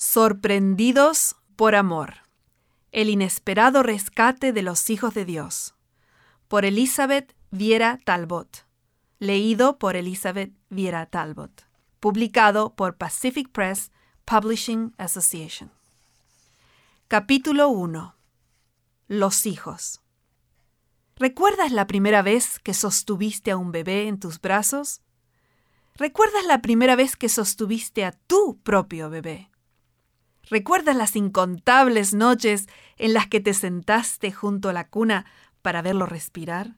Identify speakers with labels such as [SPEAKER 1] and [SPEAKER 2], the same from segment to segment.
[SPEAKER 1] Sorprendidos por amor. El inesperado rescate de los hijos de Dios. Por Elizabeth Viera Talbot. Leído por Elizabeth Viera Talbot. Publicado por Pacific Press Publishing Association. Capítulo 1. Los hijos. ¿Recuerdas la primera vez que sostuviste a un bebé en tus brazos? ¿Recuerdas la primera vez que sostuviste a tu propio bebé? ¿Recuerdas las incontables noches en las que te sentaste junto a la cuna para verlo respirar?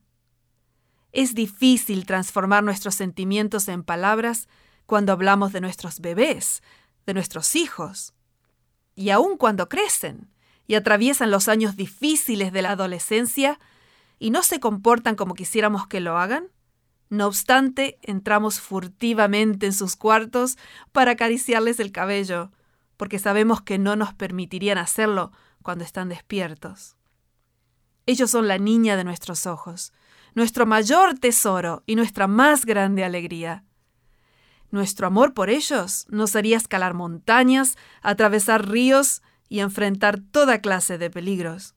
[SPEAKER 1] Es difícil transformar nuestros sentimientos en palabras cuando hablamos de nuestros bebés, de nuestros hijos. Y aun cuando crecen y atraviesan los años difíciles de la adolescencia y no se comportan como quisiéramos que lo hagan, no obstante, entramos furtivamente en sus cuartos para acariciarles el cabello, porque sabemos que no nos permitirían hacerlo cuando están despiertos. Ellos son la niña de nuestros ojos, nuestro mayor tesoro y nuestra más grande alegría. Nuestro amor por ellos nos haría escalar montañas, atravesar ríos y enfrentar toda clase de peligros.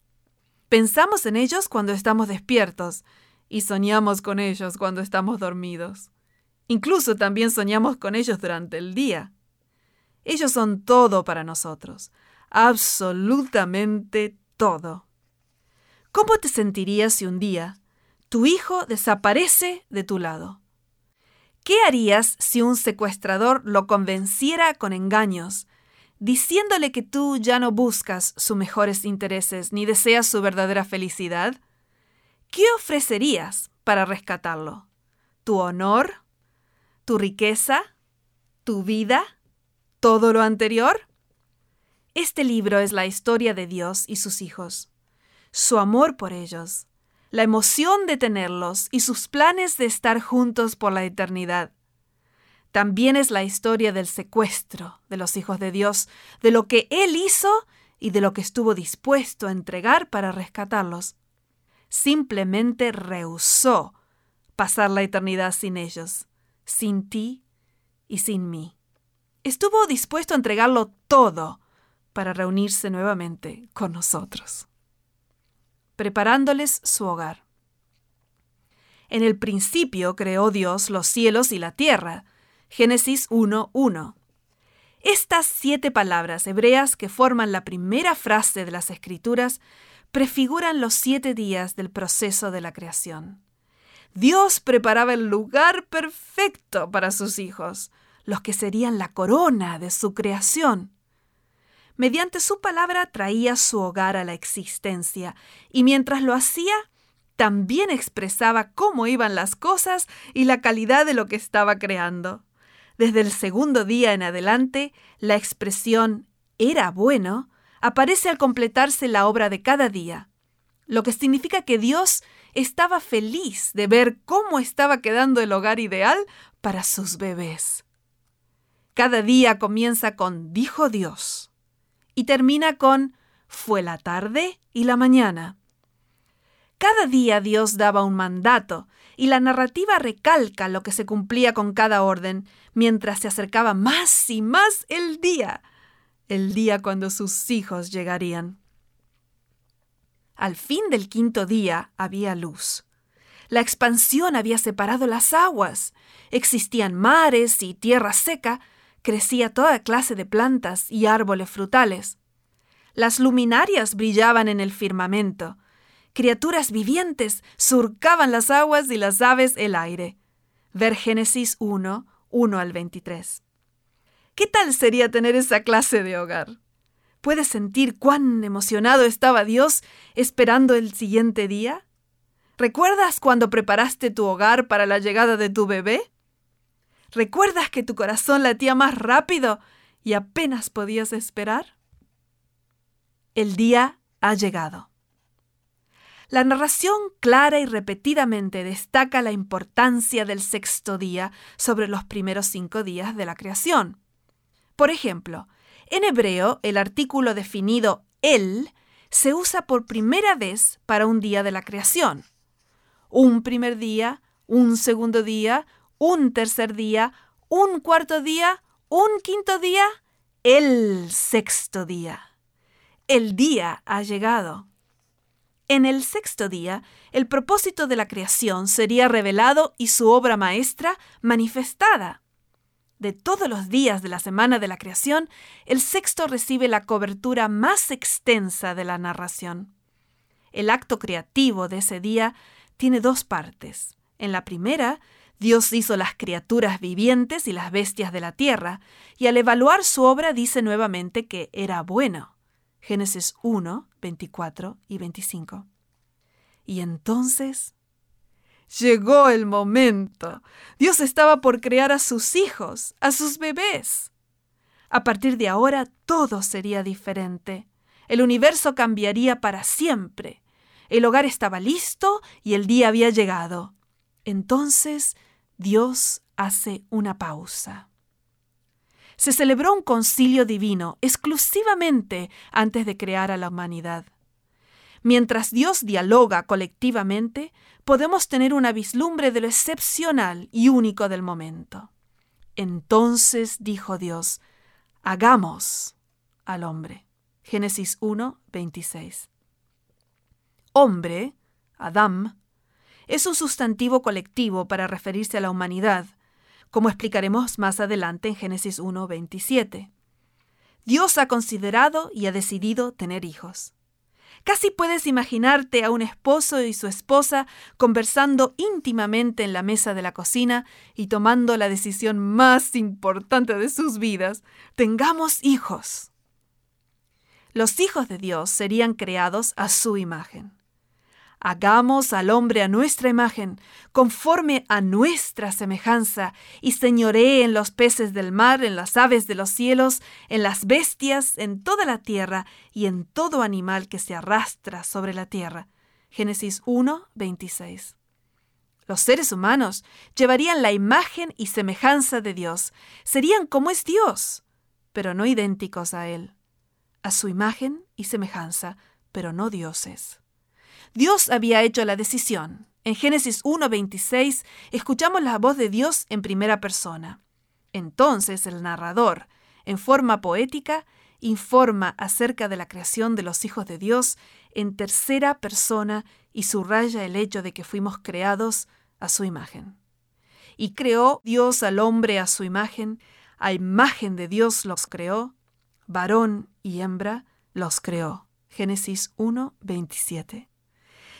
[SPEAKER 1] Pensamos en ellos cuando estamos despiertos y soñamos con ellos cuando estamos dormidos. Incluso también soñamos con ellos durante el día. Ellos son todo para nosotros, absolutamente todo. ¿Cómo te sentirías si un día tu hijo desaparece de tu lado? ¿Qué harías si un secuestrador lo convenciera con engaños, diciéndole que tú ya no buscas sus mejores intereses ni deseas su verdadera felicidad? ¿Qué ofrecerías para rescatarlo? ¿Tu honor? ¿Tu riqueza? ¿Tu vida? Todo lo anterior? Este libro es la historia de Dios y sus hijos, su amor por ellos, la emoción de tenerlos y sus planes de estar juntos por la eternidad. También es la historia del secuestro de los hijos de Dios, de lo que Él hizo y de lo que estuvo dispuesto a entregar para rescatarlos. Simplemente rehusó pasar la eternidad sin ellos, sin ti y sin mí estuvo dispuesto a entregarlo todo para reunirse nuevamente con nosotros, preparándoles su hogar. En el principio creó Dios los cielos y la tierra. Génesis 1.1. Estas siete palabras hebreas que forman la primera frase de las Escrituras prefiguran los siete días del proceso de la creación. Dios preparaba el lugar perfecto para sus hijos, los que serían la corona de su creación. Mediante su palabra traía su hogar a la existencia, y mientras lo hacía, también expresaba cómo iban las cosas y la calidad de lo que estaba creando. Desde el segundo día en adelante, la expresión era bueno aparece al completarse la obra de cada día, lo que significa que Dios estaba feliz de ver cómo estaba quedando el hogar ideal para sus bebés. Cada día comienza con dijo Dios y termina con fue la tarde y la mañana. Cada día Dios daba un mandato y la narrativa recalca lo que se cumplía con cada orden mientras se acercaba más y más el día, el día cuando sus hijos llegarían. Al fin del quinto día había luz. La expansión había separado las aguas. Existían mares y tierra seca crecía toda clase de plantas y árboles frutales. Las luminarias brillaban en el firmamento. Criaturas vivientes surcaban las aguas y las aves el aire. Ver Génesis 1, 1 al 23. ¿Qué tal sería tener esa clase de hogar? ¿Puedes sentir cuán emocionado estaba Dios esperando el siguiente día? ¿Recuerdas cuando preparaste tu hogar para la llegada de tu bebé? ¿Recuerdas que tu corazón latía más rápido y apenas podías esperar? El día ha llegado. La narración clara y repetidamente destaca la importancia del sexto día sobre los primeros cinco días de la creación. Por ejemplo, en hebreo el artículo definido el se usa por primera vez para un día de la creación. Un primer día, un segundo día, un tercer día, un cuarto día, un quinto día el sexto día. El día ha llegado. En el sexto día, el propósito de la creación sería revelado y su obra maestra manifestada. De todos los días de la semana de la creación, el sexto recibe la cobertura más extensa de la narración. El acto creativo de ese día tiene dos partes. En la primera, Dios hizo las criaturas vivientes y las bestias de la tierra, y al evaluar su obra dice nuevamente que era bueno. Génesis 1, 24 y 25. Y entonces llegó el momento. Dios estaba por crear a sus hijos, a sus bebés. A partir de ahora todo sería diferente. El universo cambiaría para siempre. El hogar estaba listo y el día había llegado. Entonces Dios hace una pausa se celebró un concilio divino exclusivamente antes de crear a la humanidad. Mientras Dios dialoga colectivamente, podemos tener una vislumbre de lo excepcional y único del momento. Entonces dijo Dios, hagamos al hombre. Génesis 1, 26. Hombre, Adam, es un sustantivo colectivo para referirse a la humanidad, como explicaremos más adelante en Génesis 1.27. Dios ha considerado y ha decidido tener hijos. Casi puedes imaginarte a un esposo y su esposa conversando íntimamente en la mesa de la cocina y tomando la decisión más importante de sus vidas. Tengamos hijos. Los hijos de Dios serían creados a su imagen. Hagamos al hombre a nuestra imagen, conforme a nuestra semejanza, y señoree en los peces del mar, en las aves de los cielos, en las bestias, en toda la tierra, y en todo animal que se arrastra sobre la tierra. Génesis 1, 26. Los seres humanos llevarían la imagen y semejanza de Dios, serían como es Dios, pero no idénticos a Él, a su imagen y semejanza, pero no dioses. Dios había hecho la decisión. En Génesis 1.26 escuchamos la voz de Dios en primera persona. Entonces el narrador, en forma poética, informa acerca de la creación de los hijos de Dios en tercera persona y subraya el hecho de que fuimos creados a su imagen. Y creó Dios al hombre a su imagen, a imagen de Dios los creó, varón y hembra los creó. Génesis 1,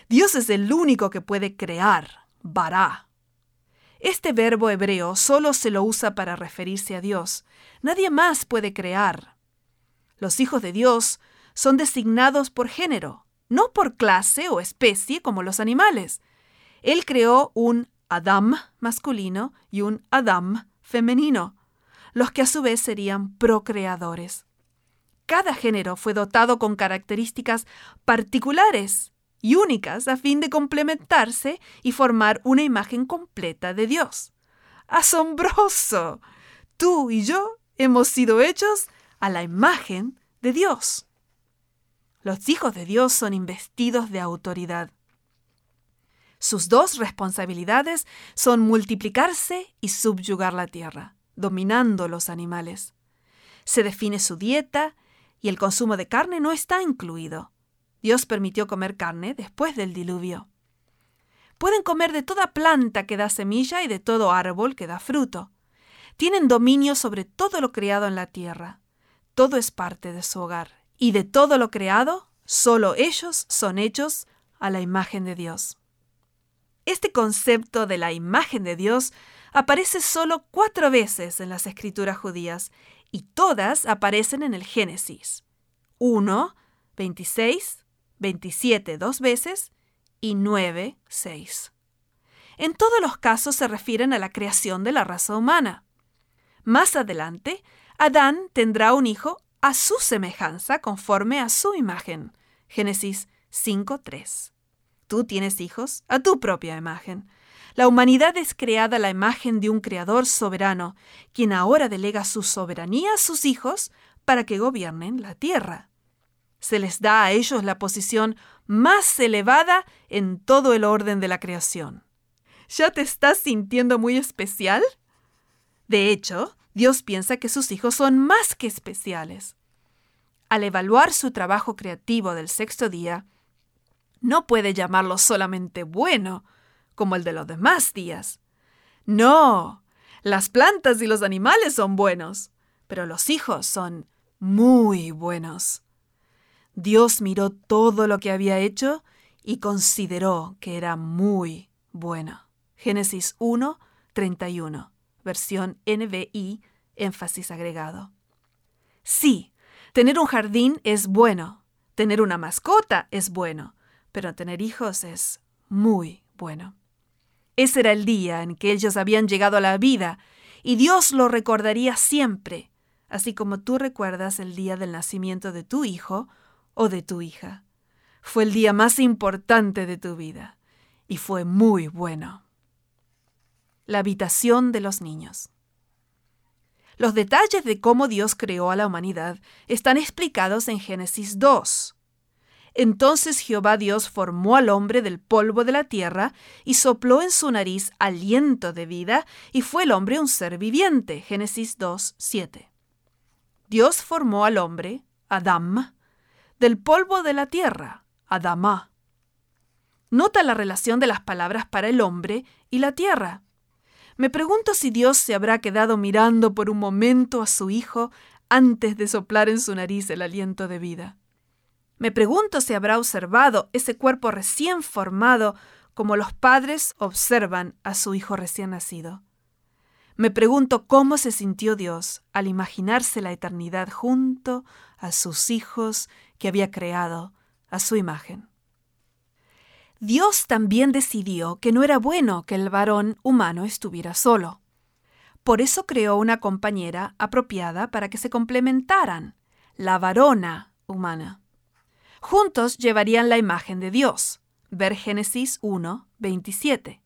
[SPEAKER 1] Dios es el único que puede crear, bará. Este verbo hebreo solo se lo usa para referirse a Dios. Nadie más puede crear. Los hijos de Dios son designados por género, no por clase o especie como los animales. Él creó un Adam masculino y un Adam femenino, los que a su vez serían procreadores. Cada género fue dotado con características particulares y únicas a fin de complementarse y formar una imagen completa de Dios. ¡Asombroso! Tú y yo hemos sido hechos a la imagen de Dios. Los hijos de Dios son investidos de autoridad. Sus dos responsabilidades son multiplicarse y subyugar la tierra, dominando los animales. Se define su dieta y el consumo de carne no está incluido. Dios permitió comer carne después del diluvio. Pueden comer de toda planta que da semilla y de todo árbol que da fruto. Tienen dominio sobre todo lo creado en la tierra. Todo es parte de su hogar. Y de todo lo creado, solo ellos son hechos a la imagen de Dios. Este concepto de la imagen de Dios aparece solo cuatro veces en las escrituras judías y todas aparecen en el Génesis. 1, 26, 27 dos veces y 9 seis. En todos los casos se refieren a la creación de la raza humana. Más adelante, Adán tendrá un hijo a su semejanza conforme a su imagen. Génesis 5.3. Tú tienes hijos a tu propia imagen. La humanidad es creada a la imagen de un creador soberano, quien ahora delega su soberanía a sus hijos para que gobiernen la tierra se les da a ellos la posición más elevada en todo el orden de la creación. ¿Ya te estás sintiendo muy especial? De hecho, Dios piensa que sus hijos son más que especiales. Al evaluar su trabajo creativo del sexto día, no puede llamarlo solamente bueno, como el de los demás días. No, las plantas y los animales son buenos, pero los hijos son muy buenos. Dios miró todo lo que había hecho y consideró que era muy bueno. Génesis 1, 31, versión NBI, énfasis agregado. Sí, tener un jardín es bueno, tener una mascota es bueno, pero tener hijos es muy bueno. Ese era el día en que ellos habían llegado a la vida y Dios lo recordaría siempre, así como tú recuerdas el día del nacimiento de tu hijo o de tu hija. Fue el día más importante de tu vida y fue muy bueno. La habitación de los niños. Los detalles de cómo Dios creó a la humanidad están explicados en Génesis 2. Entonces Jehová Dios formó al hombre del polvo de la tierra y sopló en su nariz aliento de vida, y fue el hombre un ser viviente. Génesis 2, 7. Dios formó al hombre, Adam, del polvo de la tierra, Adamá. Nota la relación de las palabras para el hombre y la tierra. Me pregunto si Dios se habrá quedado mirando por un momento a su hijo antes de soplar en su nariz el aliento de vida. Me pregunto si habrá observado ese cuerpo recién formado como los padres observan a su hijo recién nacido. Me pregunto cómo se sintió Dios al imaginarse la eternidad junto a sus hijos que había creado a su imagen. Dios también decidió que no era bueno que el varón humano estuviera solo. Por eso creó una compañera apropiada para que se complementaran, la varona humana. Juntos llevarían la imagen de Dios. Ver Génesis 1, 27.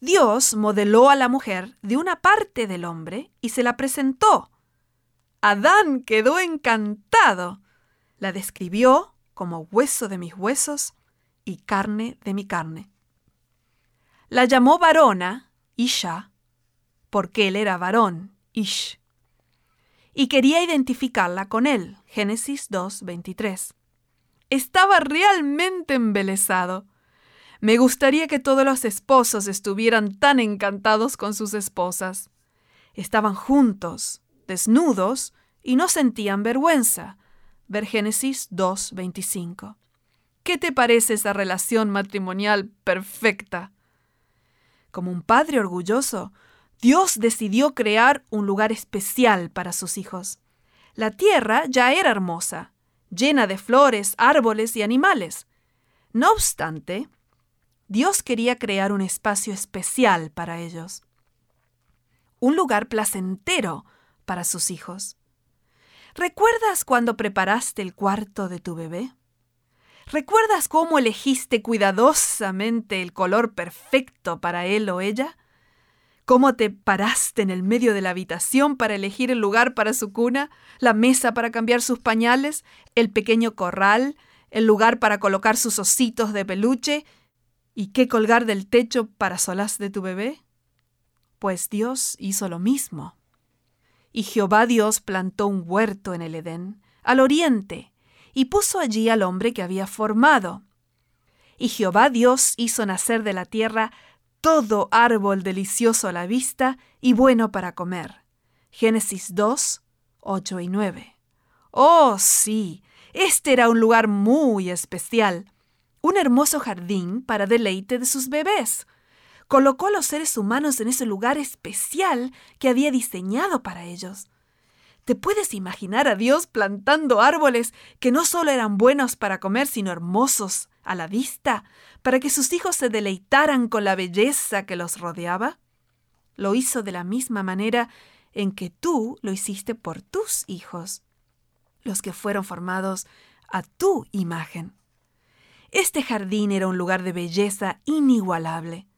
[SPEAKER 1] Dios modeló a la mujer de una parte del hombre y se la presentó. Adán quedó encantado. La describió como hueso de mis huesos y carne de mi carne. La llamó varona, Isha, porque él era varón, Ish. Y quería identificarla con él, Génesis 2, 23. Estaba realmente embelesado. Me gustaría que todos los esposos estuvieran tan encantados con sus esposas. Estaban juntos, desnudos, y no sentían vergüenza. Ver Génesis 2.25. ¿Qué te parece esa relación matrimonial perfecta? Como un padre orgulloso, Dios decidió crear un lugar especial para sus hijos. La tierra ya era hermosa, llena de flores, árboles y animales. No obstante, Dios quería crear un espacio especial para ellos, un lugar placentero para sus hijos. ¿Recuerdas cuando preparaste el cuarto de tu bebé? ¿Recuerdas cómo elegiste cuidadosamente el color perfecto para él o ella? cómo te paraste en el medio de la habitación para elegir el lugar para su cuna, la mesa para cambiar sus pañales, el pequeño corral, el lugar para colocar sus ositos de peluche y qué colgar del techo para solas de tu bebé? Pues Dios hizo lo mismo. Y Jehová Dios plantó un huerto en el Edén, al oriente, y puso allí al hombre que había formado. Y Jehová Dios hizo nacer de la tierra todo árbol delicioso a la vista y bueno para comer. Génesis 2, 8 y 9. Oh, sí, este era un lugar muy especial, un hermoso jardín para deleite de sus bebés. Colocó a los seres humanos en ese lugar especial que había diseñado para ellos. ¿Te puedes imaginar a Dios plantando árboles que no solo eran buenos para comer, sino hermosos a la vista, para que sus hijos se deleitaran con la belleza que los rodeaba? Lo hizo de la misma manera en que tú lo hiciste por tus hijos, los que fueron formados a tu imagen. Este jardín era un lugar de belleza inigualable.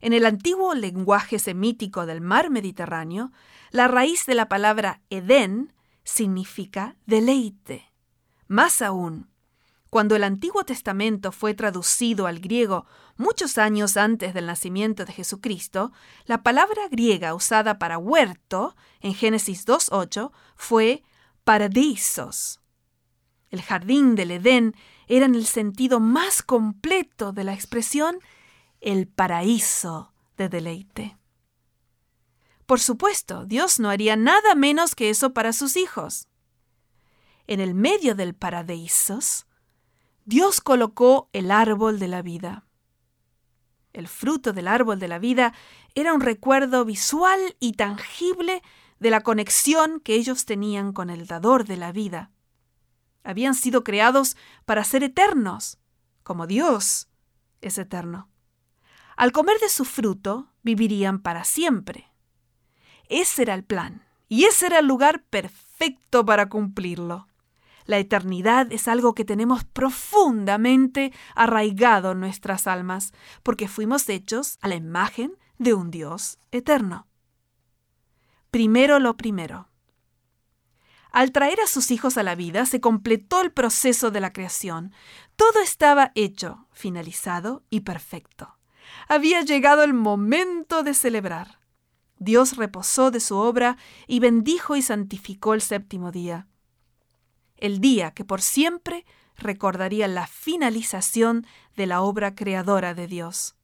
[SPEAKER 1] En el antiguo lenguaje semítico del mar Mediterráneo, la raíz de la palabra Edén significa deleite. Más aún, Cuando el Antiguo Testamento fue traducido al griego muchos años antes del nacimiento de Jesucristo, la palabra griega usada para huerto en Génesis 2.8 fue paradisos. El jardín del Edén era en el sentido más completo de la expresión el paraíso de deleite. Por supuesto, Dios no haría nada menos que eso para sus hijos. En el medio del paradisos, Dios colocó el árbol de la vida. El fruto del árbol de la vida era un recuerdo visual y tangible de la conexión que ellos tenían con el dador de la vida. Habían sido creados para ser eternos, como Dios es eterno. Al comer de su fruto, vivirían para siempre. Ese era el plan, y ese era el lugar perfecto para cumplirlo. La eternidad es algo que tenemos profundamente arraigado en nuestras almas, porque fuimos hechos a la imagen de un Dios eterno. Primero lo primero. Al traer a sus hijos a la vida, se completó el proceso de la creación. Todo estaba hecho, finalizado y perfecto. Había llegado el momento de celebrar. Dios reposó de su obra y bendijo y santificó el séptimo día el día que por siempre recordaría la finalización de la obra creadora de Dios.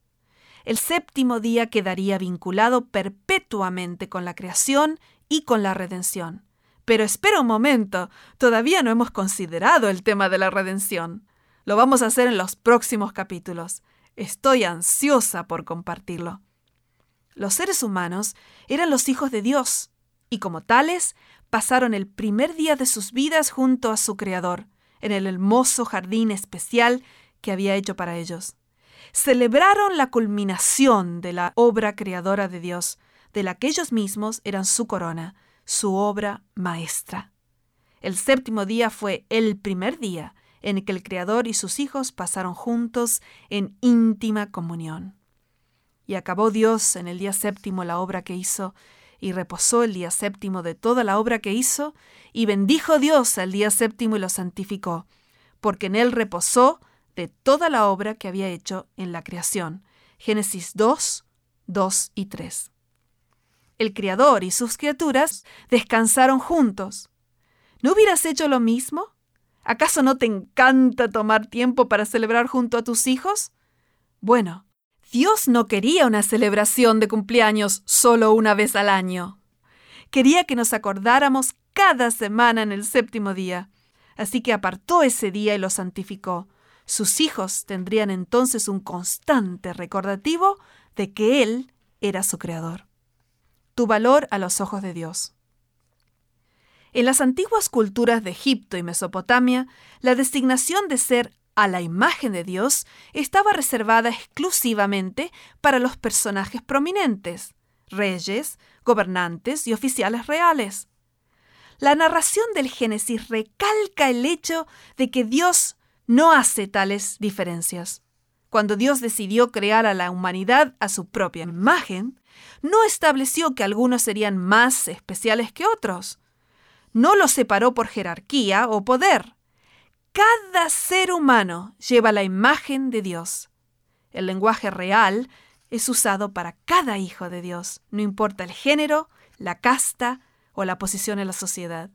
[SPEAKER 1] El séptimo día quedaría vinculado perpetuamente con la creación y con la redención. Pero espera un momento, todavía no hemos considerado el tema de la redención. Lo vamos a hacer en los próximos capítulos. Estoy ansiosa por compartirlo. Los seres humanos eran los hijos de Dios, y como tales pasaron el primer día de sus vidas junto a su Creador, en el hermoso jardín especial que había hecho para ellos. Celebraron la culminación de la obra creadora de Dios, de la que ellos mismos eran su corona, su obra maestra. El séptimo día fue el primer día en el que el Creador y sus hijos pasaron juntos en íntima comunión. Y acabó Dios en el día séptimo la obra que hizo, y reposó el día séptimo de toda la obra que hizo, y bendijo Dios al día séptimo y lo santificó, porque en él reposó de toda la obra que había hecho en la creación. Génesis 2, 2 y 3. El Creador y sus criaturas descansaron juntos. ¿No hubieras hecho lo mismo? ¿Acaso no te encanta tomar tiempo para celebrar junto a tus hijos? Bueno, Dios no quería una celebración de cumpleaños solo una vez al año. Quería que nos acordáramos cada semana en el séptimo día. Así que apartó ese día y lo santificó. Sus hijos tendrían entonces un constante recordativo de que Él era su creador. Tu valor a los ojos de Dios. En las antiguas culturas de Egipto y Mesopotamia, la designación de ser a la imagen de Dios estaba reservada exclusivamente para los personajes prominentes, reyes, gobernantes y oficiales reales. La narración del Génesis recalca el hecho de que Dios no hace tales diferencias. Cuando Dios decidió crear a la humanidad a su propia imagen, no estableció que algunos serían más especiales que otros. No los separó por jerarquía o poder. Cada ser humano lleva la imagen de Dios. El lenguaje real es usado para cada hijo de Dios, no importa el género, la casta o la posición en la sociedad.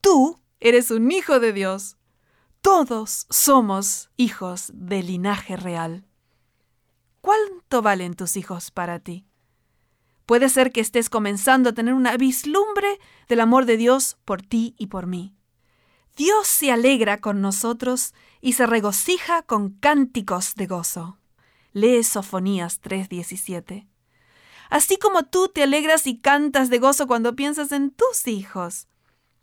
[SPEAKER 1] Tú eres un hijo de Dios. Todos somos hijos del linaje real. ¿Cuánto valen tus hijos para ti? Puede ser que estés comenzando a tener una vislumbre del amor de Dios por ti y por mí. Dios se alegra con nosotros y se regocija con cánticos de gozo. Lee Sofonías 3:17. Así como tú te alegras y cantas de gozo cuando piensas en tus hijos.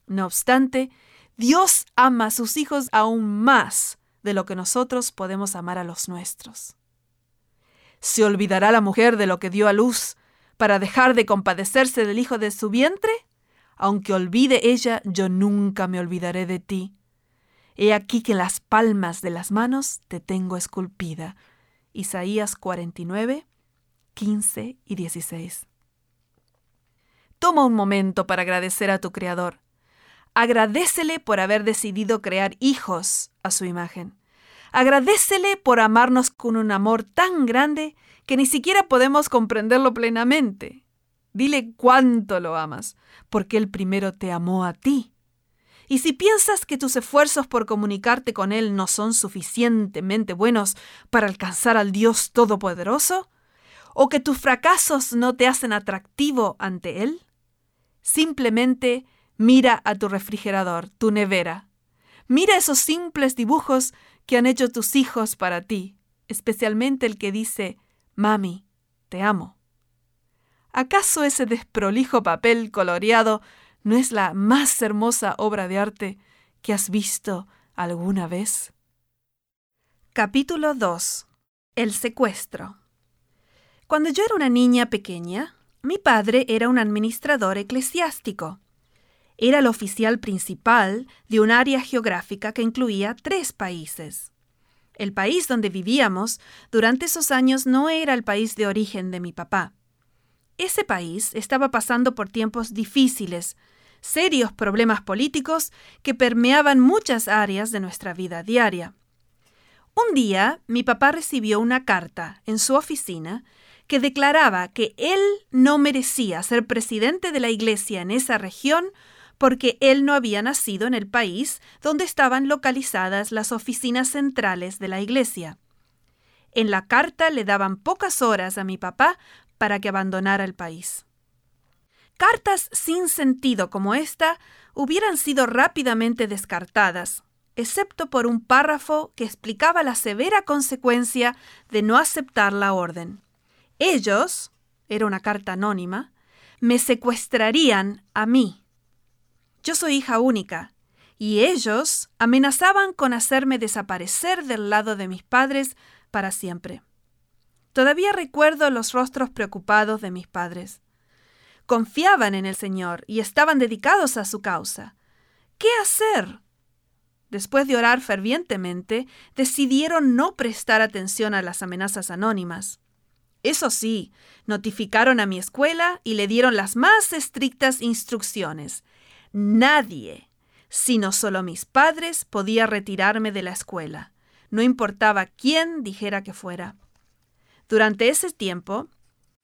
[SPEAKER 1] No obstante, Dios ama a sus hijos aún más de lo que nosotros podemos amar a los nuestros. ¿Se olvidará la mujer de lo que dio a luz para dejar de compadecerse del hijo de su vientre? Aunque olvide ella, yo nunca me olvidaré de ti. He aquí que las palmas de las manos te tengo esculpida. Isaías 49, 15 y 16. Toma un momento para agradecer a tu Creador. Agradecele por haber decidido crear hijos a su imagen. Agradecele por amarnos con un amor tan grande que ni siquiera podemos comprenderlo plenamente. Dile cuánto lo amas, porque Él primero te amó a ti. Y si piensas que tus esfuerzos por comunicarte con Él no son suficientemente buenos para alcanzar al Dios Todopoderoso, o que tus fracasos no te hacen atractivo ante Él, simplemente mira a tu refrigerador, tu nevera. Mira esos simples dibujos que han hecho tus hijos para ti, especialmente el que dice, Mami, te amo. ¿Acaso ese desprolijo papel coloreado no es la más hermosa obra de arte que has visto alguna vez? Capítulo 2. El secuestro. Cuando yo era una niña pequeña, mi padre era un administrador eclesiástico. Era el oficial principal de un área geográfica que incluía tres países. El país donde vivíamos durante esos años no era el país de origen de mi papá. Ese país estaba pasando por tiempos difíciles, serios problemas políticos que permeaban muchas áreas de nuestra vida diaria. Un día mi papá recibió una carta en su oficina que declaraba que él no merecía ser presidente de la iglesia en esa región porque él no había nacido en el país donde estaban localizadas las oficinas centrales de la iglesia. En la carta le daban pocas horas a mi papá para que abandonara el país. Cartas sin sentido como esta hubieran sido rápidamente descartadas, excepto por un párrafo que explicaba la severa consecuencia de no aceptar la orden. Ellos, era una carta anónima, me secuestrarían a mí. Yo soy hija única, y ellos amenazaban con hacerme desaparecer del lado de mis padres para siempre. Todavía recuerdo los rostros preocupados de mis padres. Confiaban en el Señor y estaban dedicados a su causa. ¿Qué hacer? Después de orar fervientemente, decidieron no prestar atención a las amenazas anónimas. Eso sí, notificaron a mi escuela y le dieron las más estrictas instrucciones. Nadie, sino solo mis padres, podía retirarme de la escuela. No importaba quién dijera que fuera. Durante ese tiempo,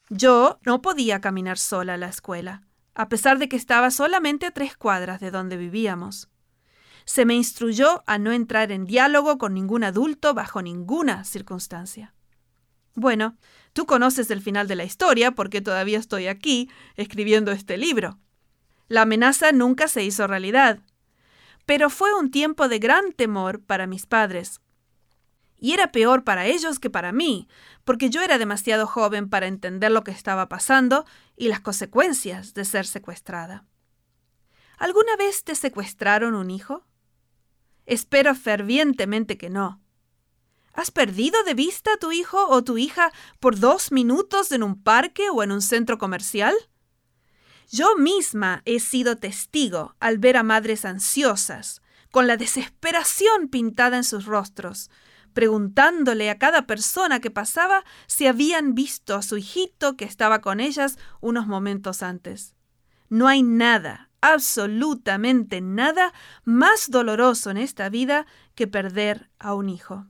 [SPEAKER 1] yo no podía caminar sola a la escuela, a pesar de que estaba solamente a tres cuadras de donde vivíamos. Se me instruyó a no entrar en diálogo con ningún adulto bajo ninguna circunstancia. Bueno, tú conoces el final de la historia porque todavía estoy aquí escribiendo este libro. La amenaza nunca se hizo realidad, pero fue un tiempo de gran temor para mis padres. Y era peor para ellos que para mí, porque yo era demasiado joven para entender lo que estaba pasando y las consecuencias de ser secuestrada. ¿Alguna vez te secuestraron un hijo? Espero fervientemente que no. ¿Has perdido de vista a tu hijo o tu hija por dos minutos en un parque o en un centro comercial? Yo misma he sido testigo al ver a madres ansiosas, con la desesperación pintada en sus rostros, preguntándole a cada persona que pasaba si habían visto a su hijito que estaba con ellas unos momentos antes. No hay nada, absolutamente nada, más doloroso en esta vida que perder a un hijo.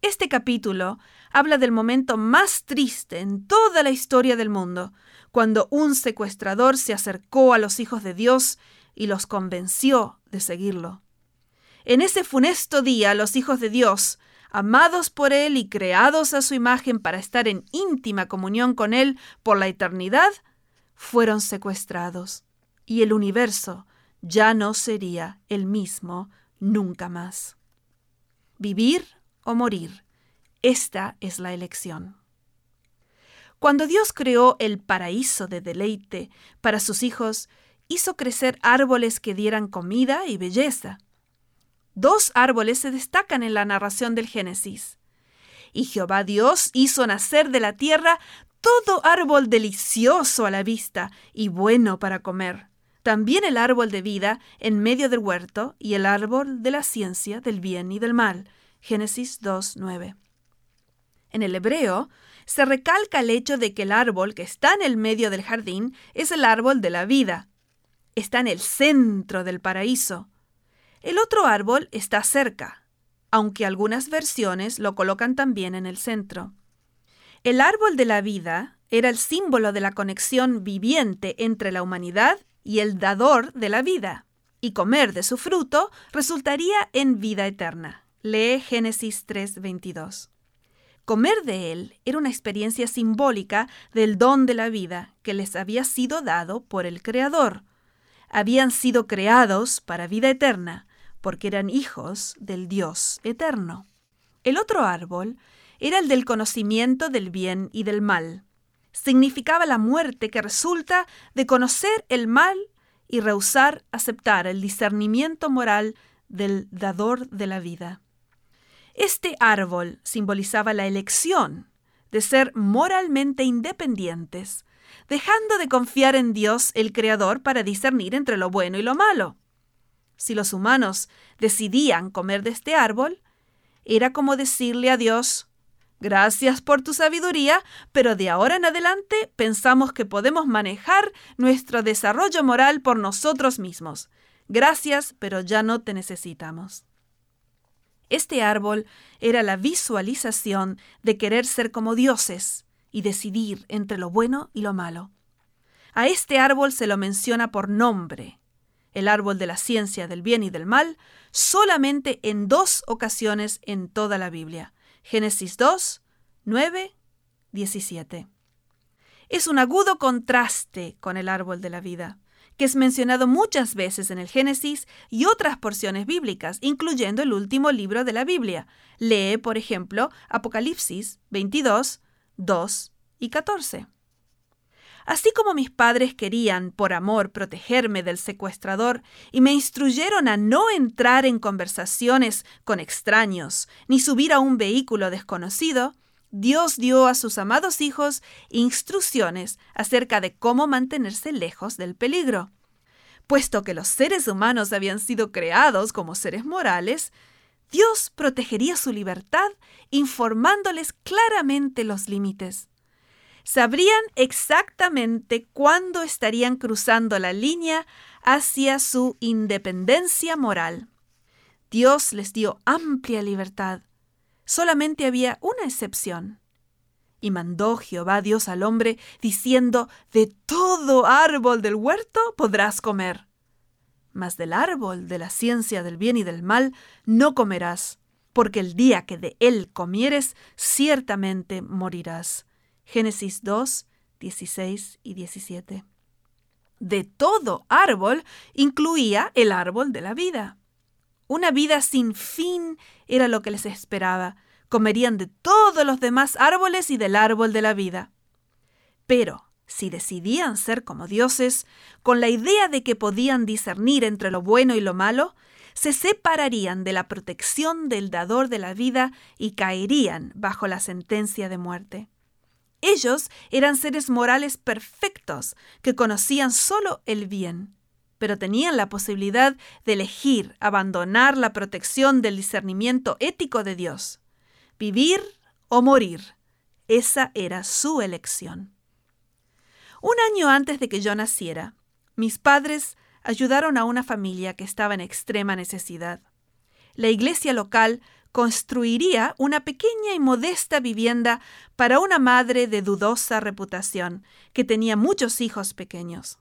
[SPEAKER 1] Este capítulo habla del momento más triste en toda la historia del mundo, cuando un secuestrador se acercó a los hijos de Dios y los convenció de seguirlo. En ese funesto día los hijos de Dios, amados por Él y creados a su imagen para estar en íntima comunión con Él por la eternidad, fueron secuestrados, y el universo ya no sería el mismo nunca más. Vivir o morir, esta es la elección. Cuando Dios creó el paraíso de deleite para sus hijos, hizo crecer árboles que dieran comida y belleza. Dos árboles se destacan en la narración del Génesis. Y Jehová Dios hizo nacer de la tierra todo árbol delicioso a la vista y bueno para comer. También el árbol de vida en medio del huerto y el árbol de la ciencia del bien y del mal. Génesis 2.9. En el hebreo se recalca el hecho de que el árbol que está en el medio del jardín es el árbol de la vida. está en el centro del paraíso. El otro árbol está cerca, aunque algunas versiones lo colocan también en el centro. El árbol de la vida era el símbolo de la conexión viviente entre la humanidad y el dador de la vida, y comer de su fruto resultaría en vida eterna. Lee Génesis 3:22. Comer de él era una experiencia simbólica del don de la vida que les había sido dado por el Creador. Habían sido creados para vida eterna, porque eran hijos del Dios eterno. El otro árbol era el del conocimiento del bien y del mal. Significaba la muerte que resulta de conocer el mal y rehusar aceptar el discernimiento moral del dador de la vida. Este árbol simbolizaba la elección de ser moralmente independientes, dejando de confiar en Dios el Creador para discernir entre lo bueno y lo malo. Si los humanos decidían comer de este árbol, era como decirle a Dios, Gracias por tu sabiduría, pero de ahora en adelante pensamos que podemos manejar nuestro desarrollo moral por nosotros mismos. Gracias, pero ya no te necesitamos. Este árbol era la visualización de querer ser como dioses y decidir entre lo bueno y lo malo. A este árbol se lo menciona por nombre, el árbol de la ciencia del bien y del mal, solamente en dos ocasiones en toda la Biblia. Génesis 2, 9, 17. Es un agudo contraste con el árbol de la vida que es mencionado muchas veces en el Génesis y otras porciones bíblicas, incluyendo el último libro de la Biblia. Lee, por ejemplo, Apocalipsis 22, 2 y 14. Así como mis padres querían, por amor, protegerme del secuestrador y me instruyeron a no entrar en conversaciones con extraños ni subir a un vehículo desconocido, Dios dio a sus amados hijos instrucciones acerca de cómo mantenerse lejos del peligro. Puesto que los seres humanos habían sido creados como seres morales, Dios protegería su libertad informándoles claramente los límites. Sabrían exactamente cuándo estarían cruzando la línea hacia su independencia moral. Dios les dio amplia libertad solamente había una excepción. Y mandó Jehová Dios al hombre, diciendo, De todo árbol del huerto podrás comer, mas del árbol de la ciencia del bien y del mal no comerás, porque el día que de él comieres, ciertamente morirás. Génesis 2, 16 y 17. De todo árbol incluía el árbol de la vida. Una vida sin fin era lo que les esperaba. Comerían de todos los demás árboles y del árbol de la vida. Pero, si decidían ser como dioses, con la idea de que podían discernir entre lo bueno y lo malo, se separarían de la protección del dador de la vida y caerían bajo la sentencia de muerte. Ellos eran seres morales perfectos que conocían solo el bien pero tenían la posibilidad de elegir abandonar la protección del discernimiento ético de Dios. Vivir o morir. Esa era su elección. Un año antes de que yo naciera, mis padres ayudaron a una familia que estaba en extrema necesidad. La iglesia local construiría una pequeña y modesta vivienda para una madre de dudosa reputación que tenía muchos hijos pequeños.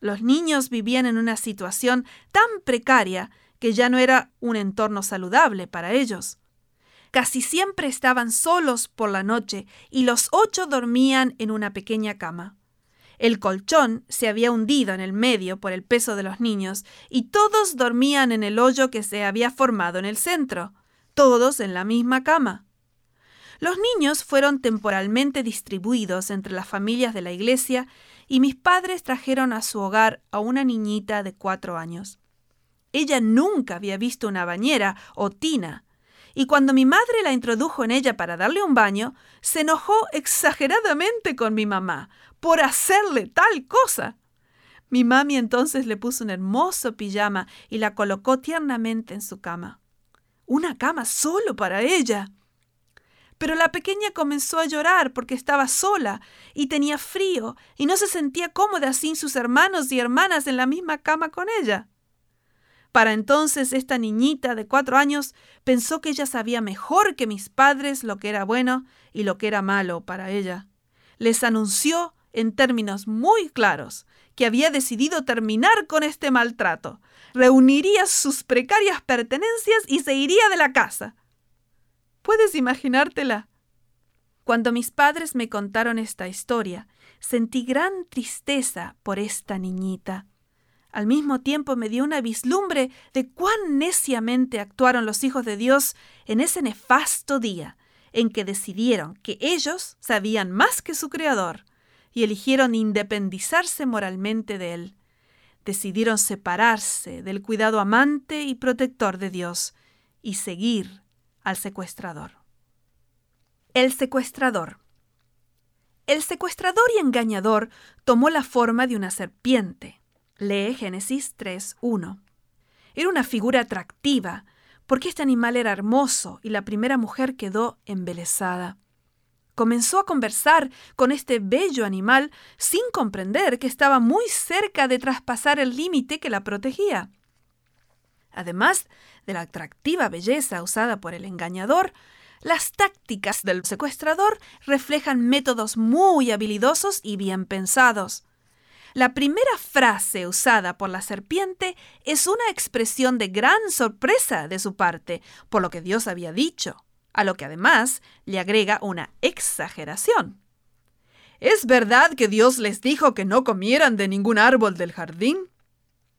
[SPEAKER 1] Los niños vivían en una situación tan precaria que ya no era un entorno saludable para ellos. Casi siempre estaban solos por la noche y los ocho dormían en una pequeña cama. El colchón se había hundido en el medio por el peso de los niños y todos dormían en el hoyo que se había formado en el centro, todos en la misma cama. Los niños fueron temporalmente distribuidos entre las familias de la iglesia y mis padres trajeron a su hogar a una niñita de cuatro años. Ella nunca había visto una bañera o tina, y cuando mi madre la introdujo en ella para darle un baño, se enojó exageradamente con mi mamá por hacerle tal cosa. Mi mami entonces le puso un hermoso pijama y la colocó tiernamente en su cama. Una cama solo para ella. Pero la pequeña comenzó a llorar porque estaba sola y tenía frío y no se sentía cómoda sin sus hermanos y hermanas en la misma cama con ella. Para entonces esta niñita de cuatro años pensó que ella sabía mejor que mis padres lo que era bueno y lo que era malo para ella. Les anunció en términos muy claros que había decidido terminar con este maltrato, reuniría sus precarias pertenencias y se iría de la casa. ¿Puedes imaginártela? Cuando mis padres me contaron esta historia, sentí gran tristeza por esta niñita. Al mismo tiempo me dio una vislumbre de cuán neciamente actuaron los hijos de Dios en ese nefasto día en que decidieron que ellos sabían más que su Creador y eligieron independizarse moralmente de Él. Decidieron separarse del cuidado amante y protector de Dios y seguir al secuestrador. El secuestrador. El secuestrador y engañador tomó la forma de una serpiente. Lee Génesis 3.1. Era una figura atractiva, porque este animal era hermoso y la primera mujer quedó embelesada. Comenzó a conversar con este bello animal sin comprender que estaba muy cerca de traspasar el límite que la protegía. Además de la atractiva belleza usada por el engañador, las tácticas del secuestrador reflejan métodos muy habilidosos y bien pensados. La primera frase usada por la serpiente es una expresión de gran sorpresa de su parte por lo que Dios había dicho, a lo que además le agrega una exageración. ¿Es verdad que Dios les dijo que no comieran de ningún árbol del jardín?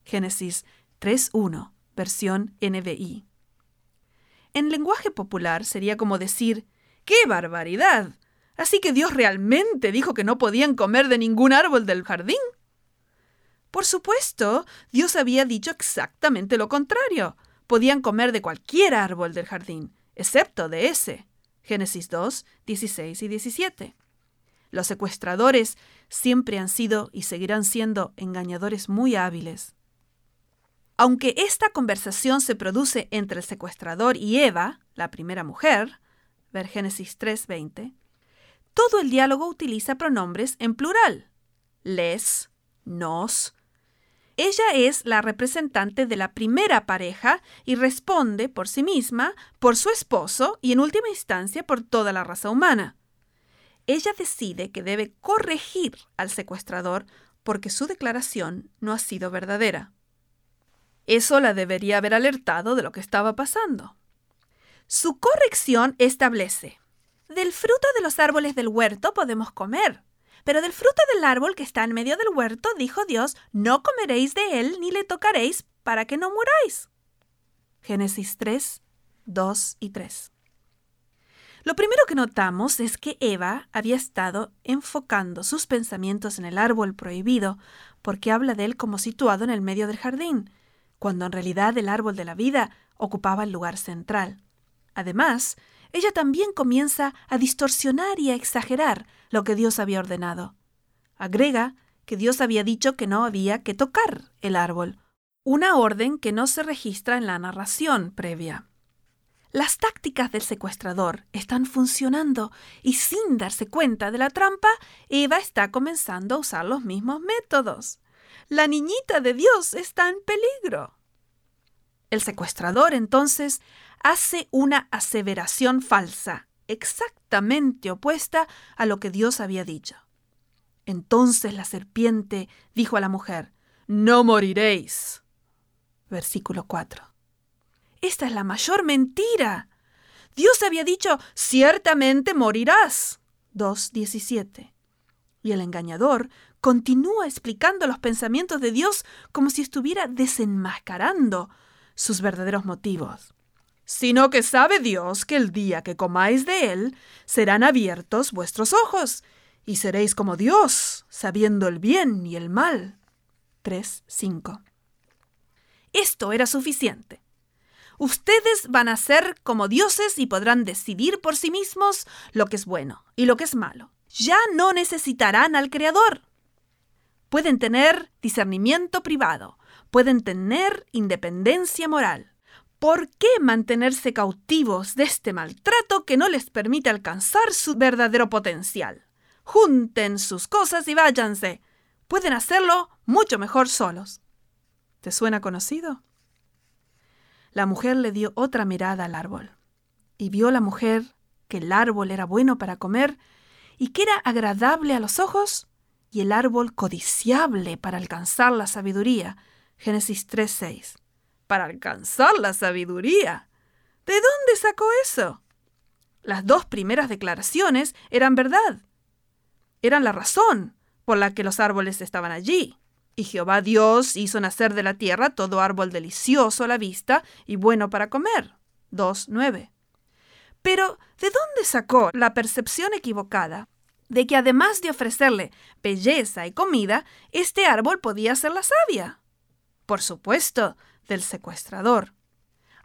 [SPEAKER 1] Génesis 3.1 versión NBI. En lenguaje popular sería como decir, ¡qué barbaridad! ¿Así que Dios realmente dijo que no podían comer de ningún árbol del jardín? Por supuesto, Dios había dicho exactamente lo contrario. Podían comer de cualquier árbol del jardín, excepto de ese. Génesis 2, 16 y 17. Los secuestradores siempre han sido y seguirán siendo engañadores muy hábiles. Aunque esta conversación se produce entre el secuestrador y Eva, la primera mujer, ver Génesis 3:20, todo el diálogo utiliza pronombres en plural, les, nos. Ella es la representante de la primera pareja y responde por sí misma, por su esposo y en última instancia por toda la raza humana. Ella decide que debe corregir al secuestrador porque su declaración no ha sido verdadera. Eso la debería haber alertado de lo que estaba pasando. Su corrección establece, del fruto de los árboles del huerto podemos comer, pero del fruto del árbol que está en medio del huerto, dijo Dios, no comeréis de él ni le tocaréis para que no muráis. Génesis 3, 2 y 3. Lo primero que notamos es que Eva había estado enfocando sus pensamientos en el árbol prohibido, porque habla de él como situado en el medio del jardín, cuando en realidad el árbol de la vida ocupaba el lugar central. Además, ella también comienza a distorsionar y a exagerar lo que Dios había ordenado. Agrega que Dios había dicho que no había que tocar el árbol, una orden que no se registra en la narración previa. Las tácticas del secuestrador están funcionando y sin darse cuenta de la trampa, Eva está comenzando a usar los mismos métodos. La niñita de Dios está en peligro. El secuestrador entonces hace una aseveración falsa, exactamente opuesta a lo que Dios había dicho. Entonces la serpiente dijo a la mujer, No moriréis. Versículo 4. Esta es la mayor mentira. Dios había dicho, ciertamente morirás. 2.17. Y el engañador continúa explicando los pensamientos de Dios como si estuviera desenmascarando sus verdaderos motivos, sino que sabe Dios que el día que comáis de él serán abiertos vuestros ojos, y seréis como Dios, sabiendo el bien y el mal. 3.5. Esto era suficiente. Ustedes van a ser como dioses y podrán decidir por sí mismos lo que es bueno y lo que es malo. Ya no necesitarán al Creador. Pueden tener discernimiento privado, pueden tener independencia moral, ¿Por qué mantenerse cautivos de este maltrato que no les permite alcanzar su verdadero potencial? Junten sus cosas y váyanse. Pueden hacerlo mucho mejor solos. ¿Te suena conocido? La mujer le dio otra mirada al árbol y vio la mujer que el árbol era bueno para comer y que era agradable a los ojos y el árbol codiciable para alcanzar la sabiduría. Génesis 3:6 para alcanzar la sabiduría. ¿De dónde sacó eso? Las dos primeras declaraciones eran verdad. Eran la razón por la que los árboles estaban allí. Y Jehová Dios hizo nacer de la tierra todo árbol delicioso a la vista y bueno para comer. 2.9. Pero, ¿de dónde sacó la percepción equivocada de que además de ofrecerle belleza y comida, este árbol podía ser la savia? Por supuesto, del secuestrador.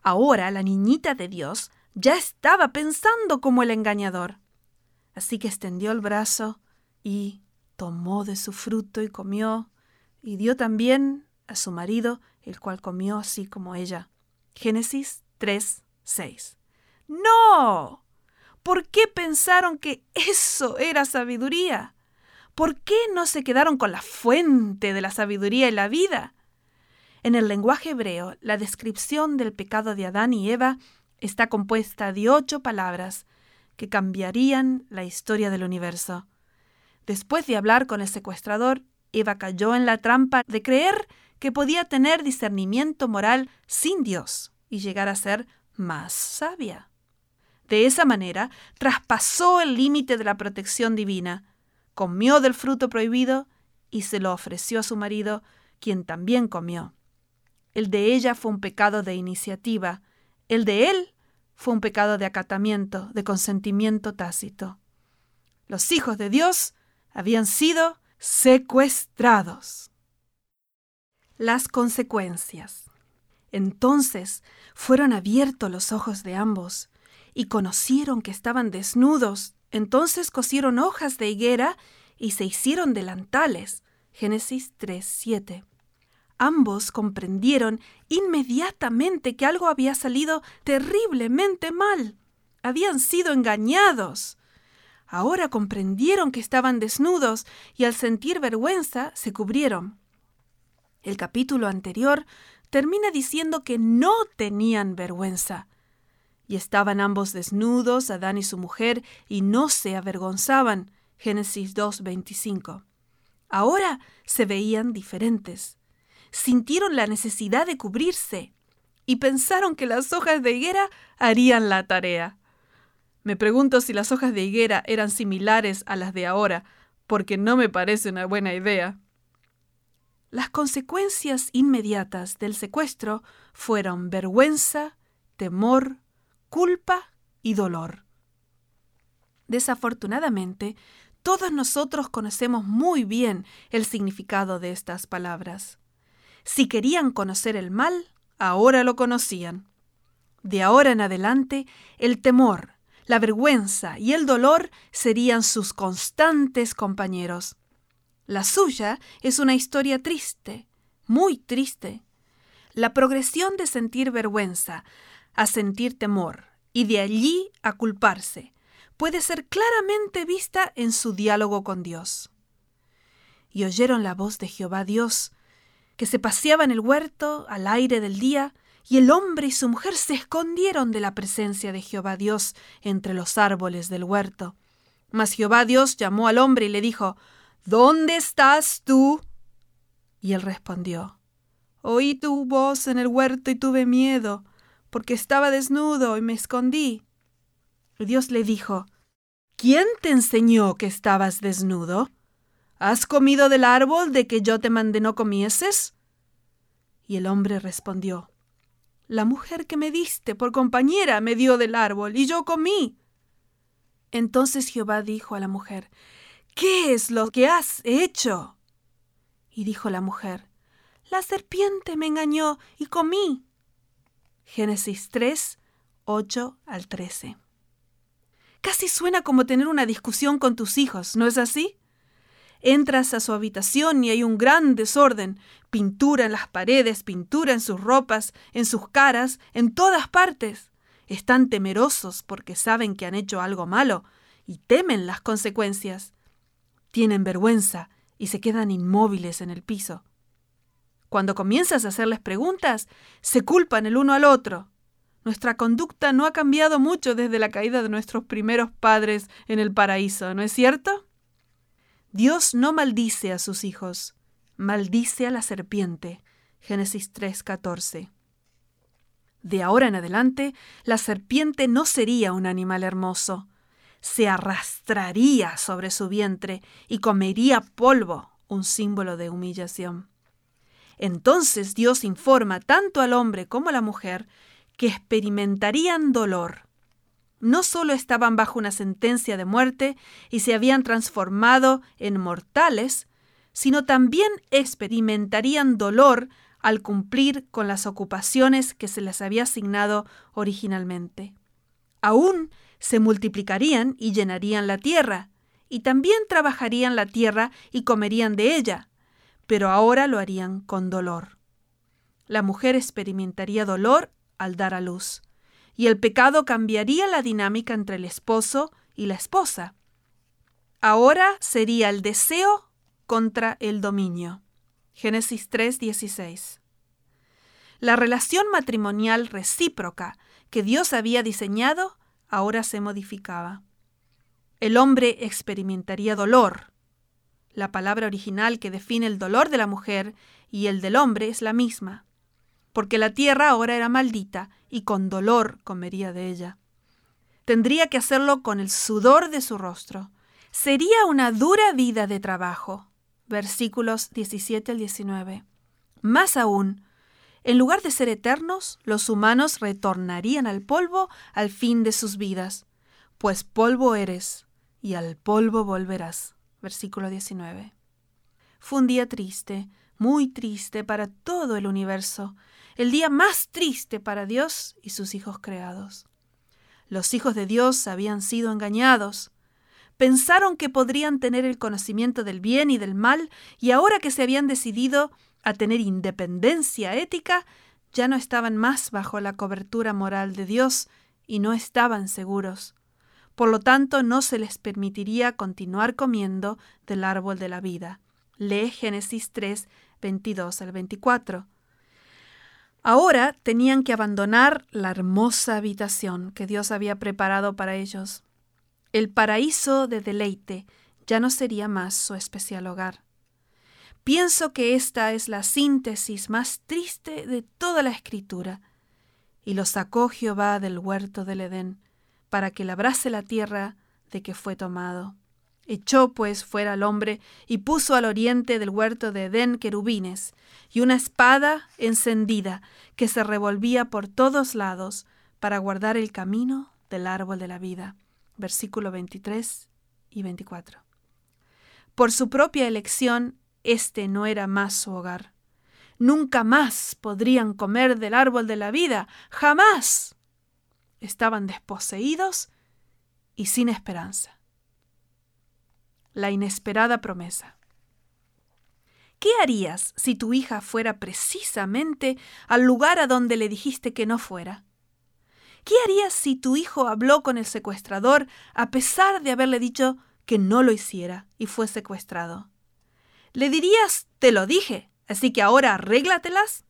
[SPEAKER 1] Ahora la niñita de Dios ya estaba pensando como el engañador. Así que extendió el brazo y tomó de su fruto y comió, y dio también a su marido, el cual comió así como ella. Génesis 3, 6. ¡No! ¿Por qué pensaron que eso era sabiduría? ¿Por qué no se quedaron con la fuente de la sabiduría y la vida? En el lenguaje hebreo, la descripción del pecado de Adán y Eva está compuesta de ocho palabras que cambiarían la historia del universo. Después de hablar con el secuestrador, Eva cayó en la trampa de creer que podía tener discernimiento moral sin Dios y llegar a ser más sabia. De esa manera, traspasó el límite de la protección divina, comió del fruto prohibido y se lo ofreció a su marido, quien también comió. El de ella fue un pecado de iniciativa. El de él fue un pecado de acatamiento, de consentimiento tácito. Los hijos de Dios habían sido secuestrados. Las consecuencias. Entonces fueron abiertos los ojos de ambos y conocieron que estaban desnudos. Entonces cosieron hojas de higuera y se hicieron delantales. Génesis 3:7. Ambos comprendieron inmediatamente que algo había salido terriblemente mal. Habían sido engañados. Ahora comprendieron que estaban desnudos y al sentir vergüenza se cubrieron. El capítulo anterior termina diciendo que no tenían vergüenza. Y estaban ambos desnudos, Adán y su mujer, y no se avergonzaban. Génesis 2.25. Ahora se veían diferentes sintieron la necesidad de cubrirse y pensaron que las hojas de higuera harían la tarea. Me pregunto si las hojas de higuera eran similares a las de ahora, porque no me parece una buena idea. Las consecuencias inmediatas del secuestro fueron vergüenza, temor, culpa y dolor. Desafortunadamente, todos nosotros conocemos muy bien el significado de estas palabras. Si querían conocer el mal, ahora lo conocían. De ahora en adelante, el temor, la vergüenza y el dolor serían sus constantes compañeros. La suya es una historia triste, muy triste. La progresión de sentir vergüenza a sentir temor y de allí a culparse puede ser claramente vista en su diálogo con Dios. Y oyeron la voz de Jehová Dios que se paseaba en el huerto al aire del día, y el hombre y su mujer se escondieron de la presencia de Jehová Dios entre los árboles del huerto. Mas Jehová Dios llamó al hombre y le dijo, ¿Dónde estás tú? Y él respondió, Oí tu voz en el huerto y tuve miedo, porque estaba desnudo y me escondí. Y Dios le dijo, ¿Quién te enseñó que estabas desnudo? ¿Has comido del árbol de que yo te mandé no comieses? Y el hombre respondió, La mujer que me diste por compañera me dio del árbol, y yo comí. Entonces Jehová dijo a la mujer, ¿Qué es lo que has hecho? Y dijo la mujer, La serpiente me engañó y comí. Génesis 3, 8 al 13. Casi suena como tener una discusión con tus hijos, ¿no es así? Entras a su habitación y hay un gran desorden, pintura en las paredes, pintura en sus ropas, en sus caras, en todas partes. Están temerosos porque saben que han hecho algo malo y temen las consecuencias. Tienen vergüenza y se quedan inmóviles en el piso. Cuando comienzas a hacerles preguntas, se culpan el uno al otro. Nuestra conducta no ha cambiado mucho desde la caída de nuestros primeros padres en el paraíso, ¿no es cierto? Dios no maldice a sus hijos, maldice a la serpiente. Génesis 3:14. De ahora en adelante, la serpiente no sería un animal hermoso, se arrastraría sobre su vientre y comería polvo, un símbolo de humillación. Entonces Dios informa tanto al hombre como a la mujer que experimentarían dolor. No solo estaban bajo una sentencia de muerte y se habían transformado en mortales, sino también experimentarían dolor al cumplir con las ocupaciones que se les había asignado originalmente. Aún se multiplicarían y llenarían la tierra, y también trabajarían la tierra y comerían de ella, pero ahora lo harían con dolor. La mujer experimentaría dolor al dar a luz, y el pecado cambiaría la dinámica entre el esposo y la esposa. Ahora sería el deseo contra el dominio. Génesis 3:16. La relación matrimonial recíproca que Dios había diseñado ahora se modificaba. El hombre experimentaría dolor, la palabra original que define el dolor de la mujer y el del hombre es la misma, porque la tierra ahora era maldita y con dolor comería de ella. Tendría que hacerlo con el sudor de su rostro. Sería una dura vida de trabajo. Versículos 17 al 19. Más aún, en lugar de ser eternos, los humanos retornarían al polvo al fin de sus vidas, pues polvo eres y al polvo volverás versículo 19. Fue un día triste, muy triste para todo el universo, el día más triste para Dios y sus hijos creados. Los hijos de Dios habían sido engañados. Pensaron que podrían tener el conocimiento del bien y del mal, y ahora que se habían decidido a tener independencia ética, ya no estaban más bajo la cobertura moral de Dios y no estaban seguros. Por lo tanto, no se les permitiría continuar comiendo del árbol de la vida. Lee Génesis 3, 22 al 24. Ahora tenían que abandonar la hermosa habitación que Dios había preparado para ellos. El paraíso de deleite ya no sería más su especial hogar. Pienso que esta es la síntesis más triste de toda la escritura. Y lo sacó Jehová del huerto del Edén para que labrase la tierra de que fue tomado. Echó pues fuera al hombre y puso al oriente del huerto de Edén querubines y una espada encendida que se revolvía por todos lados para guardar el camino del árbol de la vida. Versículo 23 y 24. Por su propia elección, este no era más su hogar. Nunca más podrían comer del árbol de la vida, jamás estaban desposeídos y sin esperanza. La inesperada promesa. ¿Qué harías si tu hija fuera precisamente al lugar a donde le dijiste que no fuera? ¿Qué harías si tu hijo habló con el secuestrador a pesar de haberle dicho que no lo hiciera y fue secuestrado? ¿Le dirías, te lo dije, así que ahora arréglatelas?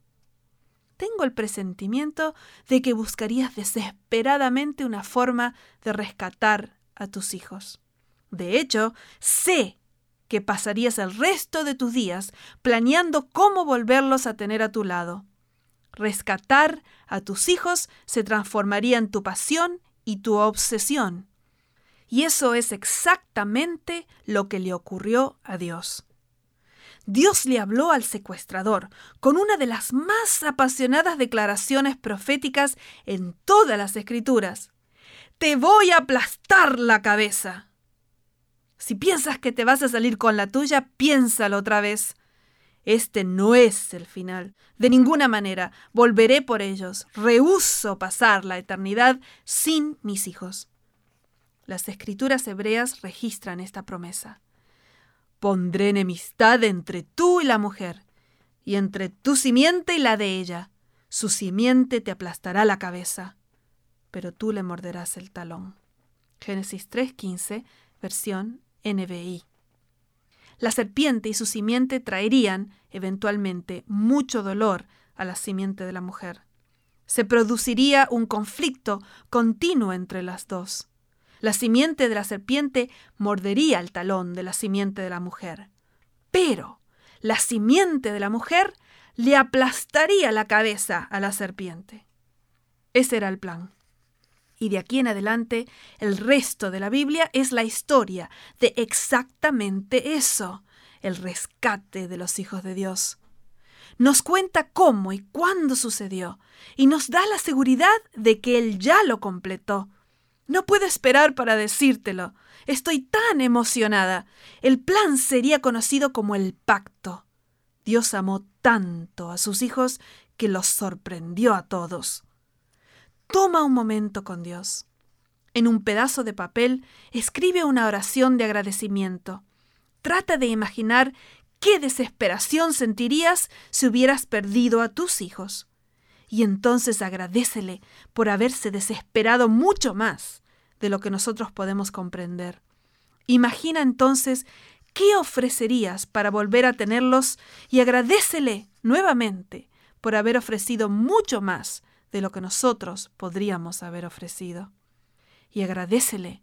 [SPEAKER 1] Tengo el presentimiento de que buscarías desesperadamente una forma de rescatar a tus hijos. De hecho, sé que pasarías el resto de tus días planeando cómo volverlos a tener a tu lado. Rescatar a tus hijos se transformaría en tu pasión y tu obsesión. Y eso es exactamente lo que le ocurrió a Dios. Dios le habló al secuestrador con una de las más apasionadas declaraciones proféticas en todas las escrituras. Te voy a aplastar la cabeza. Si piensas que te vas a salir con la tuya, piénsalo otra vez. Este no es el final. De ninguna manera volveré por ellos. Rehuso pasar la eternidad sin mis hijos. Las escrituras hebreas registran esta promesa Pondré enemistad entre tú y la mujer, y entre tu simiente y la de ella. Su simiente te aplastará la cabeza, pero tú le morderás el talón. Génesis 3.15, versión NBI. La serpiente y su simiente traerían, eventualmente, mucho dolor a la simiente de la mujer. Se produciría un conflicto continuo entre las dos. La simiente de la serpiente mordería el talón de la simiente de la mujer. Pero la simiente de la mujer le aplastaría la cabeza a la serpiente. Ese era el plan. Y de aquí en adelante, el resto de la Biblia es la historia de exactamente eso, el rescate de los hijos de Dios. Nos cuenta cómo y cuándo sucedió, y nos da la seguridad de que Él ya lo completó, no puedo esperar para decírtelo. Estoy tan emocionada. El plan sería conocido como el pacto. Dios amó tanto a sus hijos que los sorprendió a todos. Toma un momento con Dios. En un pedazo de papel escribe una oración de agradecimiento. Trata de imaginar qué desesperación sentirías si hubieras perdido a tus hijos y entonces agradecele por haberse desesperado mucho más de lo que nosotros podemos comprender. Imagina entonces qué ofrecerías para volver a tenerlos y agradecele nuevamente por haber ofrecido mucho más de lo que nosotros podríamos haber ofrecido. Y agradecele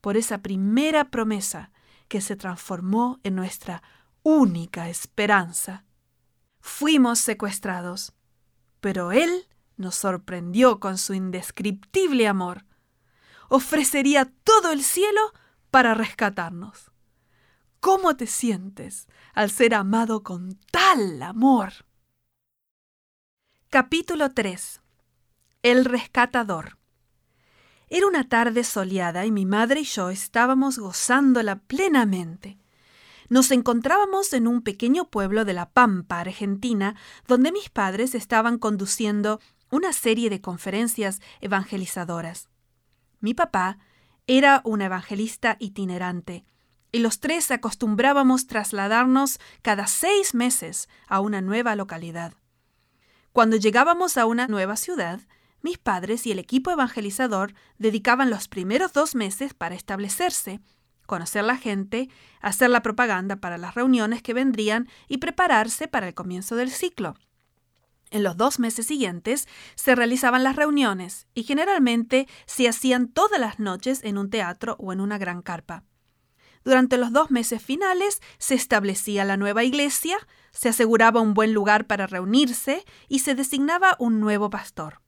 [SPEAKER 1] por esa primera promesa que se transformó en nuestra única esperanza. Fuimos secuestrados pero Él nos sorprendió con su indescriptible amor. Ofrecería todo el cielo para rescatarnos. ¿Cómo te sientes al ser amado con tal amor? Capítulo 3 El rescatador Era una tarde soleada y mi madre y yo estábamos gozándola plenamente. Nos encontrábamos en un pequeño pueblo de La Pampa, Argentina, donde mis padres estaban conduciendo una serie de conferencias evangelizadoras. Mi papá era un evangelista itinerante, y los tres acostumbrábamos trasladarnos cada seis meses a una nueva localidad. Cuando llegábamos a una nueva ciudad, mis padres y el equipo evangelizador dedicaban los primeros dos meses para establecerse conocer la gente, hacer la propaganda para las reuniones que vendrían y prepararse para el comienzo del ciclo. En los dos meses siguientes se realizaban las reuniones y generalmente se hacían todas las noches en un teatro o en una gran carpa. Durante los dos meses finales se establecía la nueva iglesia, se aseguraba un buen lugar para reunirse y se designaba un nuevo pastor.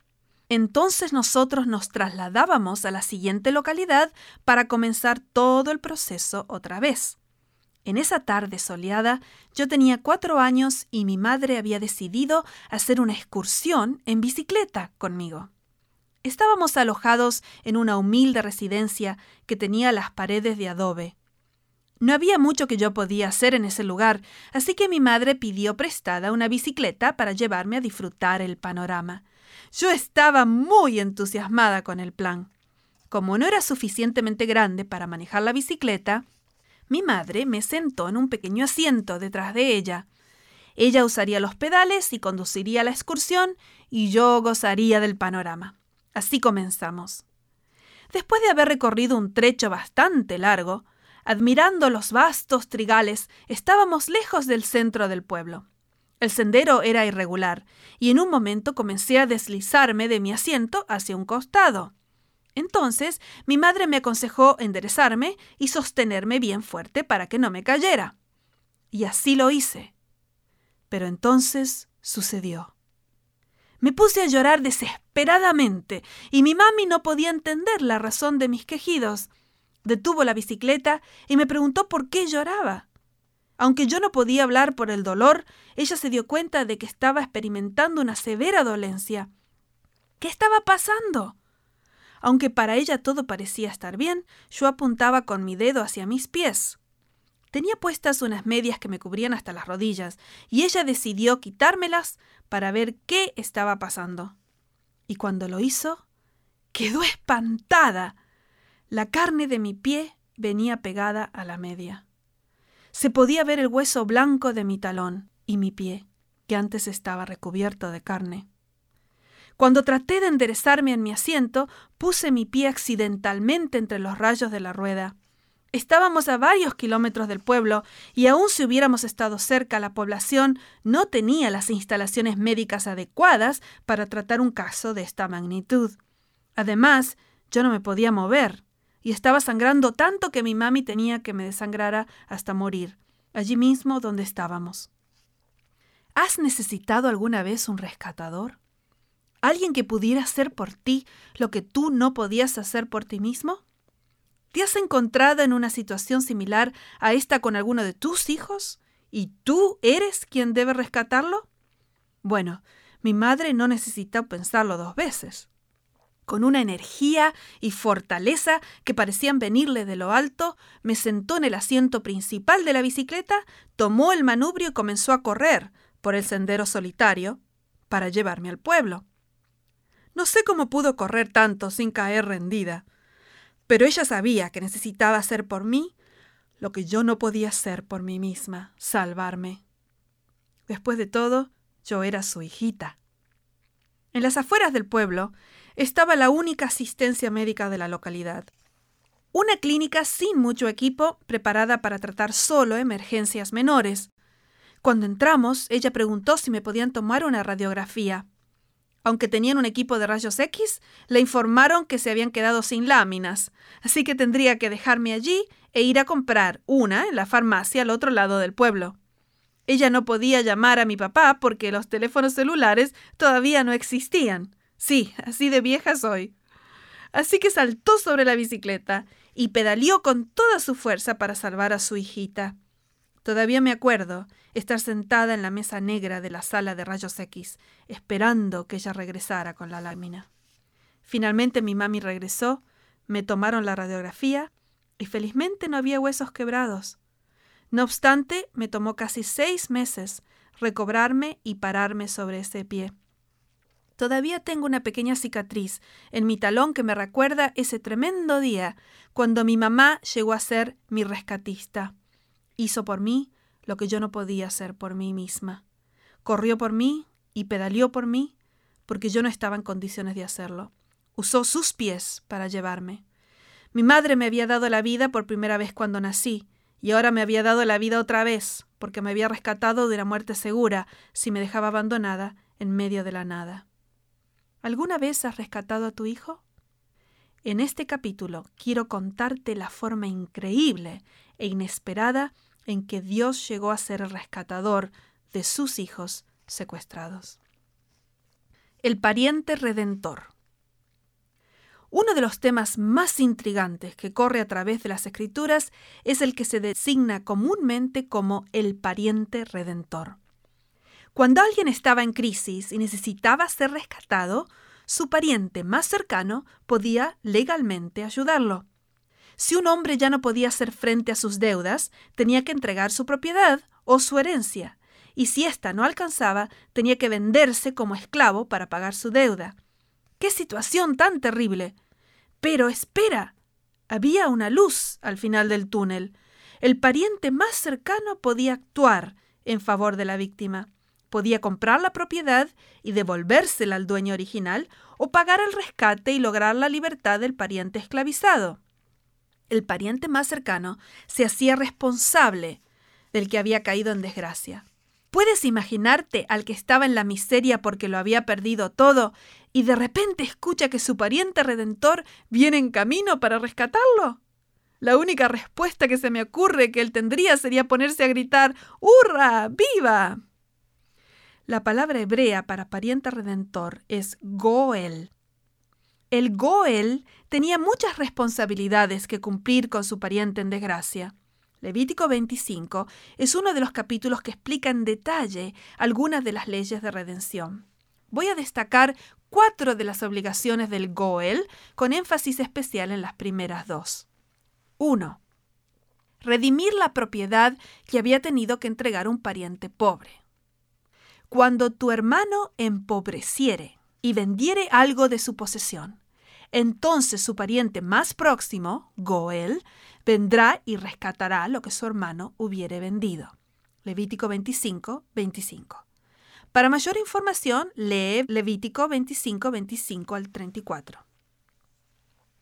[SPEAKER 1] Entonces nosotros nos trasladábamos a la siguiente localidad para comenzar todo el proceso otra vez. En esa tarde soleada yo tenía cuatro años y mi madre había decidido hacer una excursión en bicicleta conmigo. Estábamos alojados en una humilde residencia que tenía las paredes de adobe. No había mucho que yo podía hacer en ese lugar, así que mi madre pidió prestada una bicicleta para llevarme a disfrutar el panorama. Yo estaba muy entusiasmada con el plan. Como no era suficientemente grande para manejar la bicicleta, mi madre me sentó en un pequeño asiento detrás de ella. Ella usaría los pedales y conduciría la excursión y yo gozaría del panorama. Así comenzamos. Después de haber recorrido un trecho bastante largo, admirando los vastos trigales, estábamos lejos del centro del pueblo. El sendero era irregular, y en un momento comencé a deslizarme de mi asiento hacia un costado. Entonces mi madre me aconsejó enderezarme y sostenerme bien fuerte para que no me cayera. Y así lo hice. Pero entonces sucedió. Me puse a llorar desesperadamente y mi mami no podía entender la razón de mis quejidos. Detuvo la bicicleta y me preguntó por qué lloraba. Aunque yo no podía hablar por el dolor, ella se dio cuenta de que estaba experimentando una severa dolencia. ¿Qué estaba pasando? Aunque para ella todo parecía estar bien, yo apuntaba con mi dedo hacia mis pies. Tenía puestas unas medias que me cubrían hasta las rodillas, y ella decidió quitármelas para ver qué estaba pasando. Y cuando lo hizo, quedó espantada. La carne de mi pie venía pegada a la media. Se podía ver el hueso blanco de mi talón y mi pie, que antes estaba recubierto de carne. Cuando traté de enderezarme en mi asiento, puse mi pie accidentalmente entre los rayos de la rueda. Estábamos a varios kilómetros del pueblo y aun si hubiéramos estado cerca, la población no tenía las instalaciones médicas adecuadas para tratar un caso de esta magnitud. Además, yo no me podía mover y estaba sangrando tanto que mi mami tenía que me desangrara hasta morir, allí mismo donde estábamos. ¿Has necesitado alguna vez un rescatador? ¿Alguien que pudiera hacer por ti lo que tú no podías hacer por ti mismo? ¿Te has encontrado en una situación similar a esta con alguno de tus hijos? ¿Y tú eres quien debe rescatarlo? Bueno, mi madre no necesitó pensarlo dos veces. Con una energía y fortaleza que parecían venirle de lo alto, me sentó en el asiento principal de la bicicleta, tomó el manubrio y comenzó a correr por el sendero solitario para llevarme al pueblo. No sé cómo pudo correr tanto sin caer rendida. Pero ella sabía que necesitaba hacer por mí lo que yo no podía hacer por mí misma, salvarme. Después de todo, yo era su hijita. En las afueras del pueblo estaba la única asistencia médica de la localidad. Una clínica sin mucho equipo preparada para tratar solo emergencias menores. Cuando entramos, ella preguntó si me podían tomar una radiografía. Aunque tenían un equipo de rayos X, le informaron que se habían quedado sin láminas, así que tendría que dejarme allí e ir a comprar una en la farmacia al otro lado del pueblo. Ella no podía llamar a mi papá porque los teléfonos celulares todavía no existían. Sí, así de vieja soy. Así que saltó sobre la bicicleta y pedaleó con toda su fuerza para salvar a su hijita. Todavía me acuerdo estar sentada en la mesa negra de la sala de rayos X, esperando que ella regresara con la lámina. Finalmente mi mami regresó, me tomaron la radiografía y felizmente no había huesos quebrados. No obstante, me tomó casi seis meses recobrarme y pararme sobre ese pie. Todavía tengo una pequeña cicatriz en mi talón que me recuerda ese tremendo día cuando mi mamá llegó a ser mi rescatista. Hizo por mí lo que yo no podía hacer por mí misma. Corrió por mí y pedaleó por mí porque yo no estaba en condiciones de hacerlo. Usó sus pies para llevarme. Mi madre me había dado la vida por primera vez cuando nací, y ahora me había dado la vida otra vez, porque me había rescatado de una muerte segura si me dejaba abandonada en medio de la nada. ¿Alguna vez has rescatado a tu hijo? En este capítulo quiero contarte la forma increíble e inesperada en que Dios llegó a ser el rescatador de sus hijos secuestrados. El pariente redentor. Uno de los temas más intrigantes que corre a través de las escrituras es el que se designa comúnmente como el pariente redentor. Cuando alguien estaba en crisis y necesitaba ser rescatado, su pariente más cercano podía legalmente ayudarlo. Si un hombre ya no podía hacer frente a sus deudas, tenía que entregar su propiedad o su herencia, y si ésta no alcanzaba, tenía que venderse como esclavo para pagar su deuda. ¡Qué situación tan terrible! Pero espera. Había una luz al final del túnel. El pariente más cercano podía actuar en favor de la víctima. Podía comprar la propiedad y devolvérsela al dueño original o pagar el rescate y lograr la libertad del pariente esclavizado el pariente más cercano se hacía responsable del que había caído en desgracia. ¿Puedes imaginarte al que estaba en la miseria porque lo había perdido todo y de repente escucha que su pariente redentor viene en camino para rescatarlo? La única respuesta que se me ocurre que él tendría sería ponerse a gritar ¡Hurra! ¡Viva! La palabra hebrea para pariente redentor es Goel, el Goel tenía muchas responsabilidades que cumplir con su pariente en desgracia. Levítico 25 es uno de los capítulos que explica en detalle algunas de las leyes de redención. Voy a destacar cuatro de las obligaciones del Goel, con énfasis especial en las primeras dos. 1. Redimir la propiedad que había tenido que entregar un pariente pobre. Cuando tu hermano empobreciere y vendiere algo de su posesión, entonces su pariente más próximo, Goel, vendrá y rescatará lo que su hermano hubiere vendido. Levítico 25, 25. Para mayor información, lee Levítico 25, 25 al 34.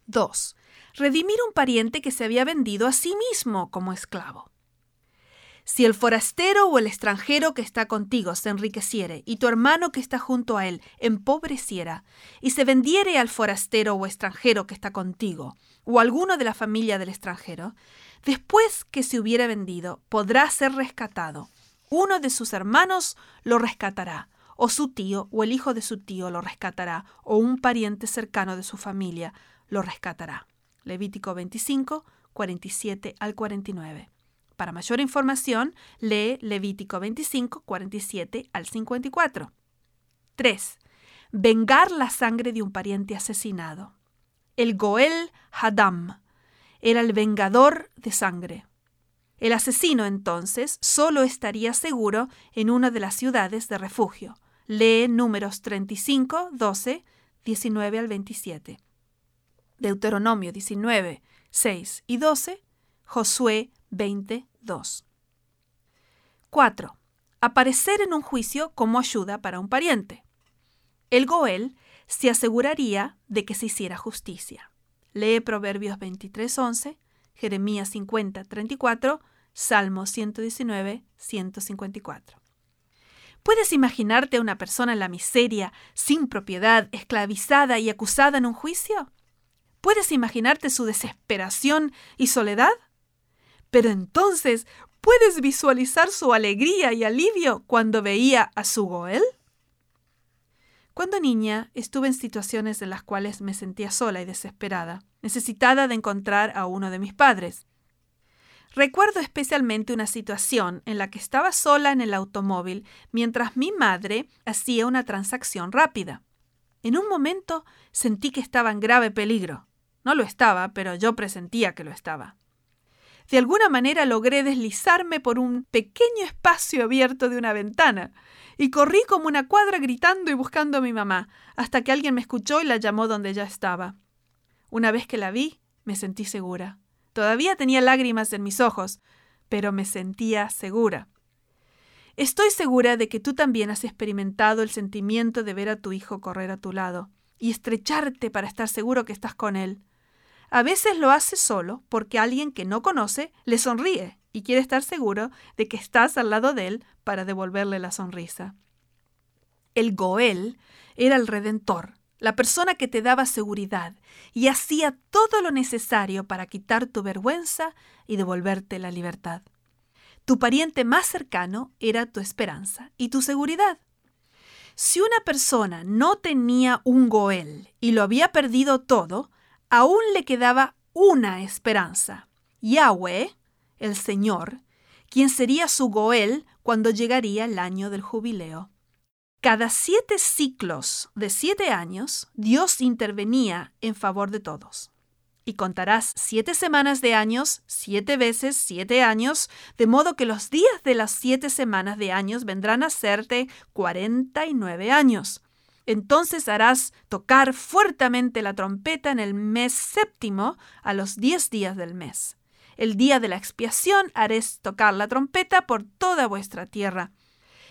[SPEAKER 1] 2. Redimir un pariente que se había vendido a sí mismo como esclavo. Si el forastero o el extranjero que está contigo se enriqueciere y tu hermano que está junto a él empobreciera y se vendiere al forastero o extranjero que está contigo o alguno de la familia del extranjero, después que se hubiera vendido podrá ser rescatado. Uno de sus hermanos lo rescatará, o su tío o el hijo de su tío lo rescatará, o un pariente cercano de su familia lo rescatará. Levítico 25, 47 al 49. Para mayor información, lee Levítico 25, 47 al 54. 3. Vengar la sangre de un pariente asesinado. El Goel Hadam era el vengador de sangre. El asesino entonces solo estaría seguro en una de las ciudades de refugio. Lee números 35, 12, 19 al 27. Deuteronomio 19, 6 y 12, Josué 20, 2. 4. Aparecer en un juicio como ayuda para un pariente. El Goel se aseguraría de que se hiciera justicia. Lee Proverbios 23:11, Jeremías 50:34, Salmo 119, 154. ¿Puedes imaginarte a una persona en la miseria, sin propiedad, esclavizada y acusada en un juicio? ¿Puedes imaginarte su desesperación y soledad? Pero entonces, ¿puedes visualizar su alegría y alivio cuando veía a su Goel? Cuando niña estuve en situaciones en las cuales me sentía sola y desesperada, necesitada de encontrar a uno de mis padres. Recuerdo especialmente una situación en la que estaba sola en el automóvil mientras mi madre hacía una transacción rápida. En un momento sentí que estaba en grave peligro. No lo estaba, pero yo presentía que lo estaba. De alguna manera logré deslizarme por un pequeño espacio abierto de una ventana y corrí como una cuadra gritando y buscando a mi mamá, hasta que alguien me escuchó y la llamó donde ya estaba. Una vez que la vi, me sentí segura. Todavía tenía lágrimas en mis ojos, pero me sentía segura. Estoy segura de que tú también has experimentado el sentimiento de ver a tu hijo correr a tu lado y estrecharte para estar seguro que estás con él. A veces lo hace solo porque alguien que no conoce le sonríe y quiere estar seguro de que estás al lado de él para devolverle la sonrisa. El Goel era el redentor, la persona que te daba seguridad y hacía todo lo necesario para quitar tu vergüenza y devolverte la libertad. Tu pariente más cercano era tu esperanza y tu seguridad. Si una persona no tenía un Goel y lo había perdido todo, aún le quedaba una esperanza. Yahweh, el Señor, quien sería su Goel cuando llegaría el año del jubileo. Cada siete ciclos de siete años, Dios intervenía en favor de todos. Y contarás siete semanas de años, siete veces siete años, de modo que los días de las siete semanas de años vendrán a serte cuarenta y nueve años. Entonces harás tocar fuertemente la trompeta en el mes séptimo a los diez días del mes. El día de la expiación haréis tocar la trompeta por toda vuestra tierra.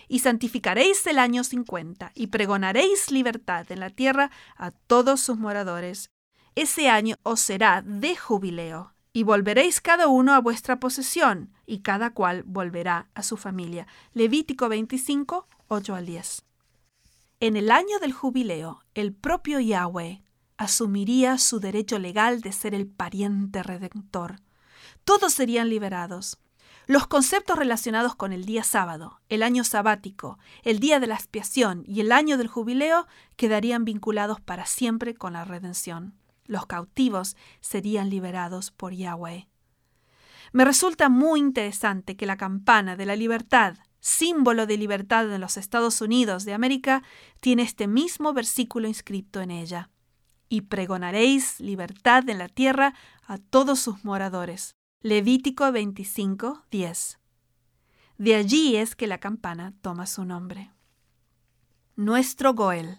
[SPEAKER 1] Y santificaréis el año cincuenta, y pregonaréis libertad en la tierra a todos sus moradores. Ese año os será de jubileo, y volveréis cada uno a vuestra posesión, y cada cual volverá a su familia. Levítico 25, 8 al 10. En el año del jubileo, el propio Yahweh asumiría su derecho legal de ser el pariente redentor. Todos serían liberados. Los conceptos relacionados con el día sábado, el año sabático, el día de la expiación y el año del jubileo quedarían vinculados para siempre con la redención. Los cautivos serían liberados por Yahweh. Me resulta muy interesante que la campana de la libertad símbolo de libertad en los Estados Unidos de América, tiene este mismo versículo inscrito en ella. Y pregonaréis libertad en la tierra a todos sus moradores. Levítico 25, 10. De allí es que la campana toma su nombre. Nuestro Goel.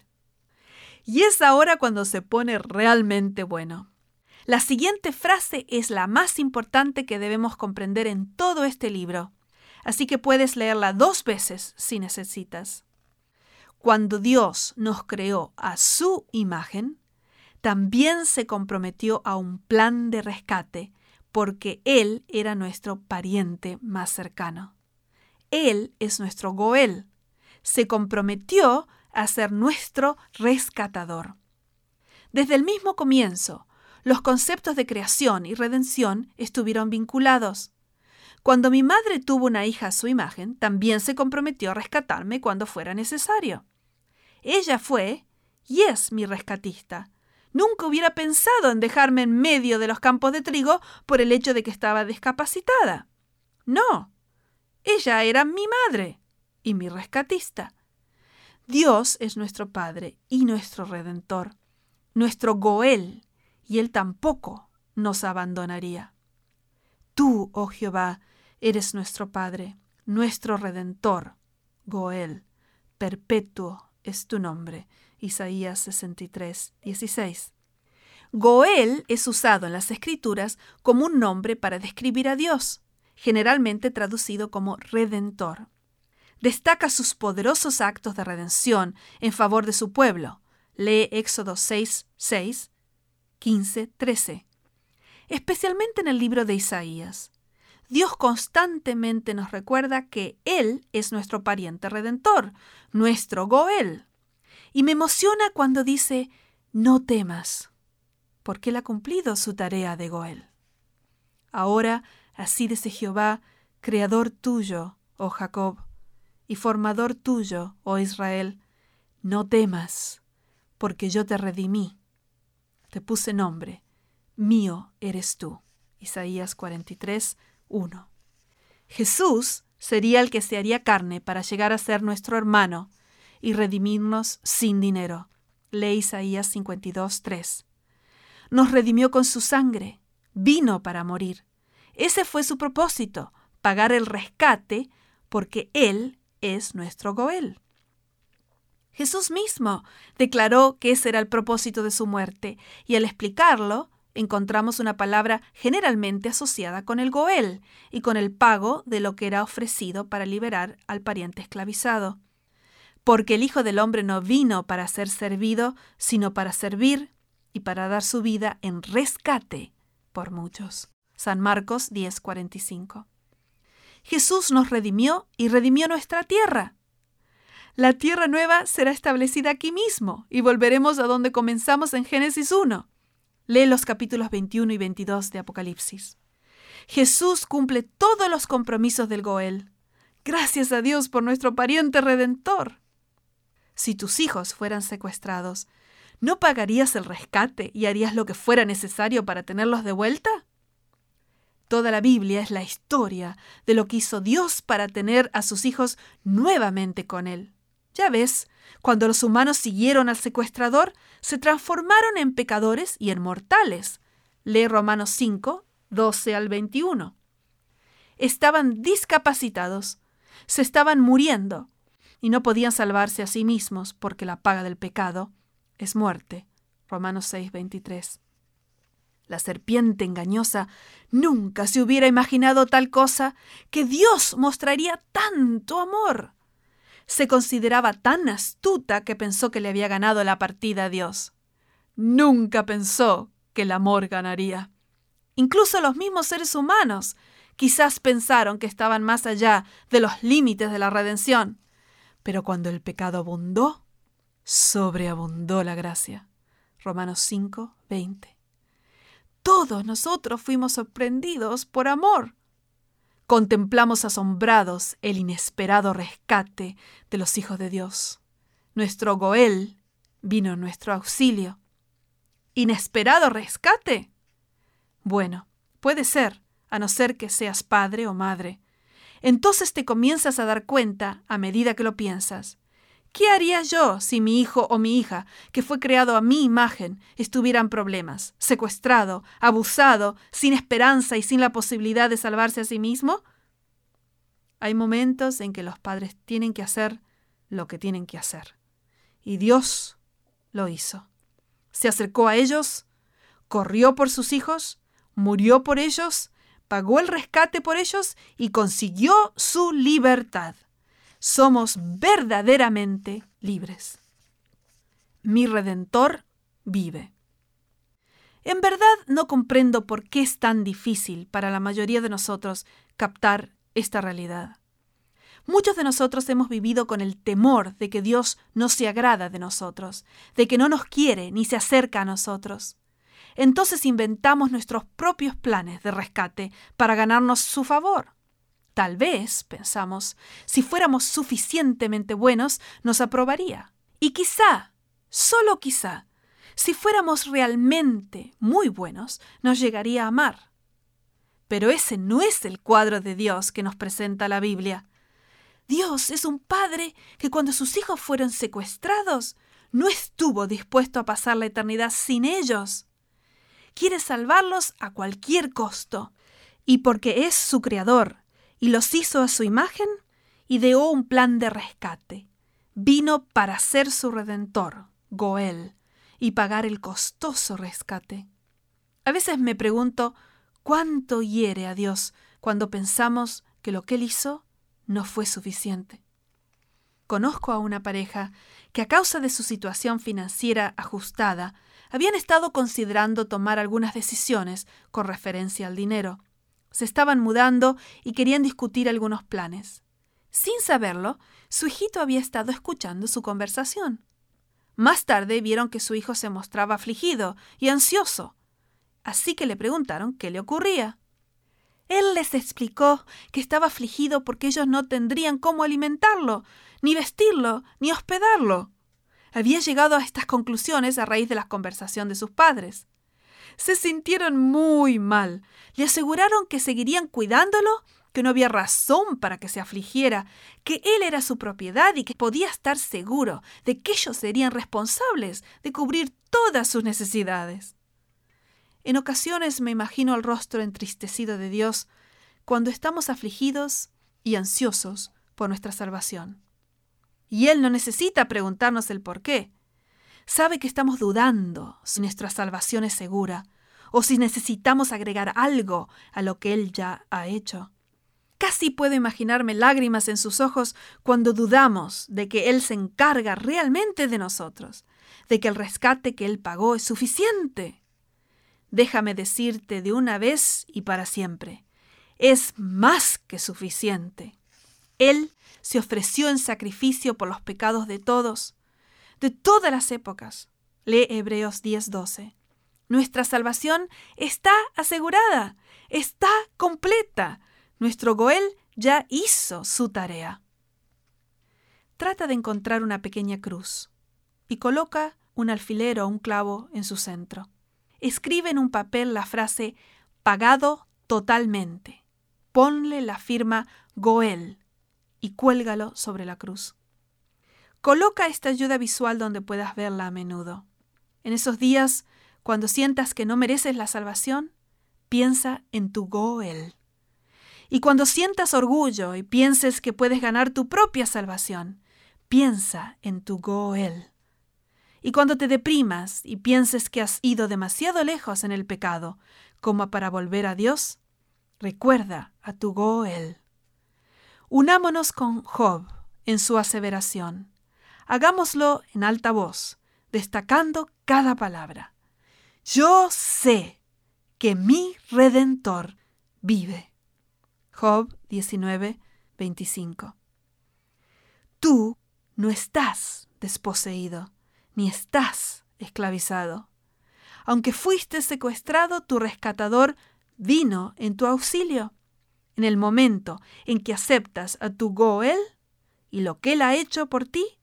[SPEAKER 1] Y es ahora cuando se pone realmente bueno. La siguiente frase es la más importante que debemos comprender en todo este libro, así que puedes leerla dos veces si necesitas. Cuando Dios nos creó a su imagen, también se comprometió a un plan de rescate, porque Él era nuestro pariente más cercano. Él es nuestro Goel. Se comprometió a ser nuestro rescatador. Desde el mismo comienzo, los conceptos de creación y redención estuvieron vinculados. Cuando mi madre tuvo una hija a su imagen, también se comprometió a rescatarme cuando fuera necesario. Ella fue y es mi rescatista, Nunca hubiera pensado en dejarme en medio de los campos de trigo por el hecho de que estaba discapacitada. No, ella era mi madre y mi rescatista. Dios es nuestro Padre y nuestro Redentor, nuestro Goel, y Él tampoco nos abandonaría. Tú, oh Jehová, eres nuestro Padre, nuestro Redentor, Goel, perpetuo es tu nombre Isaías 63, 16. Goel es usado en las Escrituras como un nombre para describir a Dios, generalmente traducido como Redentor. Destaca sus poderosos actos de redención en favor de su pueblo. Lee Éxodo 6, 6, 15, 13. Especialmente en el libro de Isaías. Dios constantemente nos recuerda que Él es nuestro pariente redentor, nuestro Goel. Y me emociona cuando dice, no temas, porque él ha cumplido su tarea de Goel. Ahora, así dice Jehová, creador tuyo, oh Jacob, y formador tuyo, oh Israel, no temas, porque yo te redimí, te puse nombre, mío eres tú. Isaías 43, 1. Jesús sería el que se haría carne para llegar a ser nuestro hermano, y redimirnos sin dinero. Lee Isaías 52, 3. Nos redimió con su sangre, vino para morir. Ese fue su propósito, pagar el rescate, porque Él es nuestro Goel. Jesús mismo declaró que ese era el propósito de su muerte, y al explicarlo, encontramos una palabra generalmente asociada con el Goel y con el pago de lo que era ofrecido para liberar al pariente esclavizado porque el Hijo del Hombre no vino para ser servido, sino para servir y para dar su vida en rescate por muchos. San Marcos 10:45. Jesús nos redimió y redimió nuestra tierra. La tierra nueva será establecida aquí mismo y volveremos a donde comenzamos en Génesis 1. Lee los capítulos 21 y 22 de Apocalipsis. Jesús cumple todos los compromisos del Goel. Gracias a Dios por nuestro pariente redentor si tus hijos fueran secuestrados, ¿no pagarías el rescate y harías lo que fuera necesario para tenerlos de vuelta? Toda la Biblia es la historia de lo que hizo Dios para tener a sus hijos nuevamente con Él. Ya ves, cuando los humanos siguieron al secuestrador, se transformaron en pecadores y en mortales. Lee Romanos 5, 12 al 21. Estaban discapacitados, se estaban muriendo, y no podían salvarse a sí mismos porque la paga del pecado es muerte. Romanos 6:23. La serpiente engañosa nunca se hubiera imaginado tal cosa que Dios mostraría tanto amor. Se consideraba tan astuta que pensó que le había ganado la partida a Dios. Nunca pensó que el amor ganaría. Incluso los mismos seres humanos quizás pensaron que estaban más allá de los límites de la redención. Pero cuando el pecado abundó, sobreabundó la gracia. Romanos 5, 20. Todos nosotros fuimos sorprendidos por amor. Contemplamos asombrados el inesperado rescate de los hijos de Dios. Nuestro Goel vino en nuestro auxilio. ¿Inesperado rescate? Bueno, puede ser, a no ser que seas padre o madre entonces te comienzas a dar cuenta, a medida que lo piensas, ¿qué haría yo si mi hijo o mi hija, que fue creado a mi imagen, estuvieran problemas, secuestrado, abusado, sin esperanza y sin la posibilidad de salvarse a sí mismo? Hay momentos en que los padres tienen que hacer lo que tienen que hacer. Y Dios lo hizo. Se acercó a ellos, corrió por sus hijos, murió por ellos, pagó el rescate por ellos y consiguió su libertad. Somos verdaderamente libres. Mi redentor vive. En verdad no comprendo por qué es tan difícil para la mayoría de nosotros captar esta realidad. Muchos de nosotros hemos vivido con el temor de que Dios no se agrada de nosotros, de que no nos quiere ni se acerca a nosotros. Entonces inventamos nuestros propios planes de rescate para ganarnos su favor. Tal vez, pensamos, si fuéramos suficientemente buenos, nos aprobaría. Y quizá, solo quizá, si fuéramos realmente muy buenos, nos llegaría a amar. Pero ese no es el cuadro de Dios que nos presenta la Biblia. Dios es un padre que cuando sus hijos fueron secuestrados, no estuvo dispuesto a pasar la eternidad sin ellos. Quiere salvarlos a cualquier costo, y porque es su creador y los hizo a su imagen, ideó un plan de rescate. Vino para ser su redentor, Goel, y pagar el costoso rescate. A veces me pregunto cuánto hiere a Dios cuando pensamos que lo que Él hizo no fue suficiente. Conozco a una pareja que a causa de su situación financiera ajustada habían estado considerando tomar algunas decisiones con referencia al dinero. Se estaban mudando y querían discutir algunos planes. Sin saberlo, su hijito había estado escuchando su conversación. Más tarde vieron que su hijo se mostraba afligido y ansioso, así que le preguntaron qué le ocurría. Él les explicó que estaba afligido porque ellos no tendrían cómo alimentarlo, ni vestirlo, ni hospedarlo. Había llegado a estas conclusiones a raíz de la conversación de sus padres. Se sintieron muy mal. Le aseguraron que seguirían cuidándolo, que no había razón para que se afligiera, que él era su propiedad y que podía estar seguro de que ellos serían responsables de cubrir todas sus necesidades. En ocasiones me imagino el rostro entristecido de Dios cuando estamos afligidos y ansiosos por nuestra salvación. Y Él no necesita preguntarnos el por qué. Sabe que estamos dudando si nuestra salvación es segura o si necesitamos agregar algo a lo que Él ya ha hecho. Casi puedo imaginarme lágrimas en sus ojos cuando dudamos de que Él se encarga realmente de nosotros, de que el rescate que Él pagó es suficiente. Déjame decirte de una vez y para siempre, es más que suficiente. Él se ofreció en sacrificio por los pecados de todos, de todas las épocas. Lee Hebreos 10:12. Nuestra salvación está asegurada, está completa. Nuestro Goel ya hizo su tarea. Trata de encontrar una pequeña cruz y coloca un alfiler o un clavo en su centro escribe en un papel la frase pagado totalmente. Ponle la firma Goel y cuélgalo sobre la cruz. Coloca esta ayuda visual donde puedas verla a menudo. En esos días, cuando sientas que no mereces la salvación, piensa en tu Goel. Y cuando sientas orgullo y pienses que puedes ganar tu propia salvación, piensa en tu Goel. Y cuando te deprimas y pienses que has ido demasiado lejos en el pecado como para volver a Dios, recuerda a tu Goel. Unámonos con Job en su aseveración. Hagámoslo en alta voz, destacando cada palabra. Yo sé que mi Redentor vive. Job 19, 25. Tú no estás desposeído ni estás esclavizado. Aunque fuiste secuestrado, tu rescatador vino en tu auxilio. En el momento en que aceptas a tu Goel y lo que él ha hecho por ti,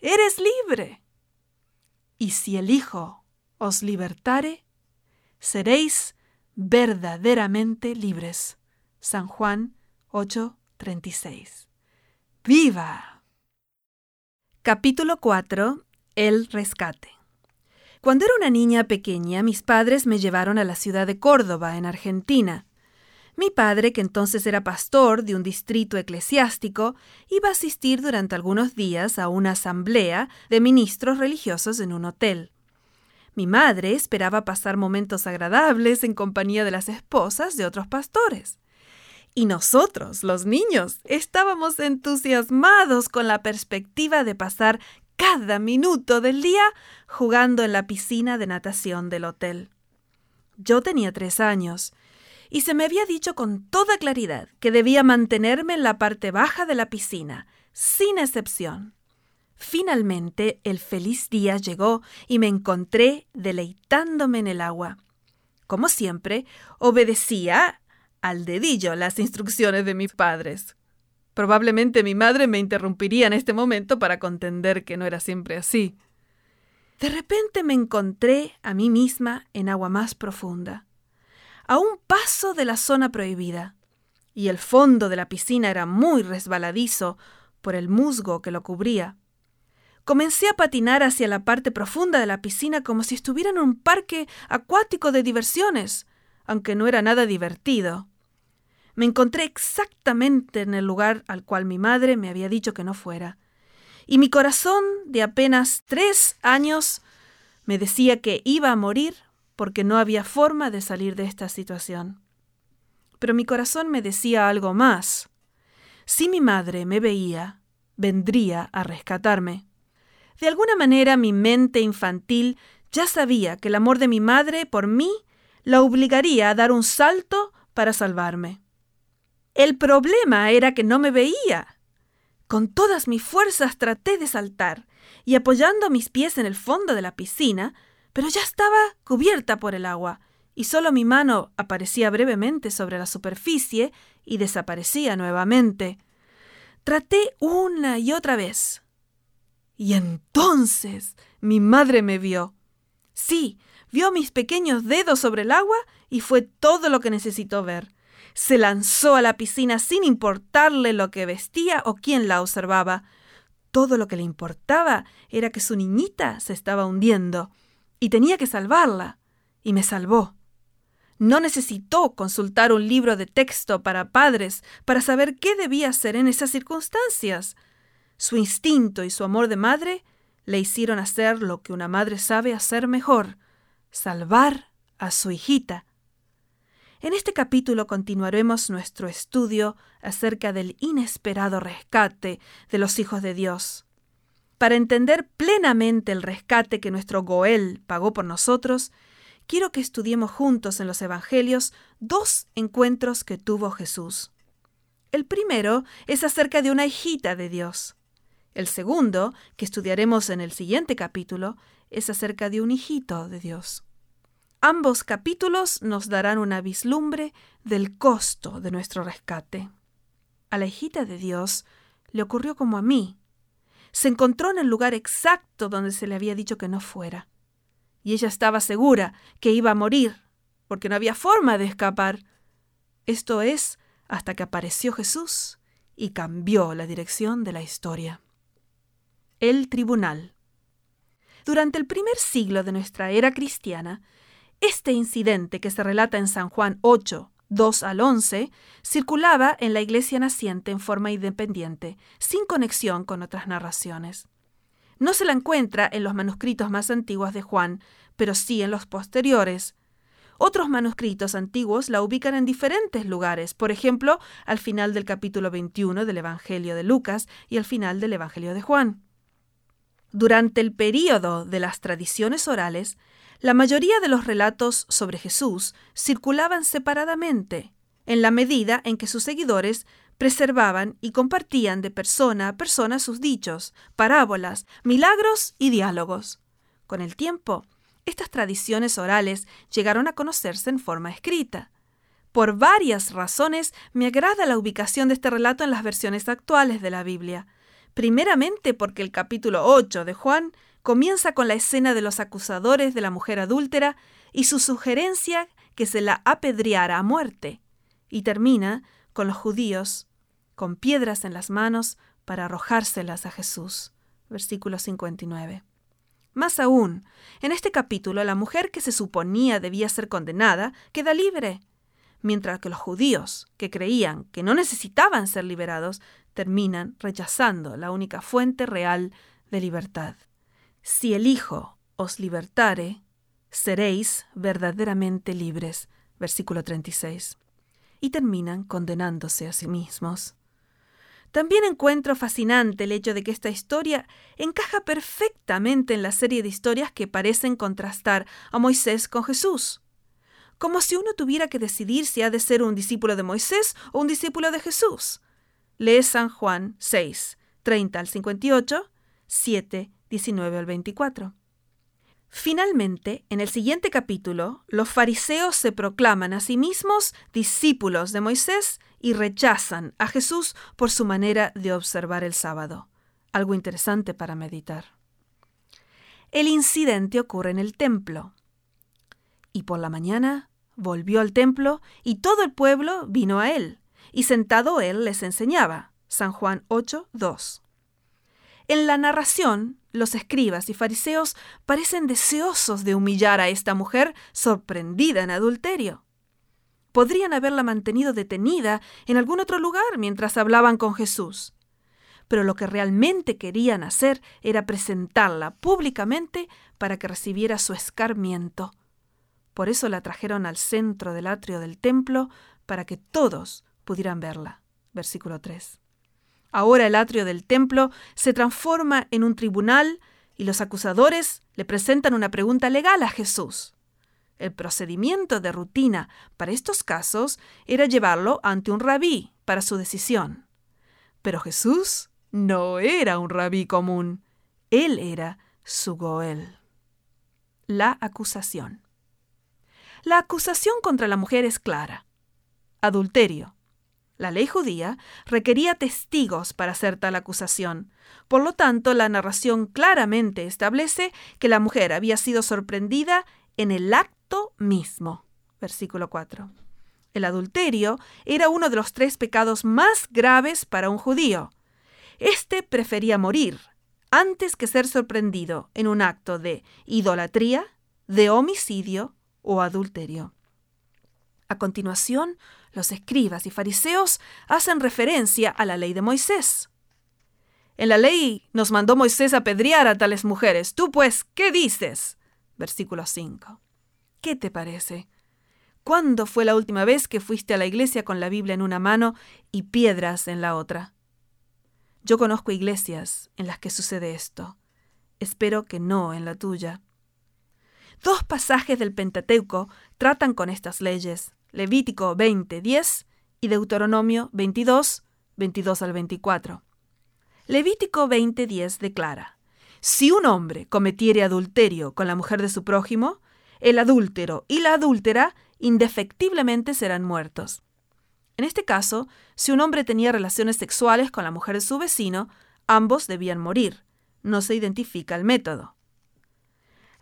[SPEAKER 1] eres libre. Y si el Hijo os libertare, seréis verdaderamente libres. San Juan 8:36. ¡Viva! Capítulo 4 el rescate. Cuando era una niña pequeña, mis padres me llevaron a la ciudad de Córdoba, en Argentina. Mi padre, que entonces era pastor de un distrito eclesiástico, iba a asistir durante algunos días a una asamblea de ministros religiosos en un hotel. Mi madre esperaba pasar momentos agradables en compañía de las esposas de otros pastores. Y nosotros, los niños, estábamos entusiasmados con la perspectiva de pasar cada minuto del día jugando en la piscina de natación del hotel. Yo tenía tres años y se me había dicho con toda claridad que debía mantenerme en la parte baja de la piscina, sin excepción. Finalmente el feliz día llegó y me encontré deleitándome en el agua. Como siempre, obedecía al dedillo las instrucciones de mis padres. Probablemente mi madre me interrumpiría en este momento para contender que no era siempre así. De repente me encontré a mí misma en agua más profunda, a un paso de la zona prohibida, y el fondo de la piscina era muy resbaladizo por el musgo que lo cubría. Comencé a patinar hacia la parte profunda de la piscina como si estuviera en un parque acuático de diversiones, aunque no era nada divertido. Me encontré exactamente en el lugar al cual mi madre me había dicho que no fuera, y mi corazón de apenas tres años me decía que iba a morir porque no había forma de salir de esta situación. Pero mi corazón me decía algo más. Si mi madre me veía, vendría a rescatarme. De alguna manera mi mente infantil ya sabía que el amor de mi madre por mí la obligaría a dar un salto para salvarme. El problema era que no me veía. Con todas mis fuerzas traté de saltar y apoyando mis pies en el fondo de la piscina, pero ya estaba cubierta por el agua y solo mi mano aparecía brevemente sobre la superficie y desaparecía nuevamente. Traté una y otra vez, y entonces mi madre me vio. Sí, vio mis pequeños dedos sobre el agua y fue todo lo que necesitó ver. Se lanzó a la piscina sin importarle lo que vestía o quién la observaba. Todo lo que le importaba era que su niñita se estaba hundiendo y tenía que salvarla. Y me salvó. No necesitó consultar un libro de texto para padres para saber qué debía hacer en esas circunstancias. Su instinto y su amor de madre le hicieron hacer lo que una madre sabe hacer mejor, salvar a su hijita. En este capítulo continuaremos nuestro estudio acerca del inesperado rescate de los hijos de Dios. Para entender plenamente el rescate que nuestro Goel pagó por nosotros, quiero que estudiemos juntos en los Evangelios dos encuentros que tuvo Jesús. El primero es acerca de una hijita de Dios. El segundo, que estudiaremos en el siguiente capítulo, es acerca de un hijito de Dios. Ambos capítulos nos darán una vislumbre del costo de nuestro rescate. A la hijita de Dios le ocurrió como a mí. Se encontró en el lugar exacto donde se le había dicho que no fuera. Y ella estaba segura que iba a morir, porque no había forma de escapar. Esto es hasta que apareció Jesús y cambió la dirección de la historia. El tribunal. Durante el primer siglo de nuestra era cristiana, este incidente que se relata en San Juan 8, 2 al 11, circulaba en la iglesia naciente en forma independiente, sin conexión con otras narraciones. No se la encuentra en los manuscritos más antiguos de Juan, pero sí en los posteriores. Otros manuscritos antiguos la ubican en diferentes lugares, por ejemplo, al final del capítulo 21 del Evangelio de Lucas y al final del Evangelio de Juan. Durante el período de las tradiciones orales, la mayoría de los relatos sobre Jesús circulaban separadamente, en la medida en que sus seguidores preservaban y compartían de persona a persona sus dichos, parábolas, milagros y diálogos. Con el tiempo, estas tradiciones orales llegaron a conocerse en forma escrita. Por varias razones me agrada la ubicación de este relato en las versiones actuales de la Biblia primeramente porque el capítulo 8 de Juan comienza con la escena de los acusadores de la mujer adúltera y su sugerencia que se la apedreara a muerte, y termina con los judíos con piedras en las manos para arrojárselas a Jesús. Versículo 59. Más aún, en este capítulo la mujer que se suponía debía ser condenada queda libre, mientras que los judíos, que creían que no necesitaban ser liberados, terminan rechazando la única fuente real de libertad. Si el Hijo os libertare, seréis verdaderamente libres. Versículo 36. Y terminan condenándose a sí mismos. También encuentro fascinante el hecho de que esta historia encaja perfectamente en la serie de historias que parecen contrastar a Moisés con Jesús. Como si uno tuviera que decidir si ha de ser un discípulo de Moisés o un discípulo de Jesús. Lee San Juan 6, 30 al 58, 7, 19 al 24. Finalmente, en el siguiente capítulo, los fariseos se proclaman a sí mismos discípulos de Moisés y rechazan a Jesús por su manera de observar el sábado. Algo interesante para meditar. El incidente ocurre en el templo. Y por la mañana volvió al templo y todo el pueblo vino a él, y sentado él les enseñaba. San Juan 8, 2. En la narración, los escribas y fariseos parecen deseosos de humillar a esta mujer sorprendida en adulterio. Podrían haberla mantenido detenida en algún otro lugar mientras hablaban con Jesús. Pero lo que realmente querían hacer era presentarla públicamente para que recibiera su escarmiento. Por eso la trajeron al centro del atrio del templo para que todos pudieran verla. Versículo 3. Ahora el atrio del templo se transforma en un tribunal y los acusadores le presentan una pregunta legal a Jesús. El procedimiento de rutina para estos casos era llevarlo ante un rabí para su decisión. Pero Jesús no era un rabí común, él era su Goel. La acusación. La acusación contra la mujer es clara. Adulterio, la ley judía requería testigos para hacer tal acusación. Por lo tanto, la narración claramente establece que la mujer había sido sorprendida en el acto mismo. Versículo 4. El adulterio era uno de los tres pecados más graves para un judío. Este prefería morir antes que ser sorprendido en un acto de idolatría, de homicidio o adulterio. A continuación, los escribas y fariseos hacen referencia a la ley de Moisés. En la ley nos mandó Moisés apedrear a tales mujeres. Tú pues, ¿qué dices? Versículo 5. ¿Qué te parece? ¿Cuándo fue la última vez que fuiste a la iglesia con la Biblia en una mano y piedras en la otra? Yo conozco iglesias en las que sucede esto. Espero que no en la tuya. Dos pasajes del Pentateuco tratan con estas leyes. Levítico 20, 10 y Deuteronomio 22, 22 al 24. Levítico 20, 10 declara, Si un hombre cometiere adulterio con la mujer de su prójimo, el adúltero y la adúltera indefectiblemente serán muertos. En este caso, si un hombre tenía relaciones sexuales con la mujer de su vecino, ambos debían morir. No se identifica el método.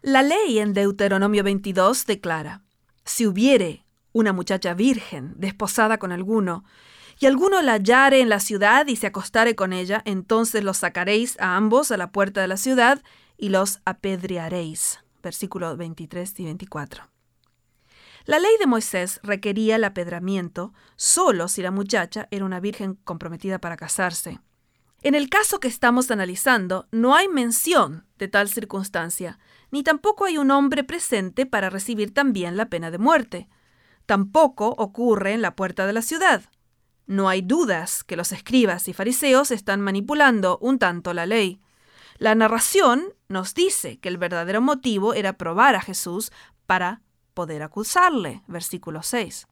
[SPEAKER 1] La ley en Deuteronomio 22 declara, si hubiere una muchacha virgen, desposada con alguno, y alguno la hallare en la ciudad y se acostare con ella, entonces los sacaréis a ambos a la puerta de la ciudad y los apedrearéis. Versículos 23 y 24. La ley de Moisés requería el apedramiento solo si la muchacha era una virgen comprometida para casarse. En el caso que estamos analizando, no hay mención de tal circunstancia, ni tampoco hay un hombre presente para recibir también la pena de muerte. Tampoco ocurre en la puerta de la ciudad. No hay dudas que los escribas y fariseos están manipulando un tanto la ley. La narración nos dice que el verdadero motivo era probar a Jesús para poder acusarle, versículo 6.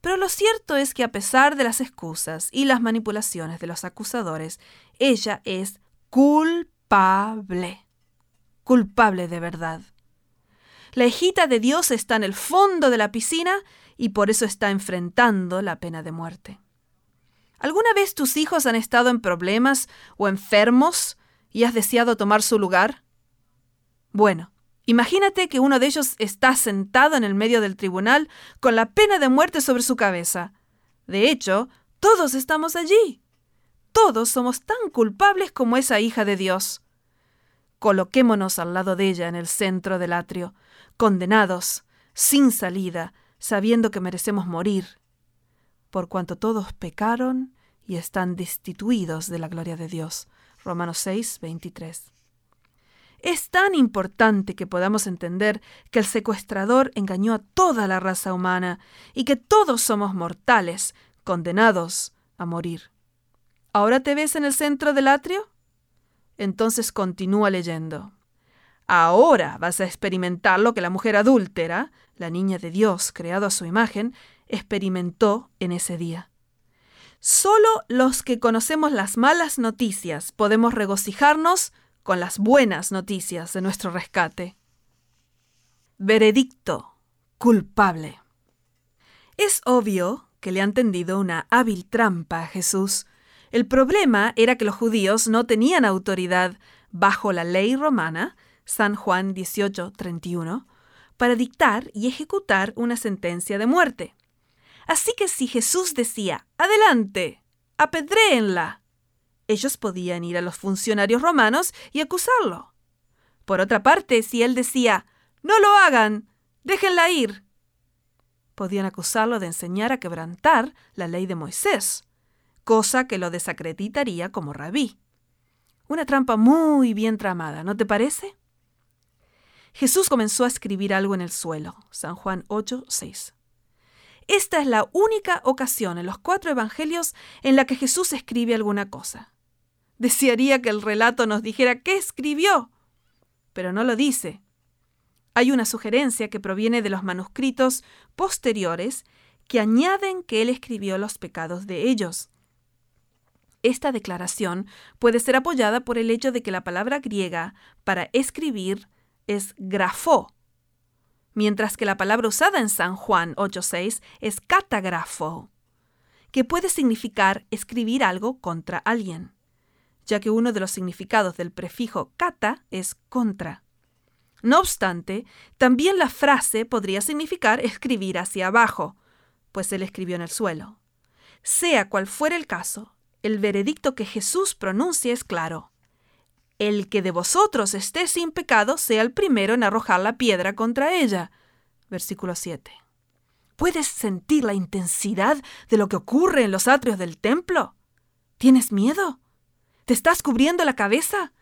[SPEAKER 1] Pero lo cierto es que a pesar de las excusas y las manipulaciones de los acusadores, ella es culpable, culpable de verdad. La hijita de Dios está en el fondo de la piscina y por eso está enfrentando la pena de muerte. ¿Alguna vez tus hijos han estado en problemas o enfermos y has deseado tomar su lugar? Bueno, imagínate que uno de ellos está sentado en el medio del tribunal con la pena de muerte sobre su cabeza. De hecho, todos estamos allí. Todos somos tan culpables como esa hija de Dios. Coloquémonos al lado de ella en el centro del atrio, condenados, sin salida, sabiendo que merecemos morir, por cuanto todos pecaron y están destituidos de la gloria de Dios. Romanos 6, 23. Es tan importante que podamos entender que el secuestrador engañó a toda la raza humana y que todos somos mortales, condenados a morir. ¿Ahora te ves en el centro del atrio? Entonces continúa leyendo. Ahora vas a experimentar lo que la mujer adúltera, la niña de Dios creado a su imagen, experimentó en ese día. Solo los que conocemos las malas noticias podemos regocijarnos con las buenas noticias de nuestro rescate. Veredicto. Culpable. Es obvio que le han tendido una hábil trampa a Jesús. El problema era que los judíos no tenían autoridad bajo la ley romana, San Juan 18:31, para dictar y ejecutar una sentencia de muerte. Así que si Jesús decía, adelante, apedréenla, ellos podían ir a los funcionarios romanos y acusarlo. Por otra parte, si él decía, no lo hagan, déjenla ir, podían acusarlo de enseñar a quebrantar la ley de Moisés, cosa que lo desacreditaría como rabí. Una trampa muy bien tramada, ¿no te parece? Jesús comenzó a escribir algo en el suelo. San Juan 8, 6. Esta es la única ocasión en los cuatro evangelios en la que Jesús escribe alguna cosa. Desearía que el relato nos dijera qué escribió, pero no lo dice. Hay una sugerencia que proviene de los manuscritos posteriores que añaden que él escribió los pecados de ellos. Esta declaración puede ser apoyada por el hecho de que la palabra griega para escribir es grafó, mientras que la palabra usada en San Juan 8.6 es catagrafo, que puede significar escribir algo contra alguien, ya que uno de los significados del prefijo cata es contra. No obstante, también la frase podría significar escribir hacia abajo, pues él escribió en el suelo. Sea cual fuera el caso, el veredicto que Jesús pronuncia es claro. El que de vosotros esté sin pecado sea el primero en arrojar la piedra contra ella. Versículo 7. ¿Puedes sentir la intensidad de lo que ocurre en los atrios del templo? ¿Tienes miedo? ¿Te estás cubriendo la cabeza?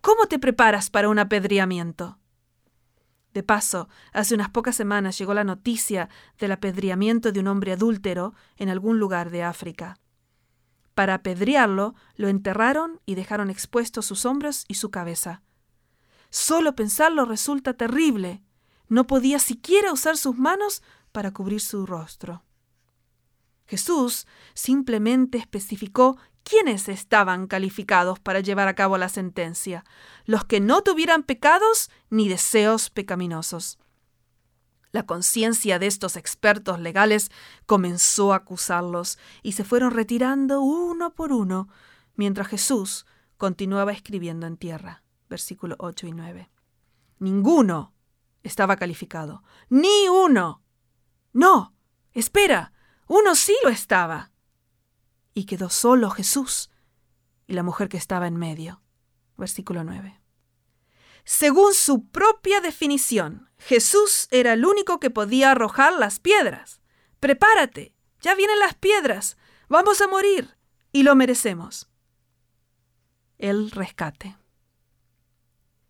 [SPEAKER 1] ¿Cómo te preparas para un apedreamiento? De paso, hace unas pocas semanas llegó la noticia del apedreamiento de un hombre adúltero en algún lugar de África. Para apedrearlo, lo enterraron y dejaron expuestos sus hombros y su cabeza. Solo pensarlo resulta terrible. No podía siquiera usar sus manos para cubrir su rostro. Jesús simplemente especificó quiénes estaban calificados para llevar a cabo la sentencia, los que no tuvieran pecados ni deseos pecaminosos. La conciencia de estos expertos legales comenzó a acusarlos y se fueron retirando uno por uno, mientras Jesús continuaba escribiendo en tierra. Versículo 8 y 9. Ninguno estaba calificado. Ni uno. No. Espera. Uno sí lo estaba. Y quedó solo Jesús y la mujer que estaba en medio. Versículo 9. Según su propia definición, Jesús era el único que podía arrojar las piedras. Prepárate, ya vienen las piedras, vamos a morir, y lo merecemos. El rescate.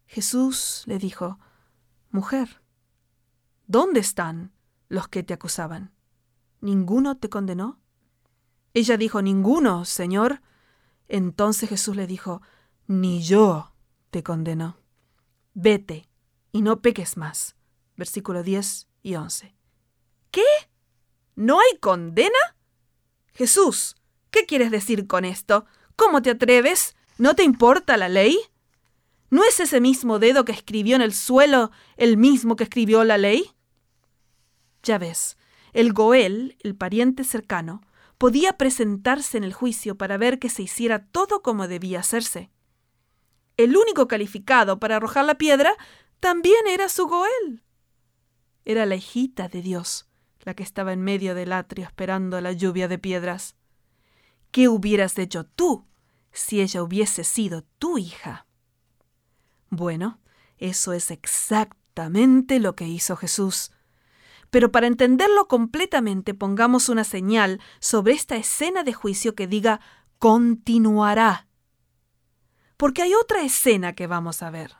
[SPEAKER 1] Jesús le dijo, Mujer, ¿dónde están los que te acusaban? ¿Ninguno te condenó? Ella dijo, Ninguno, Señor. Entonces Jesús le dijo, Ni yo te condeno vete y no peques más. Versículo 10 y 11. ¿Qué? ¿No hay condena? Jesús, ¿qué quieres decir con esto? ¿Cómo te atreves? ¿No te importa la ley? ¿No es ese mismo dedo que escribió en el suelo el mismo que escribió la ley? Ya ves, el Goel, el pariente cercano, podía presentarse en el juicio para ver que se hiciera todo como debía hacerse el único calificado para arrojar la piedra, también era su Goel. Era la hijita de Dios, la que estaba en medio del atrio esperando la lluvia de piedras. ¿Qué hubieras hecho tú si ella hubiese sido tu hija? Bueno, eso es exactamente lo que hizo Jesús. Pero para entenderlo completamente pongamos una señal sobre esta escena de juicio que diga continuará porque hay otra escena que vamos a ver.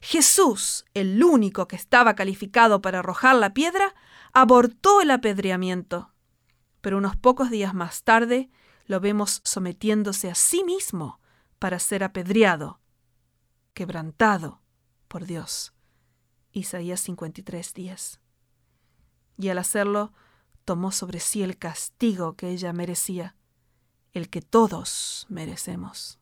[SPEAKER 1] Jesús, el único que estaba calificado para arrojar la piedra, abortó el apedreamiento. Pero unos pocos días más tarde lo vemos sometiéndose a sí mismo para ser apedreado, quebrantado por Dios. Isaías 53, 10. Y al hacerlo, tomó sobre sí el castigo que ella merecía, el que todos merecemos.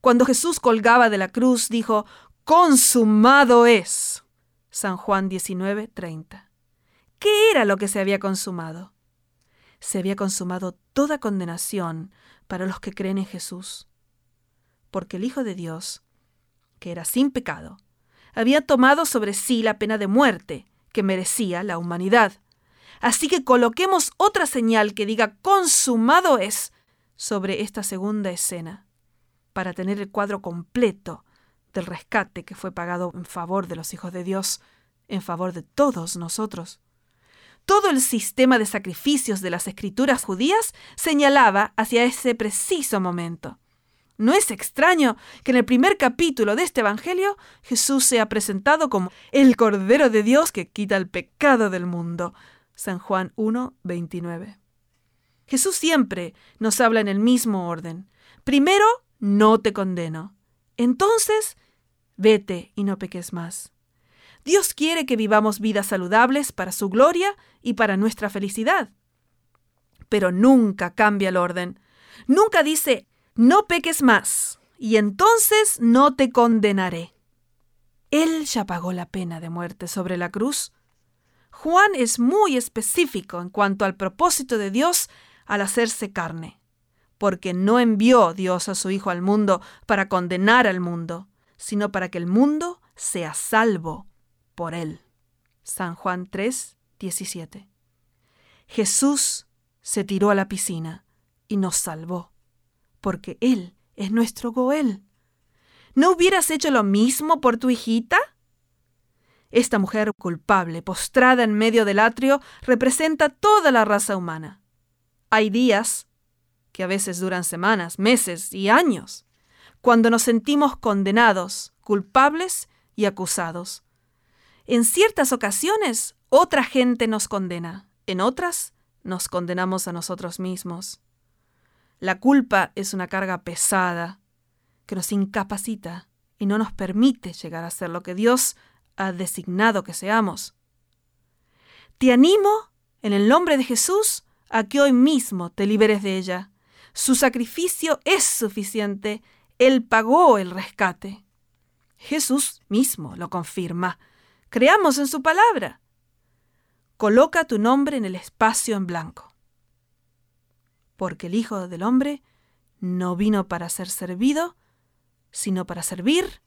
[SPEAKER 1] Cuando Jesús colgaba de la cruz, dijo, consumado es. San Juan 19, 30. ¿Qué era lo que se había consumado? Se había consumado toda condenación para los que creen en Jesús, porque el Hijo de Dios, que era sin pecado, había tomado sobre sí la pena de muerte que merecía la humanidad. Así que coloquemos otra señal que diga consumado es sobre esta segunda escena, para tener el cuadro completo del rescate que fue pagado en favor de los hijos de Dios, en favor de todos nosotros. Todo el sistema de sacrificios de las escrituras judías señalaba hacia ese preciso momento. No es extraño que en el primer capítulo de este Evangelio Jesús sea presentado como el Cordero de Dios que quita el pecado del mundo. San Juan 1, 29. Jesús siempre nos habla en el mismo orden. Primero, no te condeno. Entonces, vete y no peques más. Dios quiere que vivamos vidas saludables para su gloria y para nuestra felicidad. Pero nunca cambia el orden. Nunca dice, no peques más, y entonces no te condenaré. Él ya pagó la pena de muerte sobre la cruz. Juan es muy específico en cuanto al propósito de Dios al hacerse carne, porque no envió Dios a su Hijo al mundo para condenar al mundo, sino para que el mundo sea salvo por él. San Juan 3, 17. Jesús se tiró a la piscina y nos salvó porque Él es nuestro Goel. ¿No hubieras hecho lo mismo por tu hijita? Esta mujer culpable, postrada en medio del atrio, representa toda la raza humana. Hay días, que a veces duran semanas, meses y años, cuando nos sentimos condenados, culpables y acusados. En ciertas ocasiones, otra gente nos condena, en otras, nos condenamos a nosotros mismos. La culpa es una carga pesada que nos incapacita y no nos permite llegar a ser lo que Dios ha designado que seamos. Te animo, en el nombre de Jesús, a que hoy mismo te liberes de ella. Su sacrificio es suficiente. Él pagó el rescate. Jesús mismo lo confirma. Creamos en su palabra. Coloca tu nombre en el espacio en blanco porque el Hijo del Hombre no vino para ser servido, sino para servir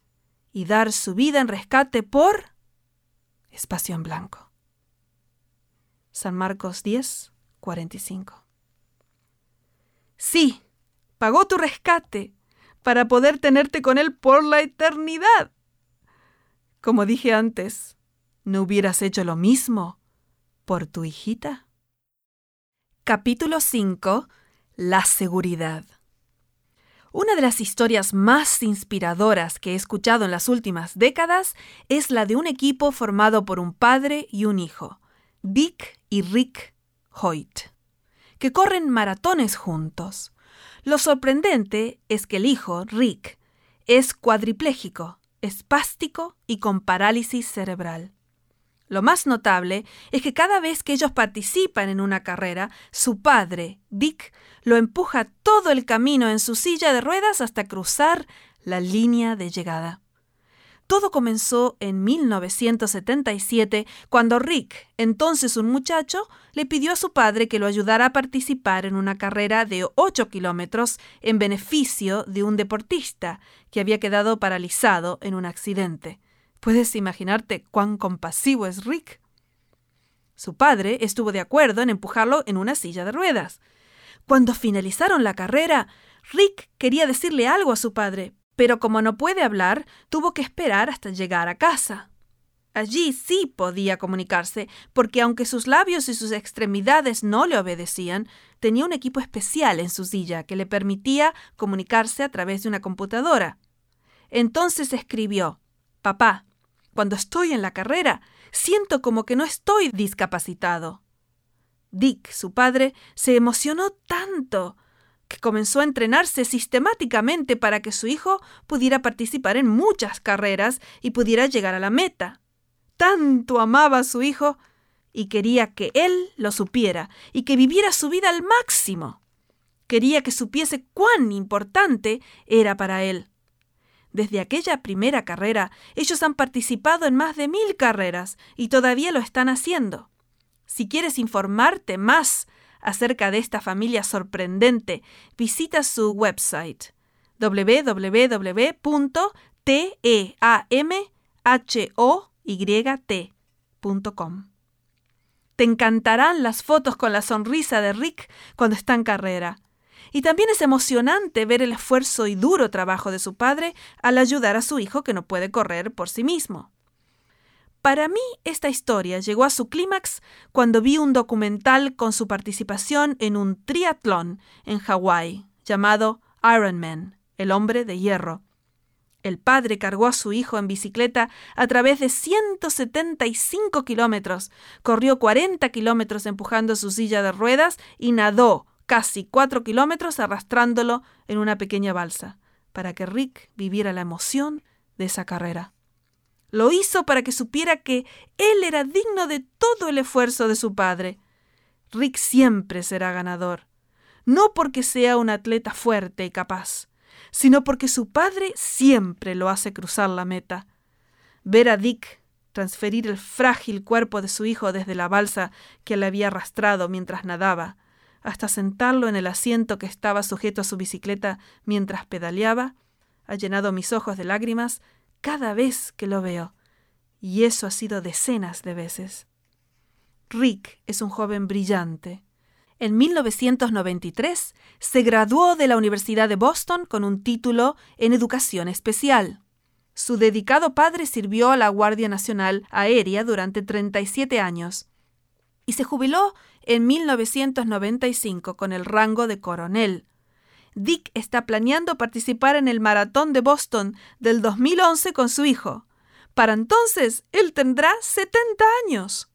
[SPEAKER 1] y dar su vida en rescate por espacio en blanco. San Marcos 10, 45. Sí, pagó tu rescate para poder tenerte con Él por la eternidad. Como dije antes, ¿no hubieras hecho lo mismo por tu hijita? Capítulo 5 la seguridad. Una de las historias más inspiradoras que he escuchado en las últimas décadas es la de un equipo formado por un padre y un hijo, Dick y Rick Hoyt, que corren maratones juntos. Lo sorprendente es que el hijo, Rick, es cuadripléjico, espástico y con parálisis cerebral. Lo más notable es que cada vez que ellos participan en una carrera, su padre, Dick, lo empuja todo el camino en su silla de ruedas hasta cruzar la línea de llegada. Todo comenzó en 1977, cuando Rick, entonces un muchacho, le pidió a su padre que lo ayudara a participar en una carrera de 8 kilómetros en beneficio de un deportista que había quedado paralizado en un accidente. ¿Puedes imaginarte cuán compasivo es Rick? Su padre estuvo de acuerdo en empujarlo en una silla de ruedas. Cuando finalizaron la carrera, Rick quería decirle algo a su padre, pero como no puede hablar, tuvo que esperar hasta llegar a casa. Allí sí podía comunicarse, porque aunque sus labios y sus extremidades no le obedecían, tenía un equipo especial en su silla que le permitía comunicarse a través de una computadora. Entonces escribió Papá, cuando estoy en la carrera, siento como que no estoy discapacitado. Dick, su padre, se emocionó tanto que comenzó a entrenarse sistemáticamente para que su hijo pudiera participar en muchas carreras y pudiera llegar a la meta. Tanto amaba a su hijo y quería que él lo supiera y que viviera su vida al máximo. Quería que supiese cuán importante era para él. Desde aquella primera carrera, ellos han participado en más de mil carreras y todavía lo están haciendo. Si quieres informarte más acerca de esta familia sorprendente, visita su website www.teamhoyt.com. Te encantarán las fotos con la sonrisa de Rick cuando está en carrera. Y también es emocionante ver el esfuerzo y duro trabajo de su padre al ayudar a su hijo que no puede correr por sí mismo. Para mí, esta historia llegó a su clímax cuando vi un documental con su participación en un triatlón en Hawái llamado Iron Man, el hombre de hierro. El padre cargó a su hijo en bicicleta a través de 175 kilómetros, corrió 40 kilómetros empujando su silla de ruedas y nadó casi 4 kilómetros arrastrándolo en una pequeña balsa, para que Rick viviera la emoción de esa carrera. Lo hizo para que supiera que él era digno de todo el esfuerzo de su padre. Rick siempre será ganador, no porque sea un atleta fuerte y capaz, sino porque su padre siempre lo hace cruzar la meta. Ver a Dick transferir el frágil cuerpo de su hijo desde la balsa que le había arrastrado mientras nadaba, hasta sentarlo en el asiento que estaba sujeto a su bicicleta mientras pedaleaba, ha llenado mis ojos de lágrimas cada vez que lo veo, y eso ha sido decenas de veces. Rick es un joven brillante. En 1993 se graduó de la Universidad de Boston con un título en educación especial. Su dedicado padre sirvió a la Guardia Nacional Aérea durante 37 años y se jubiló en 1995 con el rango de coronel. Dick está planeando participar en el Maratón de Boston del 2011 con su hijo. Para entonces, él tendrá 70 años.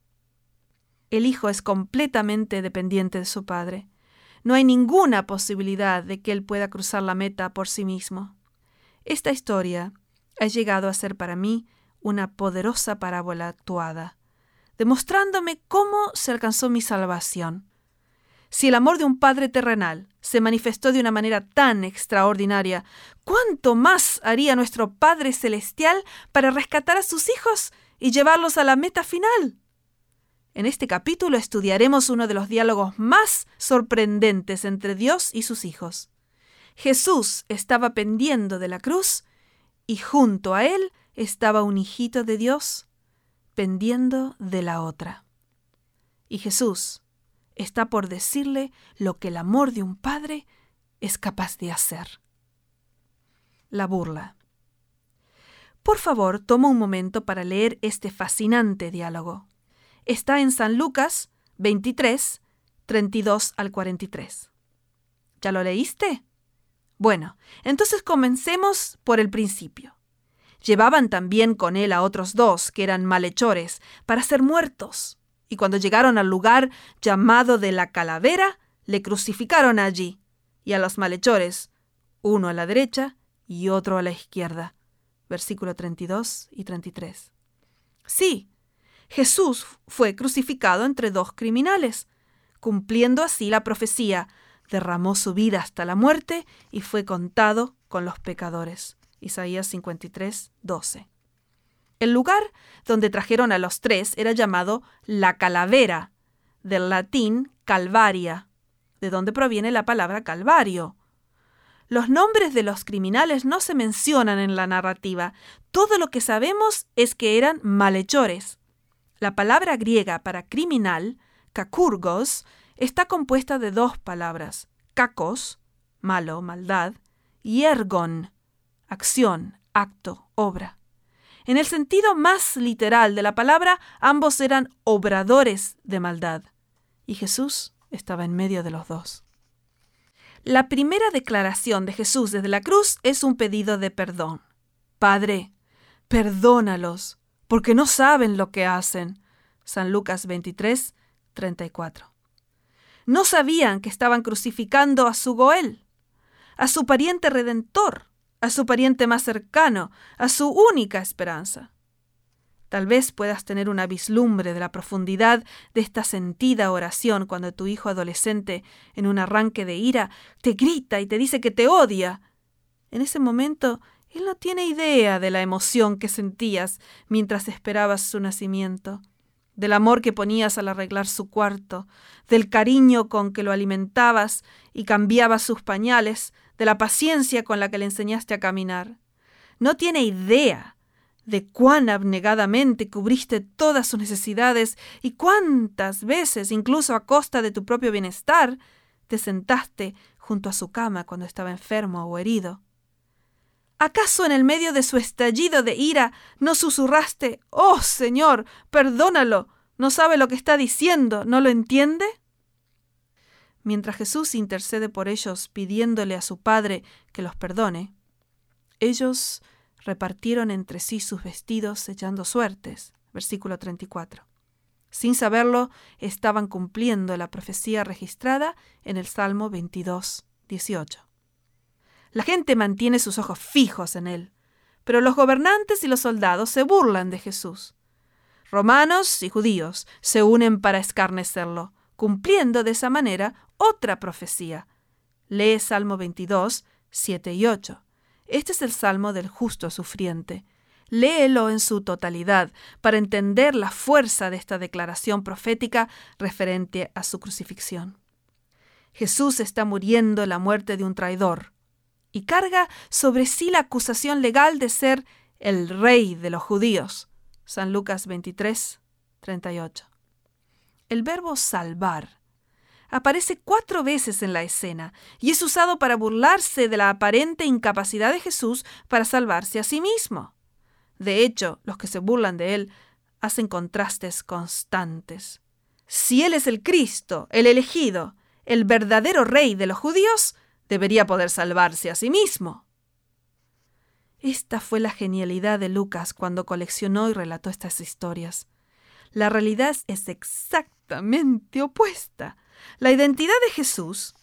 [SPEAKER 1] El hijo es completamente dependiente de su padre. No hay ninguna posibilidad de que él pueda cruzar la meta por sí mismo. Esta historia ha llegado a ser para mí una poderosa parábola actuada, demostrándome cómo se alcanzó mi salvación. Si el amor de un Padre terrenal se manifestó de una manera tan extraordinaria, ¿cuánto más haría nuestro Padre Celestial para rescatar a sus hijos y llevarlos a la meta final? En este capítulo estudiaremos uno de los diálogos más sorprendentes entre Dios y sus hijos. Jesús estaba pendiendo de la cruz y junto a él estaba un hijito de Dios pendiendo de la otra. Y Jesús está por decirle lo que el amor de un padre es capaz de hacer. La burla. Por favor, toma un momento para leer este fascinante diálogo. Está en San Lucas 23, 32 al 43. ¿Ya lo leíste? Bueno, entonces comencemos por el principio. Llevaban también con él a otros dos, que eran malhechores, para ser muertos y cuando llegaron al lugar llamado de la calavera, le crucificaron allí, y a los malhechores, uno a la derecha y otro a la izquierda. Versículo 32 y 33. Sí, Jesús fue crucificado entre dos criminales, cumpliendo así la profecía, derramó su vida hasta la muerte y fue contado con los pecadores. Isaías 53, 12. El lugar donde trajeron a los tres era llamado la calavera, del latín calvaria, de donde proviene la palabra calvario. Los nombres de los criminales no se mencionan en la narrativa. Todo lo que sabemos es que eran malhechores. La palabra griega para criminal, kakurgos, está compuesta de dos palabras, kakos, malo, maldad, y ergon, acción, acto, obra. En el sentido más literal de la palabra, ambos eran obradores de maldad. Y Jesús estaba en medio de los dos. La primera declaración de Jesús desde la cruz es un pedido de perdón. Padre, perdónalos, porque no saben lo que hacen. San Lucas 23, 34. No sabían que estaban crucificando a su Goel, a su pariente redentor, a su pariente más cercano, a su única esperanza. Tal vez puedas tener una vislumbre de la profundidad de esta sentida oración cuando tu hijo adolescente, en un arranque de ira, te grita y te dice que te odia. En ese momento, él no tiene idea de la emoción que sentías mientras esperabas su nacimiento, del amor que ponías al arreglar su cuarto, del cariño con que lo alimentabas y cambiabas sus pañales, de la paciencia con la que le enseñaste a caminar. No tiene idea de cuán abnegadamente cubriste todas sus necesidades y cuántas veces, incluso a costa de tu propio bienestar, te sentaste junto a su cama cuando estaba enfermo o herido. ¿Acaso en el medio de su estallido de ira no susurraste, Oh Señor, perdónalo, no sabe lo que está diciendo, no lo entiende? Mientras Jesús intercede por ellos pidiéndole a su Padre que los perdone, ellos repartieron entre sí sus vestidos echando suertes. Versículo 34. Sin saberlo, estaban cumpliendo la profecía registrada en el Salmo 22, 18. La gente mantiene sus ojos fijos en él, pero los gobernantes y los soldados se burlan de Jesús. Romanos y judíos se unen para escarnecerlo, cumpliendo de esa manera otra profecía. Lee Salmo 22, 7 y 8. Este es el salmo del justo sufriente. Léelo en su totalidad para entender la fuerza de esta declaración profética referente a su crucifixión. Jesús está muriendo la muerte de un traidor y carga sobre sí la acusación legal de ser el rey de los judíos. San Lucas 23, 38. El verbo salvar aparece cuatro veces en la escena y es usado para burlarse de la aparente incapacidad de Jesús para salvarse a sí mismo. De hecho, los que se burlan de él hacen contrastes constantes. Si él es el Cristo, el elegido, el verdadero rey de los judíos, debería poder salvarse a sí mismo. Esta fue la genialidad de Lucas cuando coleccionó y relató estas historias. La realidad es opuesta. La identidad de Jesús,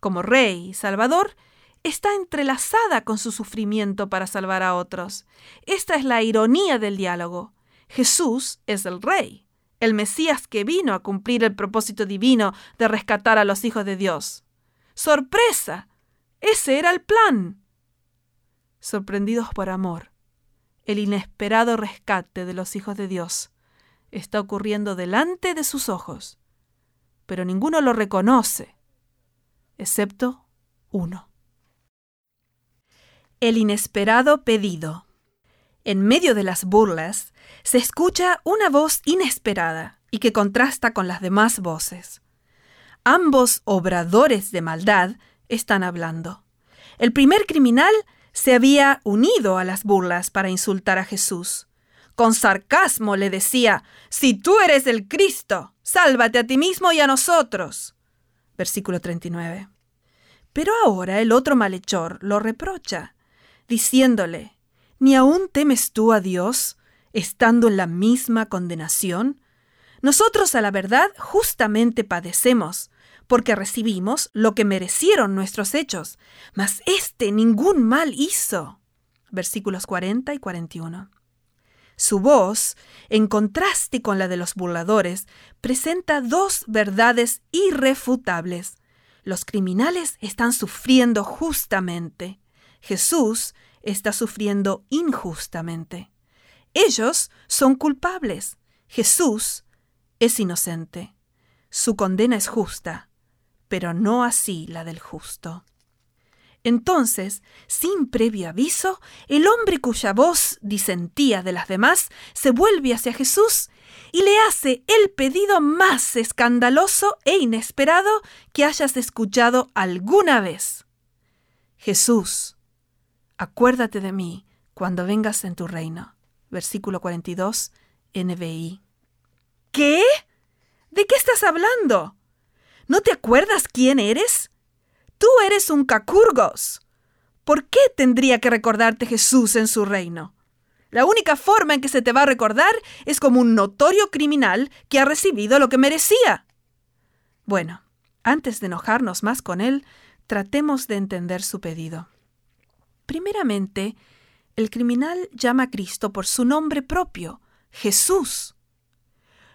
[SPEAKER 1] como Rey y Salvador, está entrelazada con su sufrimiento para salvar a otros. Esta es la ironía del diálogo. Jesús es el Rey, el Mesías que vino a cumplir el propósito divino de rescatar a los hijos de Dios. ¡Sorpresa! Ese era el plan. Sorprendidos por amor, el inesperado rescate de los hijos de Dios está ocurriendo delante de sus ojos pero ninguno lo reconoce, excepto uno. El inesperado pedido. En medio de las burlas se escucha una voz inesperada y que contrasta con las demás voces. Ambos obradores de maldad están hablando. El primer criminal se había unido a las burlas para insultar a Jesús. Con sarcasmo le decía, Si tú eres el Cristo, sálvate a ti mismo y a nosotros. Versículo 39. Pero ahora el otro malhechor lo reprocha, diciéndole, ¿Ni aún temes tú a Dios, estando en la misma condenación? Nosotros a la verdad justamente padecemos, porque recibimos lo que merecieron nuestros hechos, mas éste ningún mal hizo. Versículos 40 y 41. Su voz, en contraste con la de los burladores, presenta dos verdades irrefutables. Los criminales están sufriendo justamente. Jesús está sufriendo injustamente. Ellos son culpables. Jesús es inocente. Su condena es justa, pero no así la del justo. Entonces, sin previo aviso, el hombre cuya voz disentía de las demás se vuelve hacia Jesús y le hace el pedido más escandaloso e inesperado que hayas escuchado alguna vez. Jesús, acuérdate de mí cuando vengas en tu reino. Versículo 42, NBI. ¿Qué? ¿De qué estás hablando? ¿No te acuerdas quién eres? Tú eres un cacurgos. ¿Por qué tendría que recordarte Jesús en su reino? La única forma en que se te va a recordar es como un notorio criminal que ha recibido lo que merecía. Bueno, antes de enojarnos más con él, tratemos de entender su pedido. Primeramente, el criminal llama a Cristo por su nombre propio, Jesús.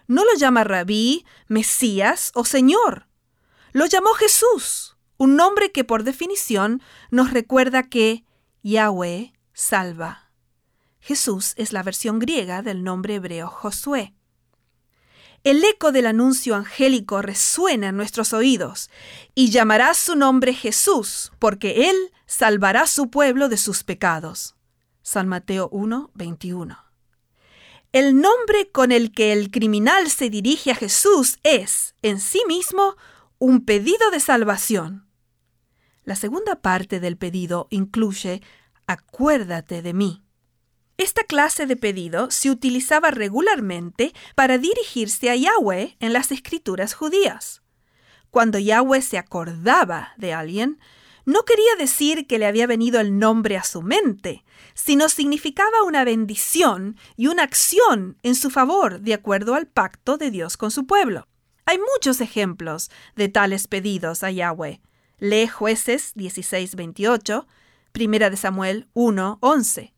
[SPEAKER 1] No lo llama rabí, Mesías o Señor. Lo llamó Jesús, un nombre que por definición nos recuerda que Yahweh salva. Jesús es la versión griega del nombre hebreo Josué. El eco del anuncio angélico resuena en nuestros oídos y llamará su nombre Jesús, porque Él salvará su pueblo de sus pecados. San Mateo 1, 21. El nombre con el que el criminal se dirige a Jesús es, en sí mismo, un pedido de salvación. La segunda parte del pedido incluye Acuérdate de mí. Esta clase de pedido se utilizaba regularmente para dirigirse a Yahweh en las escrituras judías. Cuando Yahweh se acordaba de alguien, no quería decir que le había venido el nombre a su mente, sino significaba una bendición y una acción en su favor de acuerdo al pacto de Dios con su pueblo. Hay muchos ejemplos de tales pedidos a Yahweh. Lee Jueces 16:28, Primera de Samuel 1:11.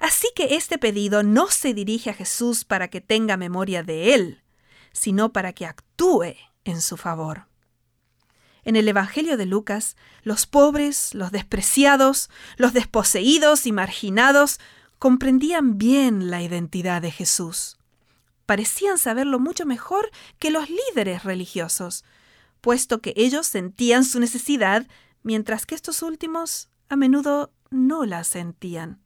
[SPEAKER 1] Así que este pedido no se dirige a Jesús para que tenga memoria de Él, sino para que actúe en su favor. En el Evangelio de Lucas, los pobres, los despreciados, los desposeídos y marginados comprendían bien la identidad de Jesús. Parecían saberlo mucho mejor que los líderes religiosos, puesto que ellos sentían su necesidad, mientras que estos últimos a menudo no la sentían.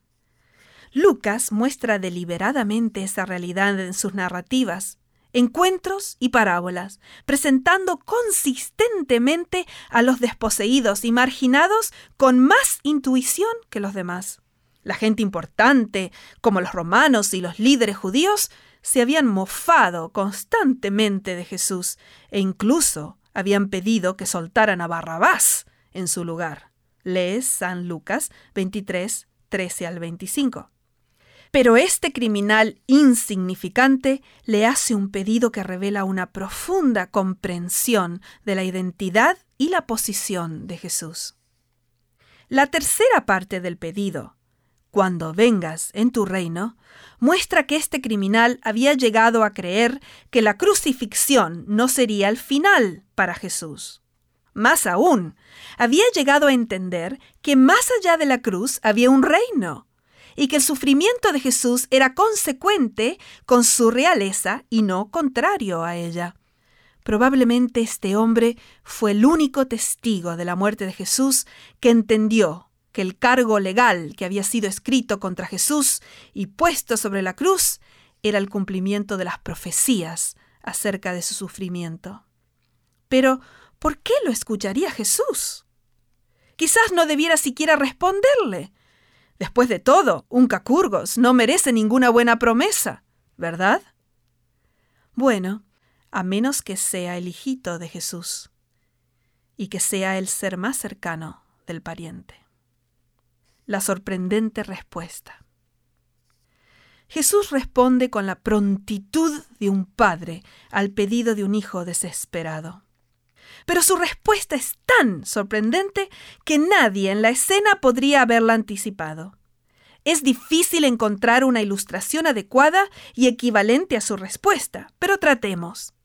[SPEAKER 1] Lucas muestra deliberadamente esa realidad en sus narrativas, encuentros y parábolas, presentando consistentemente a los desposeídos y marginados con más intuición que los demás. La gente importante, como los romanos y los líderes judíos, se habían mofado constantemente de Jesús e incluso habían pedido que soltaran a Barrabás en su lugar. Lees San Lucas 23, 13 al 25. Pero este criminal insignificante le hace un pedido que revela una profunda comprensión de la identidad y la posición de Jesús. La tercera parte del pedido, cuando vengas en tu reino, muestra que este criminal había llegado a creer que la crucifixión no sería el final para Jesús. Más aún, había llegado a entender que más allá de la cruz había un reino, y que el sufrimiento de Jesús era consecuente con su realeza y no contrario a ella. Probablemente este hombre fue el único testigo de la muerte de Jesús que entendió que el cargo legal que había sido escrito contra Jesús y puesto sobre la cruz era el cumplimiento de las profecías acerca de su sufrimiento. Pero, ¿por qué lo escucharía Jesús? Quizás no debiera siquiera responderle, Después de todo, un cacurgos no merece ninguna buena promesa, ¿verdad? Bueno, a menos que sea el hijito de Jesús y que sea el ser más cercano del pariente. La sorprendente respuesta. Jesús responde con la prontitud de un padre al pedido de un hijo desesperado. Pero su respuesta es tan sorprendente que nadie en la escena podría haberla anticipado. Es difícil encontrar una ilustración adecuada y equivalente a su respuesta, pero tratemos.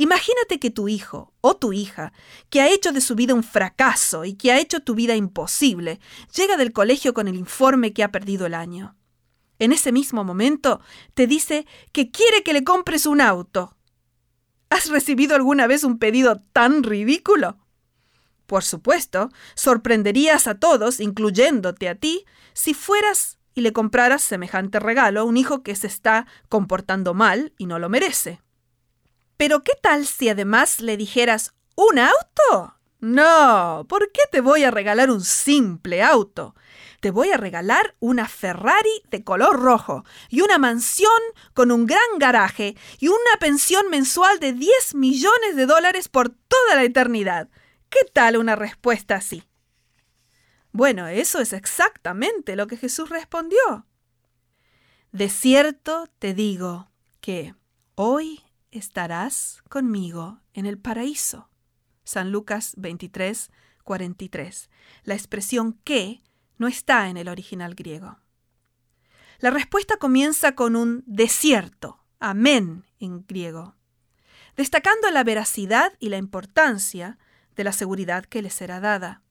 [SPEAKER 1] Imagínate que tu hijo o tu hija, que ha hecho de su vida un fracaso y que ha hecho tu vida imposible, llega del colegio con el informe que ha perdido el año. En ese mismo momento te dice que quiere que le compres un auto ¿Has recibido alguna vez un pedido tan ridículo? Por supuesto, sorprenderías a todos, incluyéndote a ti, si fueras y le compraras semejante regalo a un hijo que se está comportando mal y no lo merece. Pero ¿qué tal si además le dijeras un auto? No, ¿por qué te voy a regalar un simple auto? Te voy a regalar una Ferrari de color rojo y una mansión con un gran garaje y una pensión mensual de 10 millones de dólares por toda la eternidad. ¿Qué tal una respuesta así? Bueno, eso es exactamente lo que Jesús respondió. De cierto te digo que hoy estarás conmigo en el paraíso. San Lucas 23, 43. La expresión que no está en el original griego. La respuesta comienza con un desierto, amén en griego, destacando la veracidad y la importancia de la seguridad que le será dada.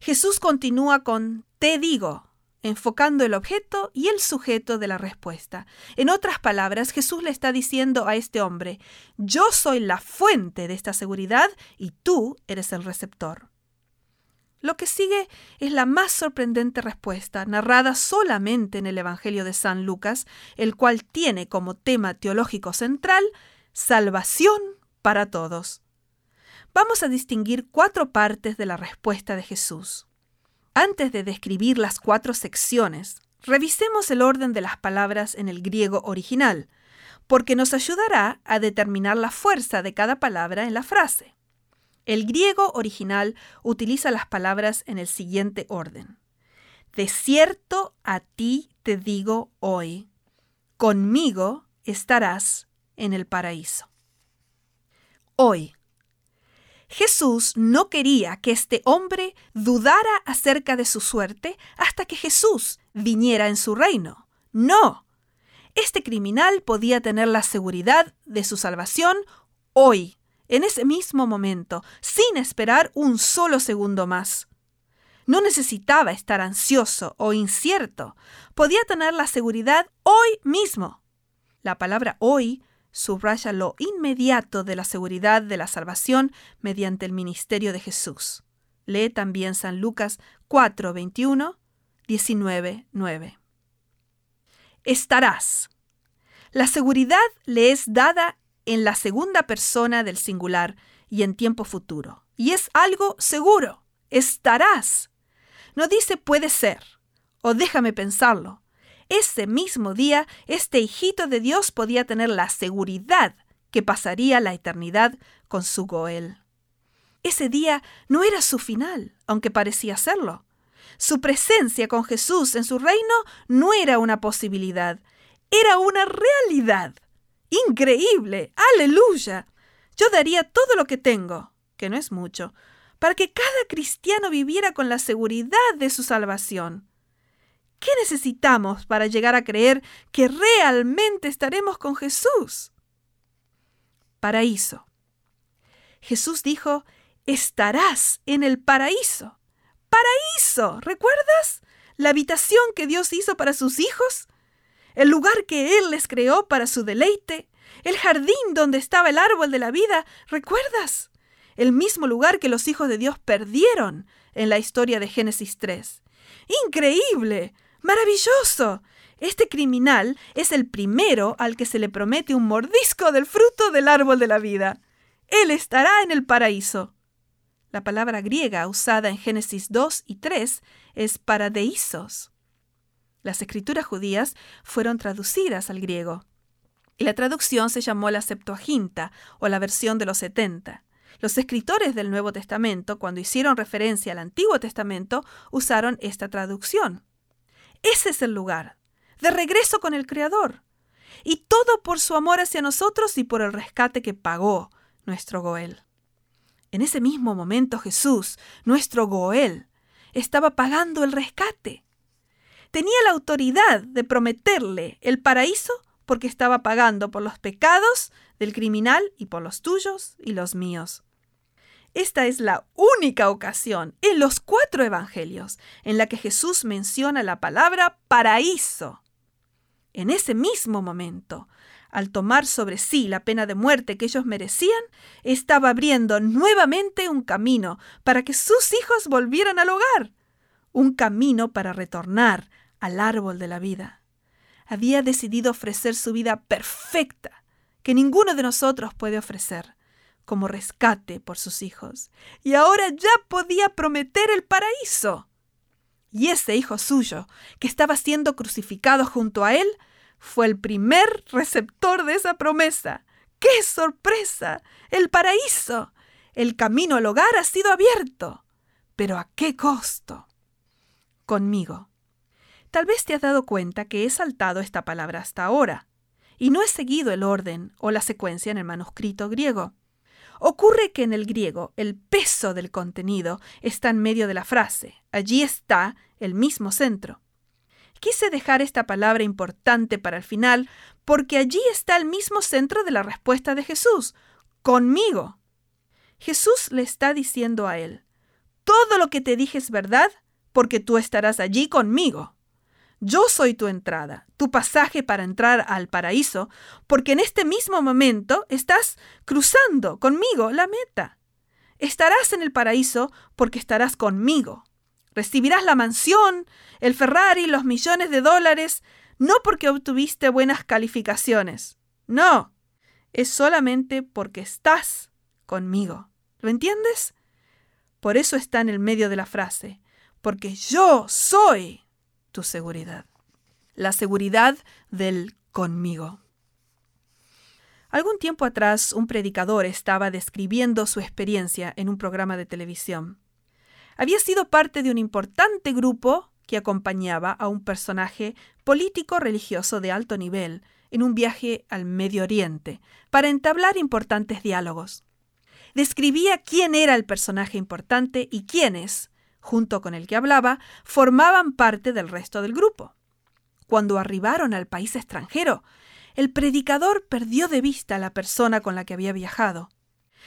[SPEAKER 1] Jesús continúa con te digo, enfocando el objeto y el sujeto de la respuesta. En otras palabras, Jesús le está diciendo a este hombre, yo soy la fuente de esta seguridad y tú eres el receptor. Lo que sigue es la más sorprendente respuesta, narrada solamente en el Evangelio de San Lucas, el cual tiene como tema teológico central salvación para todos. Vamos a distinguir cuatro partes de la respuesta de Jesús. Antes de describir las cuatro secciones, revisemos el orden de las palabras en el griego original, porque nos ayudará a determinar la fuerza de cada palabra en la frase. El griego original utiliza las palabras en el siguiente orden. De cierto a ti te digo hoy, conmigo estarás en el paraíso. Hoy. Jesús no quería que este hombre dudara acerca de su suerte hasta que Jesús viniera en su reino. No. Este criminal podía tener la seguridad de su salvación hoy, en ese mismo momento, sin esperar un solo segundo más. No necesitaba estar ansioso o incierto, podía tener la seguridad hoy mismo. La palabra hoy subraya lo inmediato de la seguridad de la salvación mediante el ministerio de Jesús. Lee también San Lucas 4, 21, 19, 9. Estarás. La seguridad le es dada en la segunda persona del singular y en tiempo futuro. Y es algo seguro. Estarás. No dice puede ser o déjame pensarlo. Ese mismo día, este hijito de Dios podía tener la seguridad que pasaría la eternidad con su Goel. Ese día no era su final, aunque parecía serlo. Su presencia con Jesús en su reino no era una posibilidad, era una realidad. Increíble. Aleluya. Yo daría todo lo que tengo, que no es mucho, para que cada cristiano viviera con la seguridad de su salvación. ¿Qué necesitamos para llegar a creer que realmente estaremos con Jesús? Paraíso. Jesús dijo, estarás en el paraíso. Paraíso, ¿recuerdas? La habitación que Dios hizo para sus hijos el lugar que Él les creó para su deleite, el jardín donde estaba el árbol de la vida, ¿recuerdas? El mismo lugar que los hijos de Dios perdieron en la historia de Génesis 3. ¡Increíble! ¡Maravilloso! Este criminal es el primero al que se le promete un mordisco del fruto del árbol de la vida. Él estará en el paraíso. La palabra griega usada en Génesis 2 y 3 es paradeisos. Las escrituras judías fueron traducidas al griego. Y la traducción se llamó la Septuaginta o la versión de los setenta. Los escritores del Nuevo Testamento, cuando hicieron referencia al Antiguo Testamento, usaron esta traducción. Ese es el lugar, de regreso con el Creador. Y todo por su amor hacia nosotros y por el rescate que pagó nuestro Goel. En ese mismo momento Jesús, nuestro Goel, estaba pagando el rescate tenía la autoridad de prometerle el paraíso porque estaba pagando por los pecados del criminal y por los tuyos y los míos. Esta es la única ocasión en los cuatro evangelios en la que Jesús menciona la palabra paraíso. En ese mismo momento, al tomar sobre sí la pena de muerte que ellos merecían, estaba abriendo nuevamente un camino para que sus hijos volvieran al hogar, un camino para retornar al árbol de la vida. Había decidido ofrecer su vida perfecta, que ninguno de nosotros puede ofrecer, como rescate por sus hijos. Y ahora ya podía prometer el paraíso. Y ese hijo suyo, que estaba siendo crucificado junto a él, fue el primer receptor de esa promesa. ¡Qué sorpresa! El paraíso. El camino al hogar ha sido abierto. Pero ¿a qué costo? Conmigo Tal vez te has dado cuenta que he saltado esta palabra hasta ahora, y no he seguido el orden o la secuencia en el manuscrito griego. Ocurre que en el griego el peso del contenido está en medio de la frase. Allí está el mismo centro. Quise dejar esta palabra importante para el final porque allí está el mismo centro de la respuesta de Jesús. Conmigo. Jesús le está diciendo a él, todo lo que te dije es verdad porque tú estarás allí conmigo. Yo soy tu entrada, tu pasaje para entrar al paraíso, porque en este mismo momento estás cruzando conmigo la meta. Estarás en el paraíso porque estarás conmigo. Recibirás la mansión, el Ferrari, los millones de dólares, no porque obtuviste buenas calificaciones. No, es solamente porque estás conmigo. ¿Lo entiendes? Por eso está en el medio de la frase, porque yo soy tu seguridad. La seguridad del conmigo. Algún tiempo atrás, un predicador estaba describiendo su experiencia en un programa de televisión. Había sido parte de un importante grupo que acompañaba a un personaje político religioso de alto nivel en un viaje al Medio Oriente para entablar importantes diálogos. Describía quién era el personaje importante y quiénes, junto con el que hablaba, formaban parte del resto del grupo. Cuando arribaron al país extranjero, el predicador perdió de vista a la persona con la que había viajado.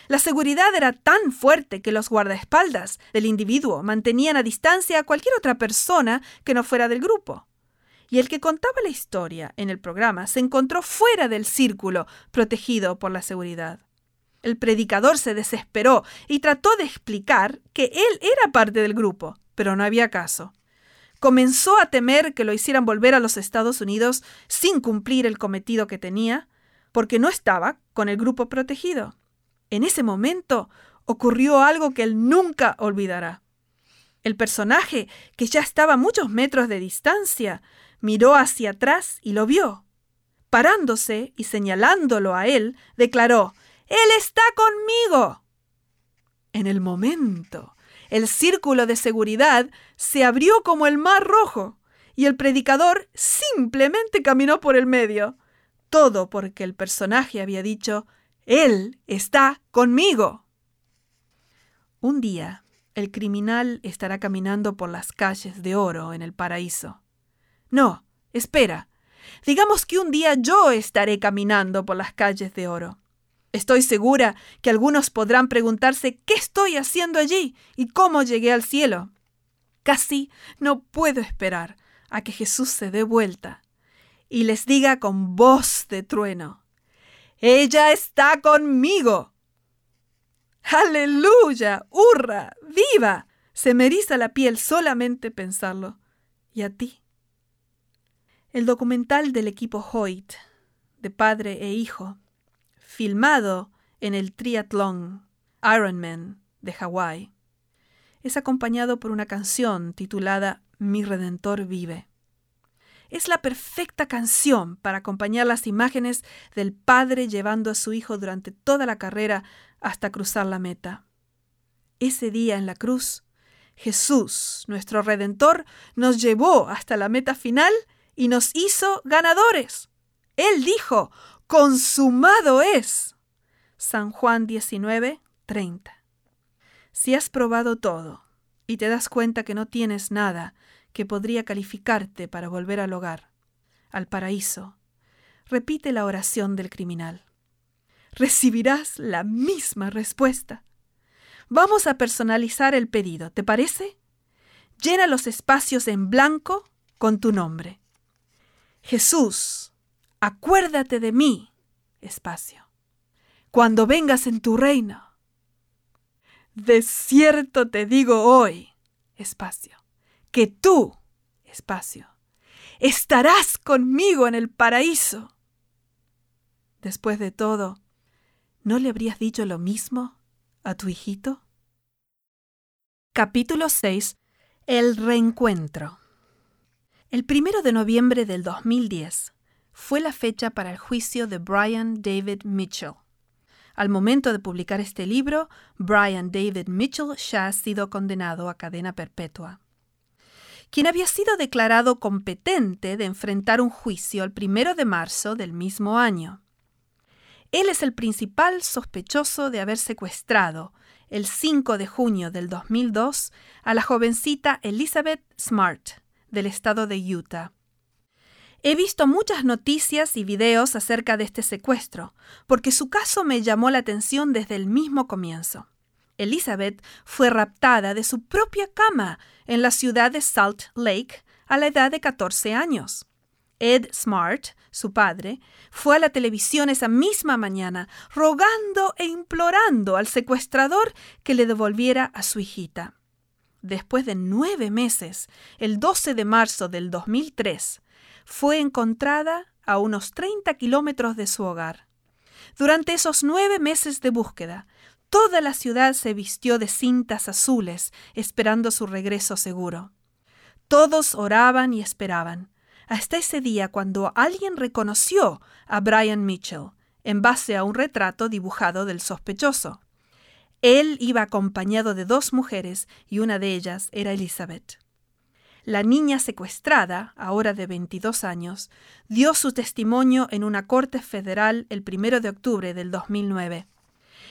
[SPEAKER 1] La seguridad era tan fuerte que los guardaespaldas del individuo mantenían a distancia a cualquier otra persona que no fuera del grupo. Y el que contaba la historia en el programa se encontró fuera del círculo protegido por la seguridad. El predicador se desesperó y trató de explicar que él era parte del grupo, pero no había caso. Comenzó a temer que lo hicieran volver a los Estados Unidos sin cumplir el cometido que tenía, porque no estaba con el grupo protegido. En ese momento ocurrió algo que él nunca olvidará. El personaje, que ya estaba a muchos metros de distancia, miró hacia atrás y lo vio. Parándose y señalándolo a él, declaró él está conmigo. En el momento, el círculo de seguridad se abrió como el mar rojo y el predicador simplemente caminó por el medio. Todo porque el personaje había dicho, Él está conmigo. Un día, el criminal estará caminando por las calles de oro en el paraíso. No, espera. Digamos que un día yo estaré caminando por las calles de oro. Estoy segura que algunos podrán preguntarse qué estoy haciendo allí y cómo llegué al cielo. Casi no puedo esperar a que Jesús se dé vuelta y les diga con voz de trueno, Ella está conmigo. Aleluya, hurra, viva. Se me eriza la piel solamente pensarlo. ¿Y a ti? El documental del equipo Hoyt, de padre e hijo, filmado en el triatlón Ironman de Hawái. Es acompañado por una canción titulada Mi Redentor vive. Es la perfecta canción para acompañar las imágenes del padre llevando a su hijo durante toda la carrera hasta cruzar la meta. Ese día en la cruz, Jesús, nuestro Redentor, nos llevó hasta la meta final y nos hizo ganadores. Él dijo, consumado es. San Juan 19, 30. Si has probado todo y te das cuenta que no tienes nada que podría calificarte para volver al hogar, al paraíso, repite la oración del criminal. Recibirás la misma respuesta. Vamos a personalizar el pedido, ¿te parece? Llena los espacios en blanco con tu nombre. Jesús, acuérdate de mí, espacio, cuando vengas en tu reino. De cierto te digo hoy, espacio, que tú, espacio, estarás conmigo en el paraíso. Después de todo, ¿no le habrías dicho lo mismo a tu hijito? Capítulo 6. El reencuentro. El primero de noviembre del 2010, fue la fecha para el juicio de Brian David Mitchell. Al momento de publicar este libro, Brian David Mitchell ya ha sido condenado a cadena perpetua. quien había sido declarado competente de enfrentar un juicio el primero de marzo del mismo año. Él es el principal sospechoso de haber secuestrado, el 5 de junio del 2002, a la jovencita Elizabeth Smart, del estado de Utah. He visto muchas noticias y videos acerca de este secuestro, porque su caso me llamó la atención desde el mismo comienzo. Elizabeth fue raptada de su propia cama en la ciudad de Salt Lake a la edad de 14 años. Ed Smart, su padre, fue a la televisión esa misma mañana rogando e implorando al secuestrador que le devolviera a su hijita. Después de nueve meses, el 12 de marzo del 2003, fue encontrada a unos 30 kilómetros de su hogar. Durante esos nueve meses de búsqueda, toda la ciudad se vistió de cintas azules, esperando su regreso seguro. Todos oraban y esperaban, hasta ese día cuando alguien reconoció a Brian Mitchell, en base a un retrato dibujado del sospechoso. Él iba acompañado de dos mujeres y una de ellas era Elizabeth. La niña secuestrada, ahora de 22 años, dio su testimonio en una corte federal el 1 de octubre del 2009.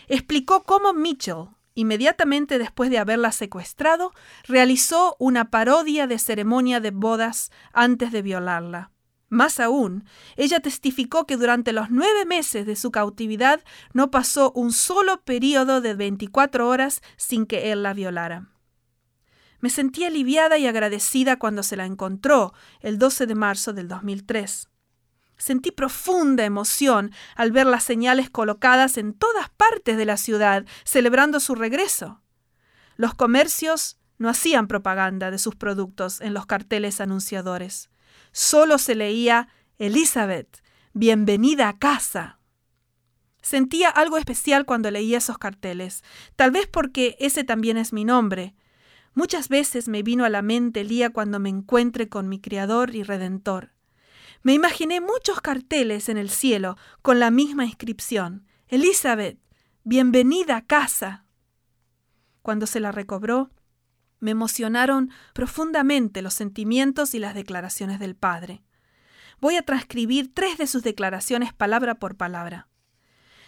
[SPEAKER 1] Explicó cómo Mitchell, inmediatamente después de haberla secuestrado, realizó una parodia de ceremonia de bodas antes de violarla. Más aún, ella testificó que durante los nueve meses de su cautividad no pasó un solo periodo de 24 horas sin que él la violara. Me sentí aliviada y agradecida cuando se la encontró el 12 de marzo del 2003. Sentí profunda emoción al ver las señales colocadas en todas partes de la ciudad celebrando su regreso. Los comercios no hacían propaganda de sus productos en los carteles anunciadores. Solo se leía Elizabeth, bienvenida a casa. Sentía algo especial cuando leía esos carteles, tal vez porque ese también es mi nombre, Muchas veces me vino a la mente el día cuando me encuentre con mi Criador y Redentor. Me imaginé muchos carteles en el cielo con la misma inscripción. Elizabeth, bienvenida a casa. Cuando se la recobró, me emocionaron profundamente los sentimientos y las declaraciones del Padre. Voy a transcribir tres de sus declaraciones palabra por palabra.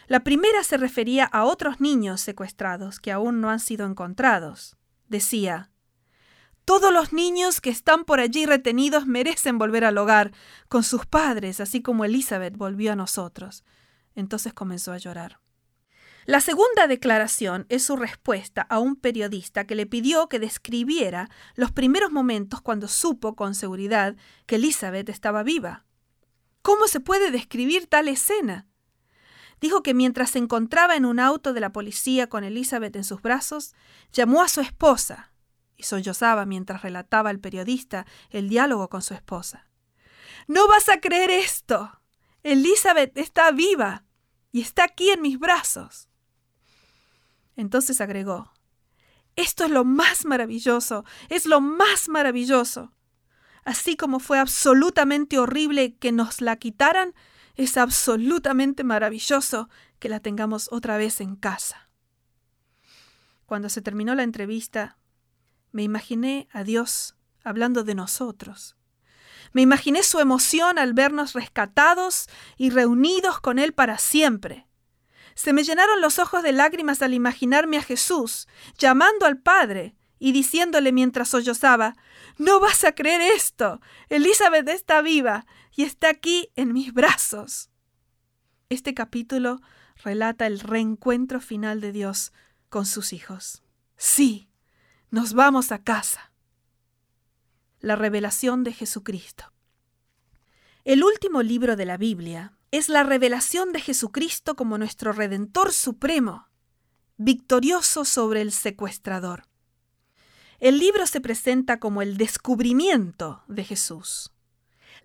[SPEAKER 1] La primera se refería a otros niños secuestrados que aún no han sido encontrados decía, todos los niños que están por allí retenidos merecen volver al hogar con sus padres, así como Elizabeth volvió a nosotros. Entonces comenzó a llorar. La segunda declaración es su respuesta a un periodista que le pidió que describiera los primeros momentos cuando supo con seguridad que Elizabeth estaba viva. ¿Cómo se puede describir tal escena? Dijo que mientras se encontraba en un auto de la policía con Elizabeth en sus brazos, llamó a su esposa y sollozaba mientras relataba al periodista el diálogo con su esposa. No vas a creer esto. Elizabeth está viva y está aquí en mis brazos. Entonces agregó, esto es lo más maravilloso, es lo más maravilloso. Así como fue absolutamente horrible que nos la quitaran, es absolutamente maravilloso que la tengamos otra vez en casa. Cuando se terminó la entrevista, me imaginé a Dios hablando de nosotros. Me imaginé su emoción al vernos rescatados y reunidos con Él para siempre. Se me llenaron los ojos de lágrimas al imaginarme a Jesús llamando al Padre y diciéndole mientras sollozaba, No vas a creer esto. Elizabeth está viva y está aquí en mis brazos. Este capítulo relata el reencuentro final de Dios con sus hijos. Sí, nos vamos a casa. La revelación de Jesucristo. El último libro de la Biblia es la revelación de Jesucristo como nuestro Redentor Supremo, victorioso sobre el secuestrador. El libro se presenta como el descubrimiento de Jesús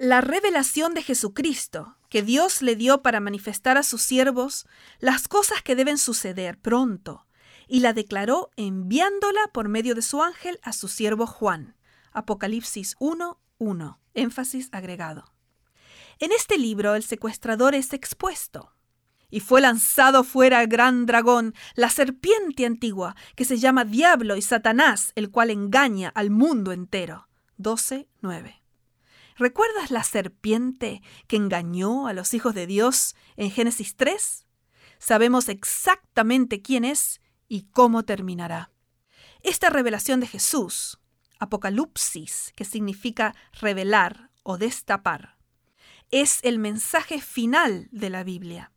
[SPEAKER 1] la revelación de Jesucristo que Dios le dio para manifestar a sus siervos las cosas que deben suceder pronto, y la declaró enviándola por medio de su ángel a su siervo Juan. Apocalipsis 1.1. Énfasis agregado. En este libro el secuestrador es expuesto. Y fue lanzado fuera el gran dragón, la serpiente antigua, que se llama Diablo y Satanás, el cual engaña al mundo entero. 12, 9. ¿Recuerdas la serpiente que engañó a los hijos de Dios en Génesis 3? Sabemos exactamente quién es y cómo terminará. Esta revelación de Jesús, Apocalipsis, que significa revelar o destapar, es el mensaje final de la Biblia.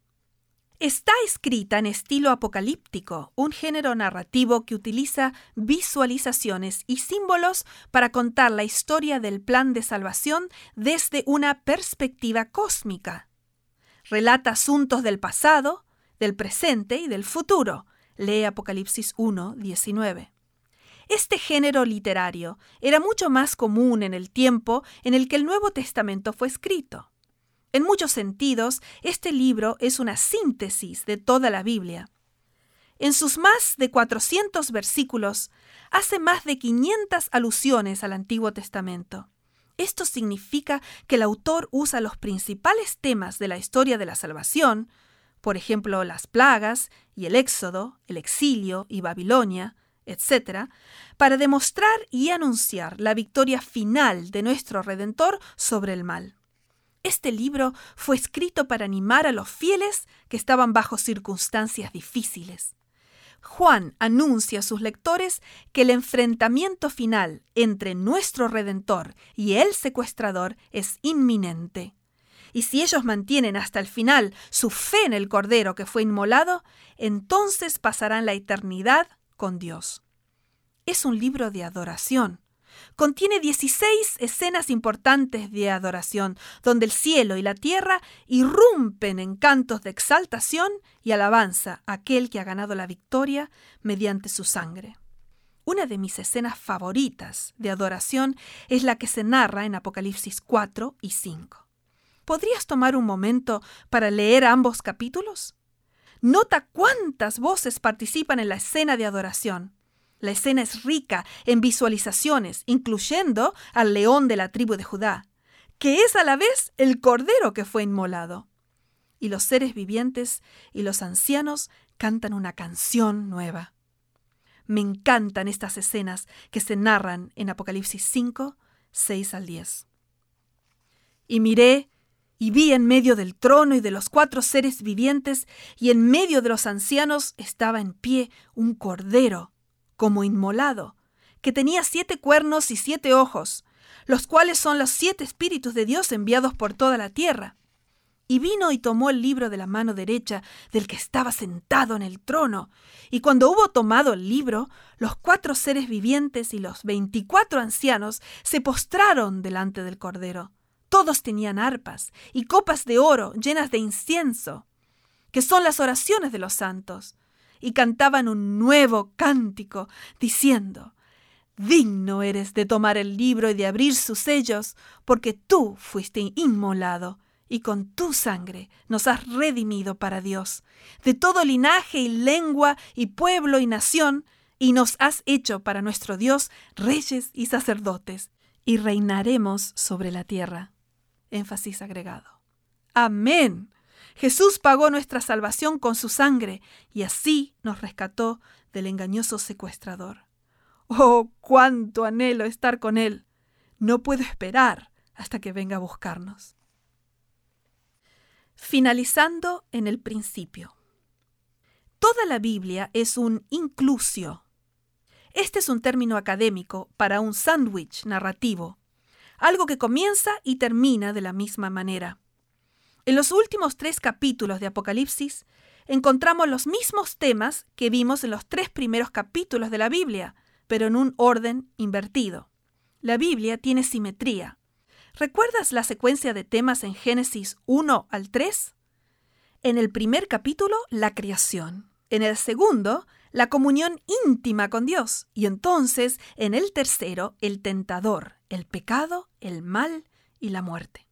[SPEAKER 1] Está escrita en estilo apocalíptico, un género narrativo que utiliza visualizaciones y símbolos para contar la historia del plan de salvación desde una perspectiva cósmica. Relata asuntos del pasado, del presente y del futuro. Lee Apocalipsis 1, 19. Este género literario era mucho más común en el tiempo en el que el Nuevo Testamento fue escrito. En muchos sentidos, este libro es una síntesis de toda la Biblia. En sus más de 400 versículos, hace más de 500 alusiones al Antiguo Testamento. Esto significa que el autor usa los principales temas de la historia de la salvación, por ejemplo, las plagas y el éxodo, el exilio y Babilonia, etc., para demostrar y anunciar la victoria final de nuestro Redentor sobre el mal. Este libro fue escrito para animar a los fieles que estaban bajo circunstancias difíciles. Juan anuncia a sus lectores que el enfrentamiento final entre nuestro Redentor y el secuestrador es inminente. Y si ellos mantienen hasta el final su fe en el Cordero que fue inmolado, entonces pasarán la eternidad con Dios. Es un libro de adoración Contiene 16 escenas importantes de adoración, donde el cielo y la tierra irrumpen en cantos de exaltación y alabanza a aquel que ha ganado la victoria mediante su sangre. Una de mis escenas favoritas de adoración es la que se narra en Apocalipsis 4 y 5. ¿Podrías tomar un momento para leer ambos capítulos? Nota cuántas voces participan en la escena de adoración. La escena es rica en visualizaciones, incluyendo al león de la tribu de Judá, que es a la vez el cordero que fue inmolado. Y los seres vivientes y los ancianos cantan una canción nueva. Me encantan estas escenas que se narran en Apocalipsis 5, 6 al 10. Y miré y vi en medio del trono y de los cuatro seres vivientes y en medio de los ancianos estaba en pie un cordero como inmolado, que tenía siete cuernos y siete ojos, los cuales son los siete espíritus de Dios enviados por toda la tierra. Y vino y tomó el libro de la mano derecha del que estaba sentado en el trono. Y cuando hubo tomado el libro, los cuatro seres vivientes y los veinticuatro ancianos se postraron delante del Cordero. Todos tenían arpas y copas de oro llenas de incienso, que son las oraciones de los santos y cantaban un nuevo cántico, diciendo, Digno eres de tomar el libro y de abrir sus sellos, porque tú fuiste inmolado, y con tu sangre nos has redimido para Dios, de todo linaje y lengua y pueblo y nación, y nos has hecho para nuestro Dios reyes y sacerdotes, y reinaremos sobre la tierra. Énfasis agregado. Amén. Jesús pagó nuestra salvación con su sangre y así nos rescató del engañoso secuestrador. Oh, cuánto anhelo estar con Él. No puedo esperar hasta que venga a buscarnos. Finalizando en el principio. Toda la Biblia es un inclusio. Este es un término académico para un sándwich narrativo, algo que comienza y termina de la misma manera. En los últimos tres capítulos de Apocalipsis encontramos los mismos temas que vimos en los tres primeros capítulos de la Biblia, pero en un orden invertido. La Biblia tiene simetría. ¿Recuerdas la secuencia de temas en Génesis 1 al 3? En el primer capítulo, la creación. En el segundo, la comunión íntima con Dios. Y entonces, en el tercero, el tentador, el pecado, el mal y la muerte.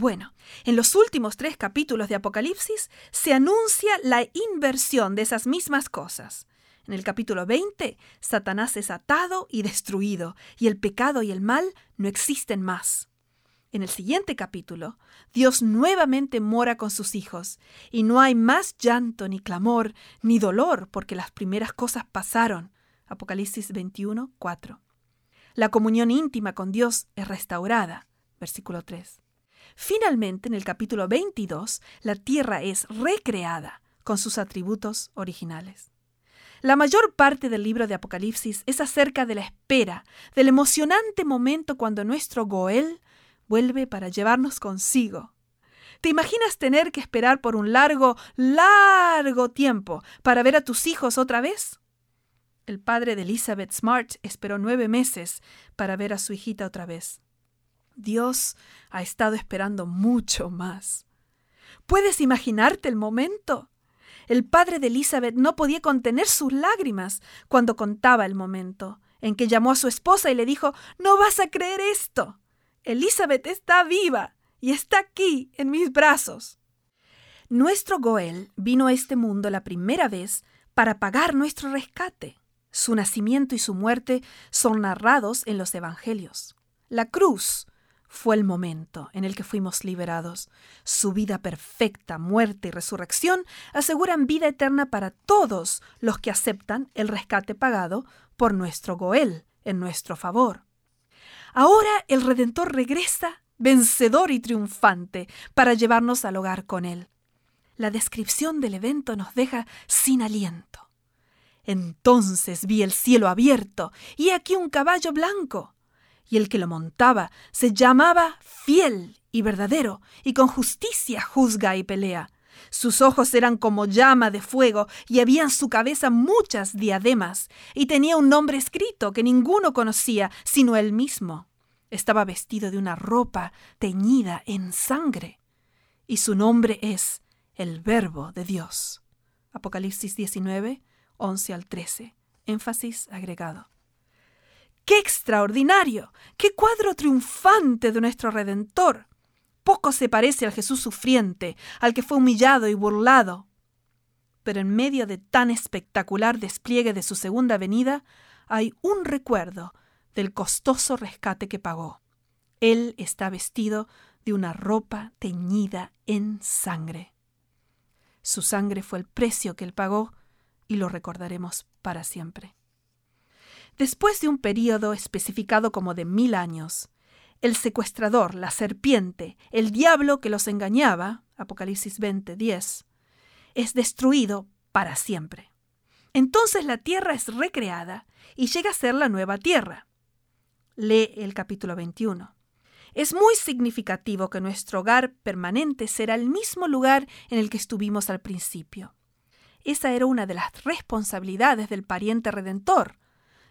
[SPEAKER 1] Bueno, en los últimos tres capítulos de Apocalipsis se anuncia la inversión de esas mismas cosas. En el capítulo 20, Satanás es atado y destruido, y el pecado y el mal no existen más. En el siguiente capítulo, Dios nuevamente mora con sus hijos, y no hay más llanto, ni clamor, ni dolor, porque las primeras cosas pasaron. Apocalipsis 21, 4. La comunión íntima con Dios es restaurada. Versículo 3. Finalmente, en el capítulo 22, la tierra es recreada con sus atributos originales. La mayor parte del libro de Apocalipsis es acerca de la espera, del emocionante momento cuando nuestro Goel vuelve para llevarnos consigo. ¿Te imaginas tener que esperar por un largo, largo tiempo para ver a tus hijos otra vez? El padre de Elizabeth Smart esperó nueve meses para ver a su hijita otra vez. Dios ha estado esperando mucho más. ¿Puedes imaginarte el momento? El padre de Elizabeth no podía contener sus lágrimas cuando contaba el momento en que llamó a su esposa y le dijo, No vas a creer esto. Elizabeth está viva y está aquí en mis brazos. Nuestro Goel vino a este mundo la primera vez para pagar nuestro rescate. Su nacimiento y su muerte son narrados en los Evangelios. La cruz fue el momento en el que fuimos liberados. Su vida perfecta, muerte y resurrección aseguran vida eterna para todos los que aceptan el rescate pagado por nuestro Goel en nuestro favor. Ahora el Redentor regresa vencedor y triunfante para llevarnos al hogar con él. La descripción del evento nos deja sin aliento. Entonces vi el cielo abierto y aquí un caballo blanco. Y el que lo montaba se llamaba fiel y verdadero, y con justicia juzga y pelea. Sus ojos eran como llama de fuego, y había en su cabeza muchas diademas, y tenía un nombre escrito que ninguno conocía, sino él mismo. Estaba vestido de una ropa teñida en sangre, y su nombre es el Verbo de Dios. Apocalipsis 19, 11 al 13. Énfasis agregado. ¡Qué extraordinario! ¡Qué cuadro triunfante de nuestro Redentor! Poco se parece al Jesús sufriente, al que fue humillado y burlado. Pero en medio de tan espectacular despliegue de su segunda venida, hay un recuerdo del costoso rescate que pagó. Él está vestido de una ropa teñida en sangre. Su sangre fue el precio que él pagó y lo recordaremos para siempre. Después de un período especificado como de mil años, el secuestrador, la serpiente, el diablo que los engañaba, Apocalipsis 20, 10, es destruido para siempre. Entonces la tierra es recreada y llega a ser la nueva tierra. Lee el capítulo 21. Es muy significativo que nuestro hogar permanente será el mismo lugar en el que estuvimos al principio. Esa era una de las responsabilidades del pariente redentor.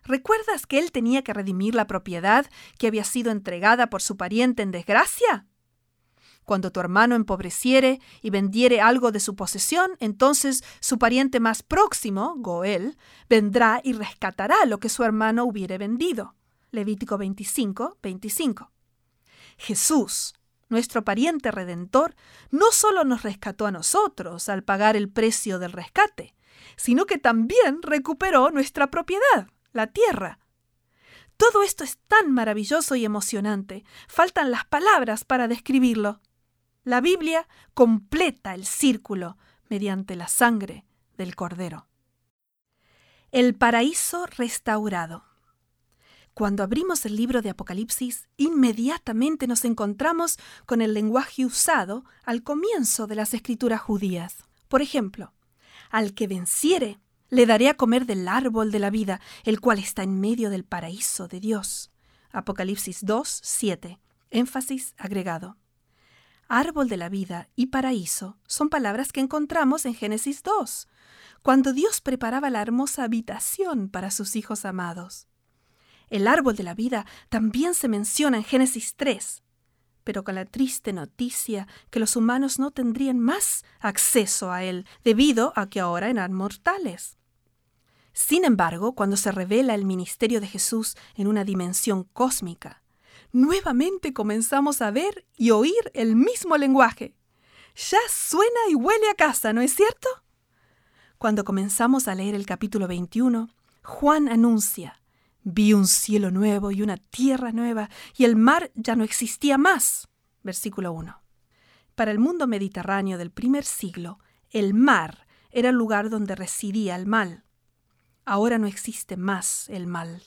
[SPEAKER 1] ¿Recuerdas que él tenía que redimir la propiedad que había sido entregada por su pariente en desgracia? Cuando tu hermano empobreciere y vendiere algo de su posesión, entonces su pariente más próximo, Goel, vendrá y rescatará lo que su hermano hubiere vendido. Levítico 25, 25. Jesús, nuestro pariente redentor, no solo nos rescató a nosotros al pagar el precio del rescate, sino que también recuperó nuestra propiedad, la tierra. Todo esto es tan maravilloso y emocionante, faltan las palabras para describirlo. La Biblia completa el círculo mediante la sangre del Cordero. El paraíso restaurado. Cuando abrimos el libro de Apocalipsis, inmediatamente nos encontramos con el lenguaje usado al comienzo de las escrituras judías. Por ejemplo, al que venciere, le daré a comer del árbol de la vida, el cual está en medio del paraíso de Dios. Apocalipsis 2, 7. Énfasis agregado. Árbol de la vida y paraíso son palabras que encontramos en Génesis 2, cuando Dios preparaba la hermosa habitación para sus hijos amados. El árbol de la vida también se menciona en Génesis 3, pero con la triste noticia que los humanos no tendrían más acceso a él debido a que ahora eran mortales. Sin embargo, cuando se revela el ministerio de Jesús en una dimensión cósmica, nuevamente comenzamos a ver y oír el mismo lenguaje. Ya suena y huele a casa, ¿no es cierto? Cuando comenzamos a leer el capítulo 21, Juan anuncia, Vi un cielo nuevo y una tierra nueva, y el mar ya no existía más. Versículo 1. Para el mundo mediterráneo del primer siglo, el mar era el lugar donde residía el mal. Ahora no existe más el mal.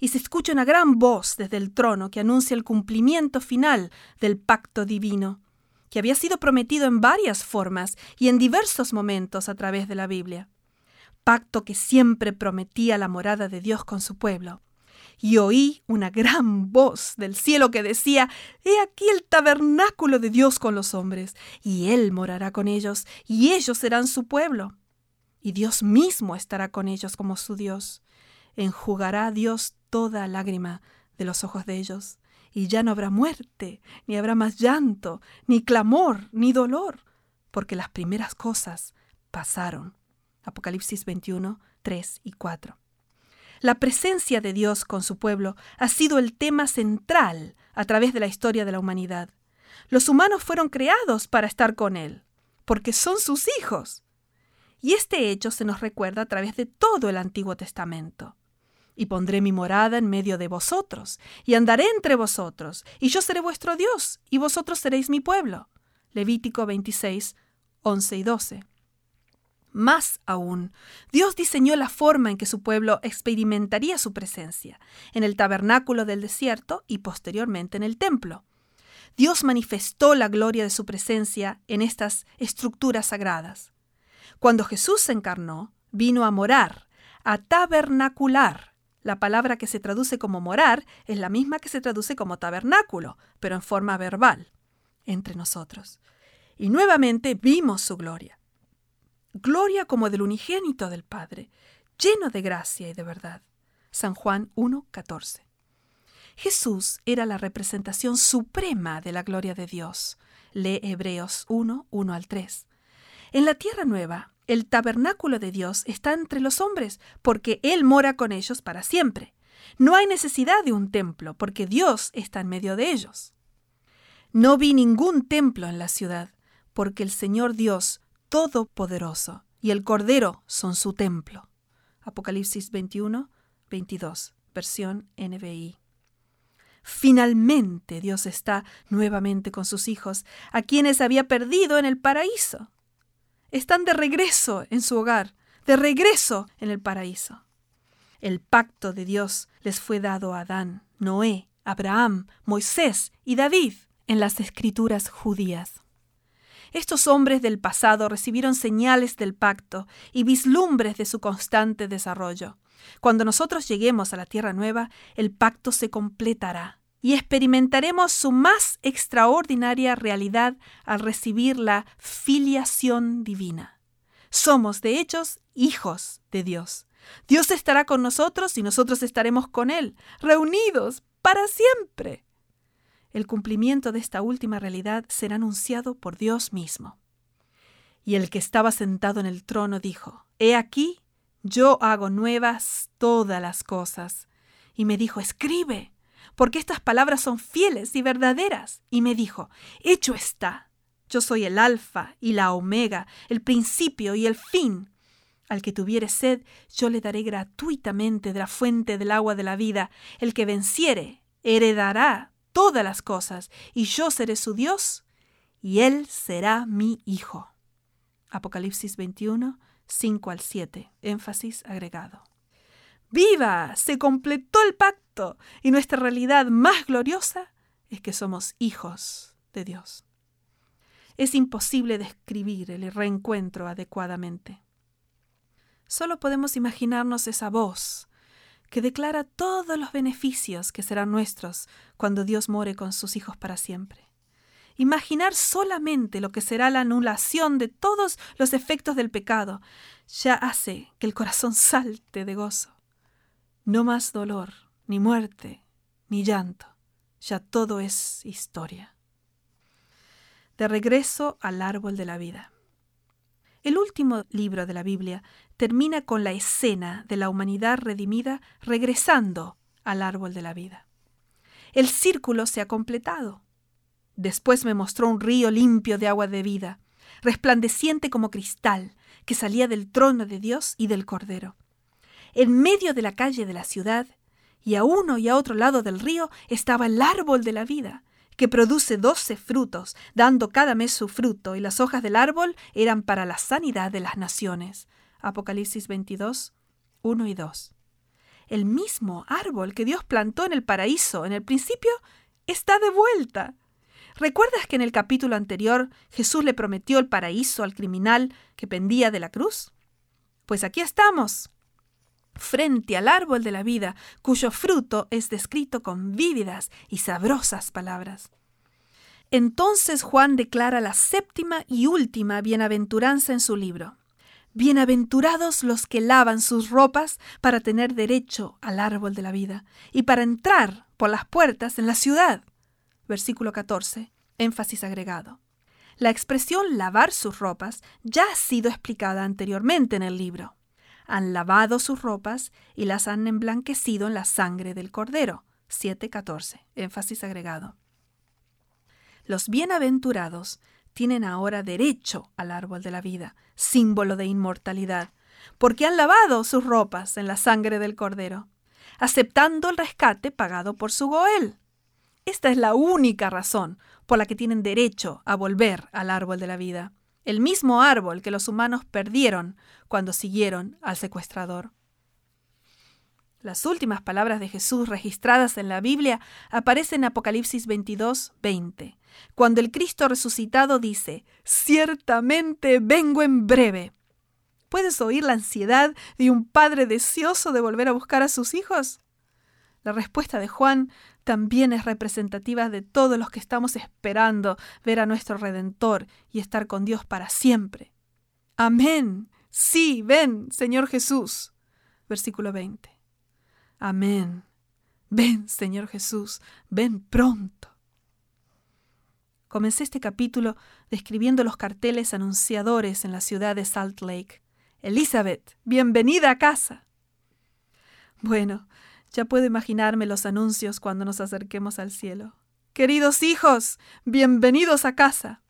[SPEAKER 1] y se escucha una gran voz desde el trono que anuncia el cumplimiento final del pacto divino, que había sido prometido en varias formas y en diversos momentos a través de la Biblia. Pacto que siempre prometía la morada de Dios con su pueblo. Y oí una gran voz del cielo que decía, He aquí el tabernáculo de Dios con los hombres, y Él morará con ellos, y ellos serán su pueblo. Y Dios mismo estará con ellos como su Dios enjugará a Dios toda lágrima de los ojos de ellos, y ya no habrá muerte, ni habrá más llanto, ni clamor, ni dolor, porque las primeras cosas pasaron. Apocalipsis 21, 3 y 4. La presencia de Dios con su pueblo ha sido el tema central a través de la historia de la humanidad. Los humanos fueron creados para estar con Él, porque son sus hijos. Y este hecho se nos recuerda a través de todo el Antiguo Testamento. Y pondré mi morada en medio de vosotros, y andaré entre vosotros, y yo seré vuestro Dios, y vosotros seréis mi pueblo. Levítico 26, 11 y 12. Más aún, Dios diseñó la forma en que su pueblo experimentaría su presencia, en el tabernáculo del desierto y posteriormente en el templo. Dios manifestó la gloria de su presencia en estas estructuras sagradas. Cuando Jesús se encarnó, vino a morar, a tabernacular la palabra que se traduce como morar es la misma que se traduce como tabernáculo, pero en forma verbal, entre nosotros. Y nuevamente vimos su gloria. Gloria como del unigénito del Padre, lleno de gracia y de verdad. San Juan 1.14. Jesús era la representación suprema de la gloria de Dios. Lee Hebreos 1, 1 al 3. En la tierra nueva, el tabernáculo de Dios está entre los hombres, porque Él mora con ellos para siempre. No hay necesidad de un templo, porque Dios está en medio de ellos. No vi ningún templo en la ciudad, porque el Señor Dios Todopoderoso y el Cordero son su templo. Apocalipsis 21, 22, versión NBI. Finalmente Dios está nuevamente con sus hijos, a quienes había perdido en el paraíso están de regreso en su hogar, de regreso en el paraíso. El pacto de Dios les fue dado a Adán, Noé, Abraham, Moisés y David en las escrituras judías. Estos hombres del pasado recibieron señales del pacto y vislumbres de su constante desarrollo. Cuando nosotros lleguemos a la tierra nueva, el pacto se completará y experimentaremos su más extraordinaria realidad al recibir la filiación divina. Somos, de hechos, hijos de Dios. Dios estará con nosotros y nosotros estaremos con Él, reunidos para siempre. El cumplimiento de esta última realidad será anunciado por Dios mismo. Y el que estaba sentado en el trono dijo, He aquí, yo hago nuevas todas las cosas. Y me dijo, Escribe porque estas palabras son fieles y verdaderas. Y me dijo, hecho está. Yo soy el alfa y la omega, el principio y el fin. Al que tuviere sed, yo le daré gratuitamente de la fuente del agua de la vida. El que venciere, heredará todas las cosas, y yo seré su Dios, y él será mi hijo. Apocalipsis 21, 5 al 7. Énfasis agregado. ¡Viva! Se completó el pacto y nuestra realidad más gloriosa es que somos hijos de Dios. Es imposible describir el reencuentro adecuadamente. Solo podemos imaginarnos esa voz que declara todos los beneficios que serán nuestros cuando Dios more con sus hijos para siempre. Imaginar solamente lo que será la anulación de todos los efectos del pecado ya hace que el corazón salte de gozo. No más dolor, ni muerte, ni llanto. Ya todo es historia. De regreso al árbol de la vida. El último libro de la Biblia termina con la escena de la humanidad redimida regresando al árbol de la vida. El círculo se ha completado. Después me mostró un río limpio de agua de vida, resplandeciente como cristal, que salía del trono de Dios y del Cordero. En medio de la calle de la ciudad, y a uno y a otro lado del río, estaba el árbol de la vida, que produce doce frutos, dando cada mes su fruto, y las hojas del árbol eran para la sanidad de las naciones. Apocalipsis 22, 1 y 2. El mismo árbol que Dios plantó en el paraíso en el principio está de vuelta. ¿Recuerdas que en el capítulo anterior Jesús le prometió el paraíso al criminal que pendía de la cruz? Pues aquí estamos, frente al árbol de la vida, cuyo fruto es descrito con vívidas y sabrosas palabras. Entonces Juan declara la séptima y última bienaventuranza en su libro. Bienaventurados los que lavan sus ropas para tener derecho al árbol de la vida y para entrar por las puertas en la ciudad. Versículo 14. Énfasis agregado. La expresión lavar sus ropas ya ha sido explicada anteriormente en el libro. Han lavado sus ropas y las han emblanquecido en la sangre del cordero. 7.14. Énfasis agregado. Los bienaventurados tienen ahora derecho al árbol de la vida, símbolo de inmortalidad, porque han lavado sus ropas en la sangre del cordero, aceptando el rescate pagado por su Goel. Esta es la única razón por la que tienen derecho a volver al árbol de la vida, el mismo árbol que los humanos perdieron cuando siguieron al secuestrador. Las últimas palabras de Jesús registradas en la Biblia aparecen en Apocalipsis 22, 20, cuando el Cristo resucitado dice, Ciertamente vengo en breve. ¿Puedes oír la ansiedad de un padre deseoso de volver a buscar a sus hijos? La respuesta de Juan también es representativa de todos los que estamos esperando ver a nuestro Redentor y estar con Dios para siempre. Amén. Sí, ven, Señor Jesús. Versículo 20. Amén. Ven, Señor Jesús, ven pronto. Comencé este capítulo describiendo los carteles anunciadores en la ciudad de Salt Lake. Elizabeth, bienvenida a casa. Bueno, ya puedo imaginarme los anuncios cuando nos acerquemos al cielo. Queridos hijos, bienvenidos a casa.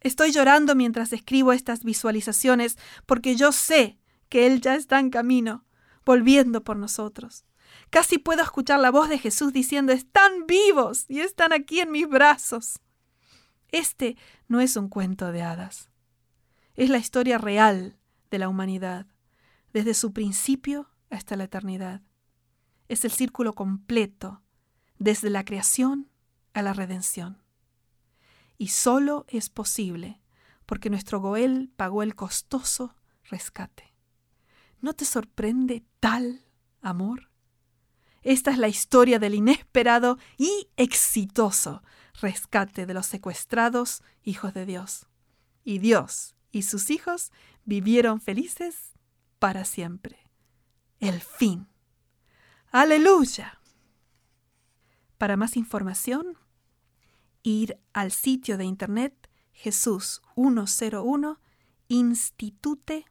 [SPEAKER 1] Estoy llorando mientras escribo estas visualizaciones porque yo sé que Él ya está en camino, volviendo por nosotros. Casi puedo escuchar la voz de Jesús diciendo, están vivos y están aquí en mis brazos. Este no es un cuento de hadas. Es la historia real de la humanidad, desde su principio hasta la eternidad. Es el círculo completo, desde la creación a la redención. Y solo es posible porque nuestro Goel pagó el costoso rescate. ¿No te sorprende tal amor? Esta es la historia del inesperado y exitoso rescate de los secuestrados hijos de Dios. Y Dios y sus hijos vivieron felices para siempre. El fin. Aleluya. Para más información, ir al sitio de internet Jesús 101 institute.org.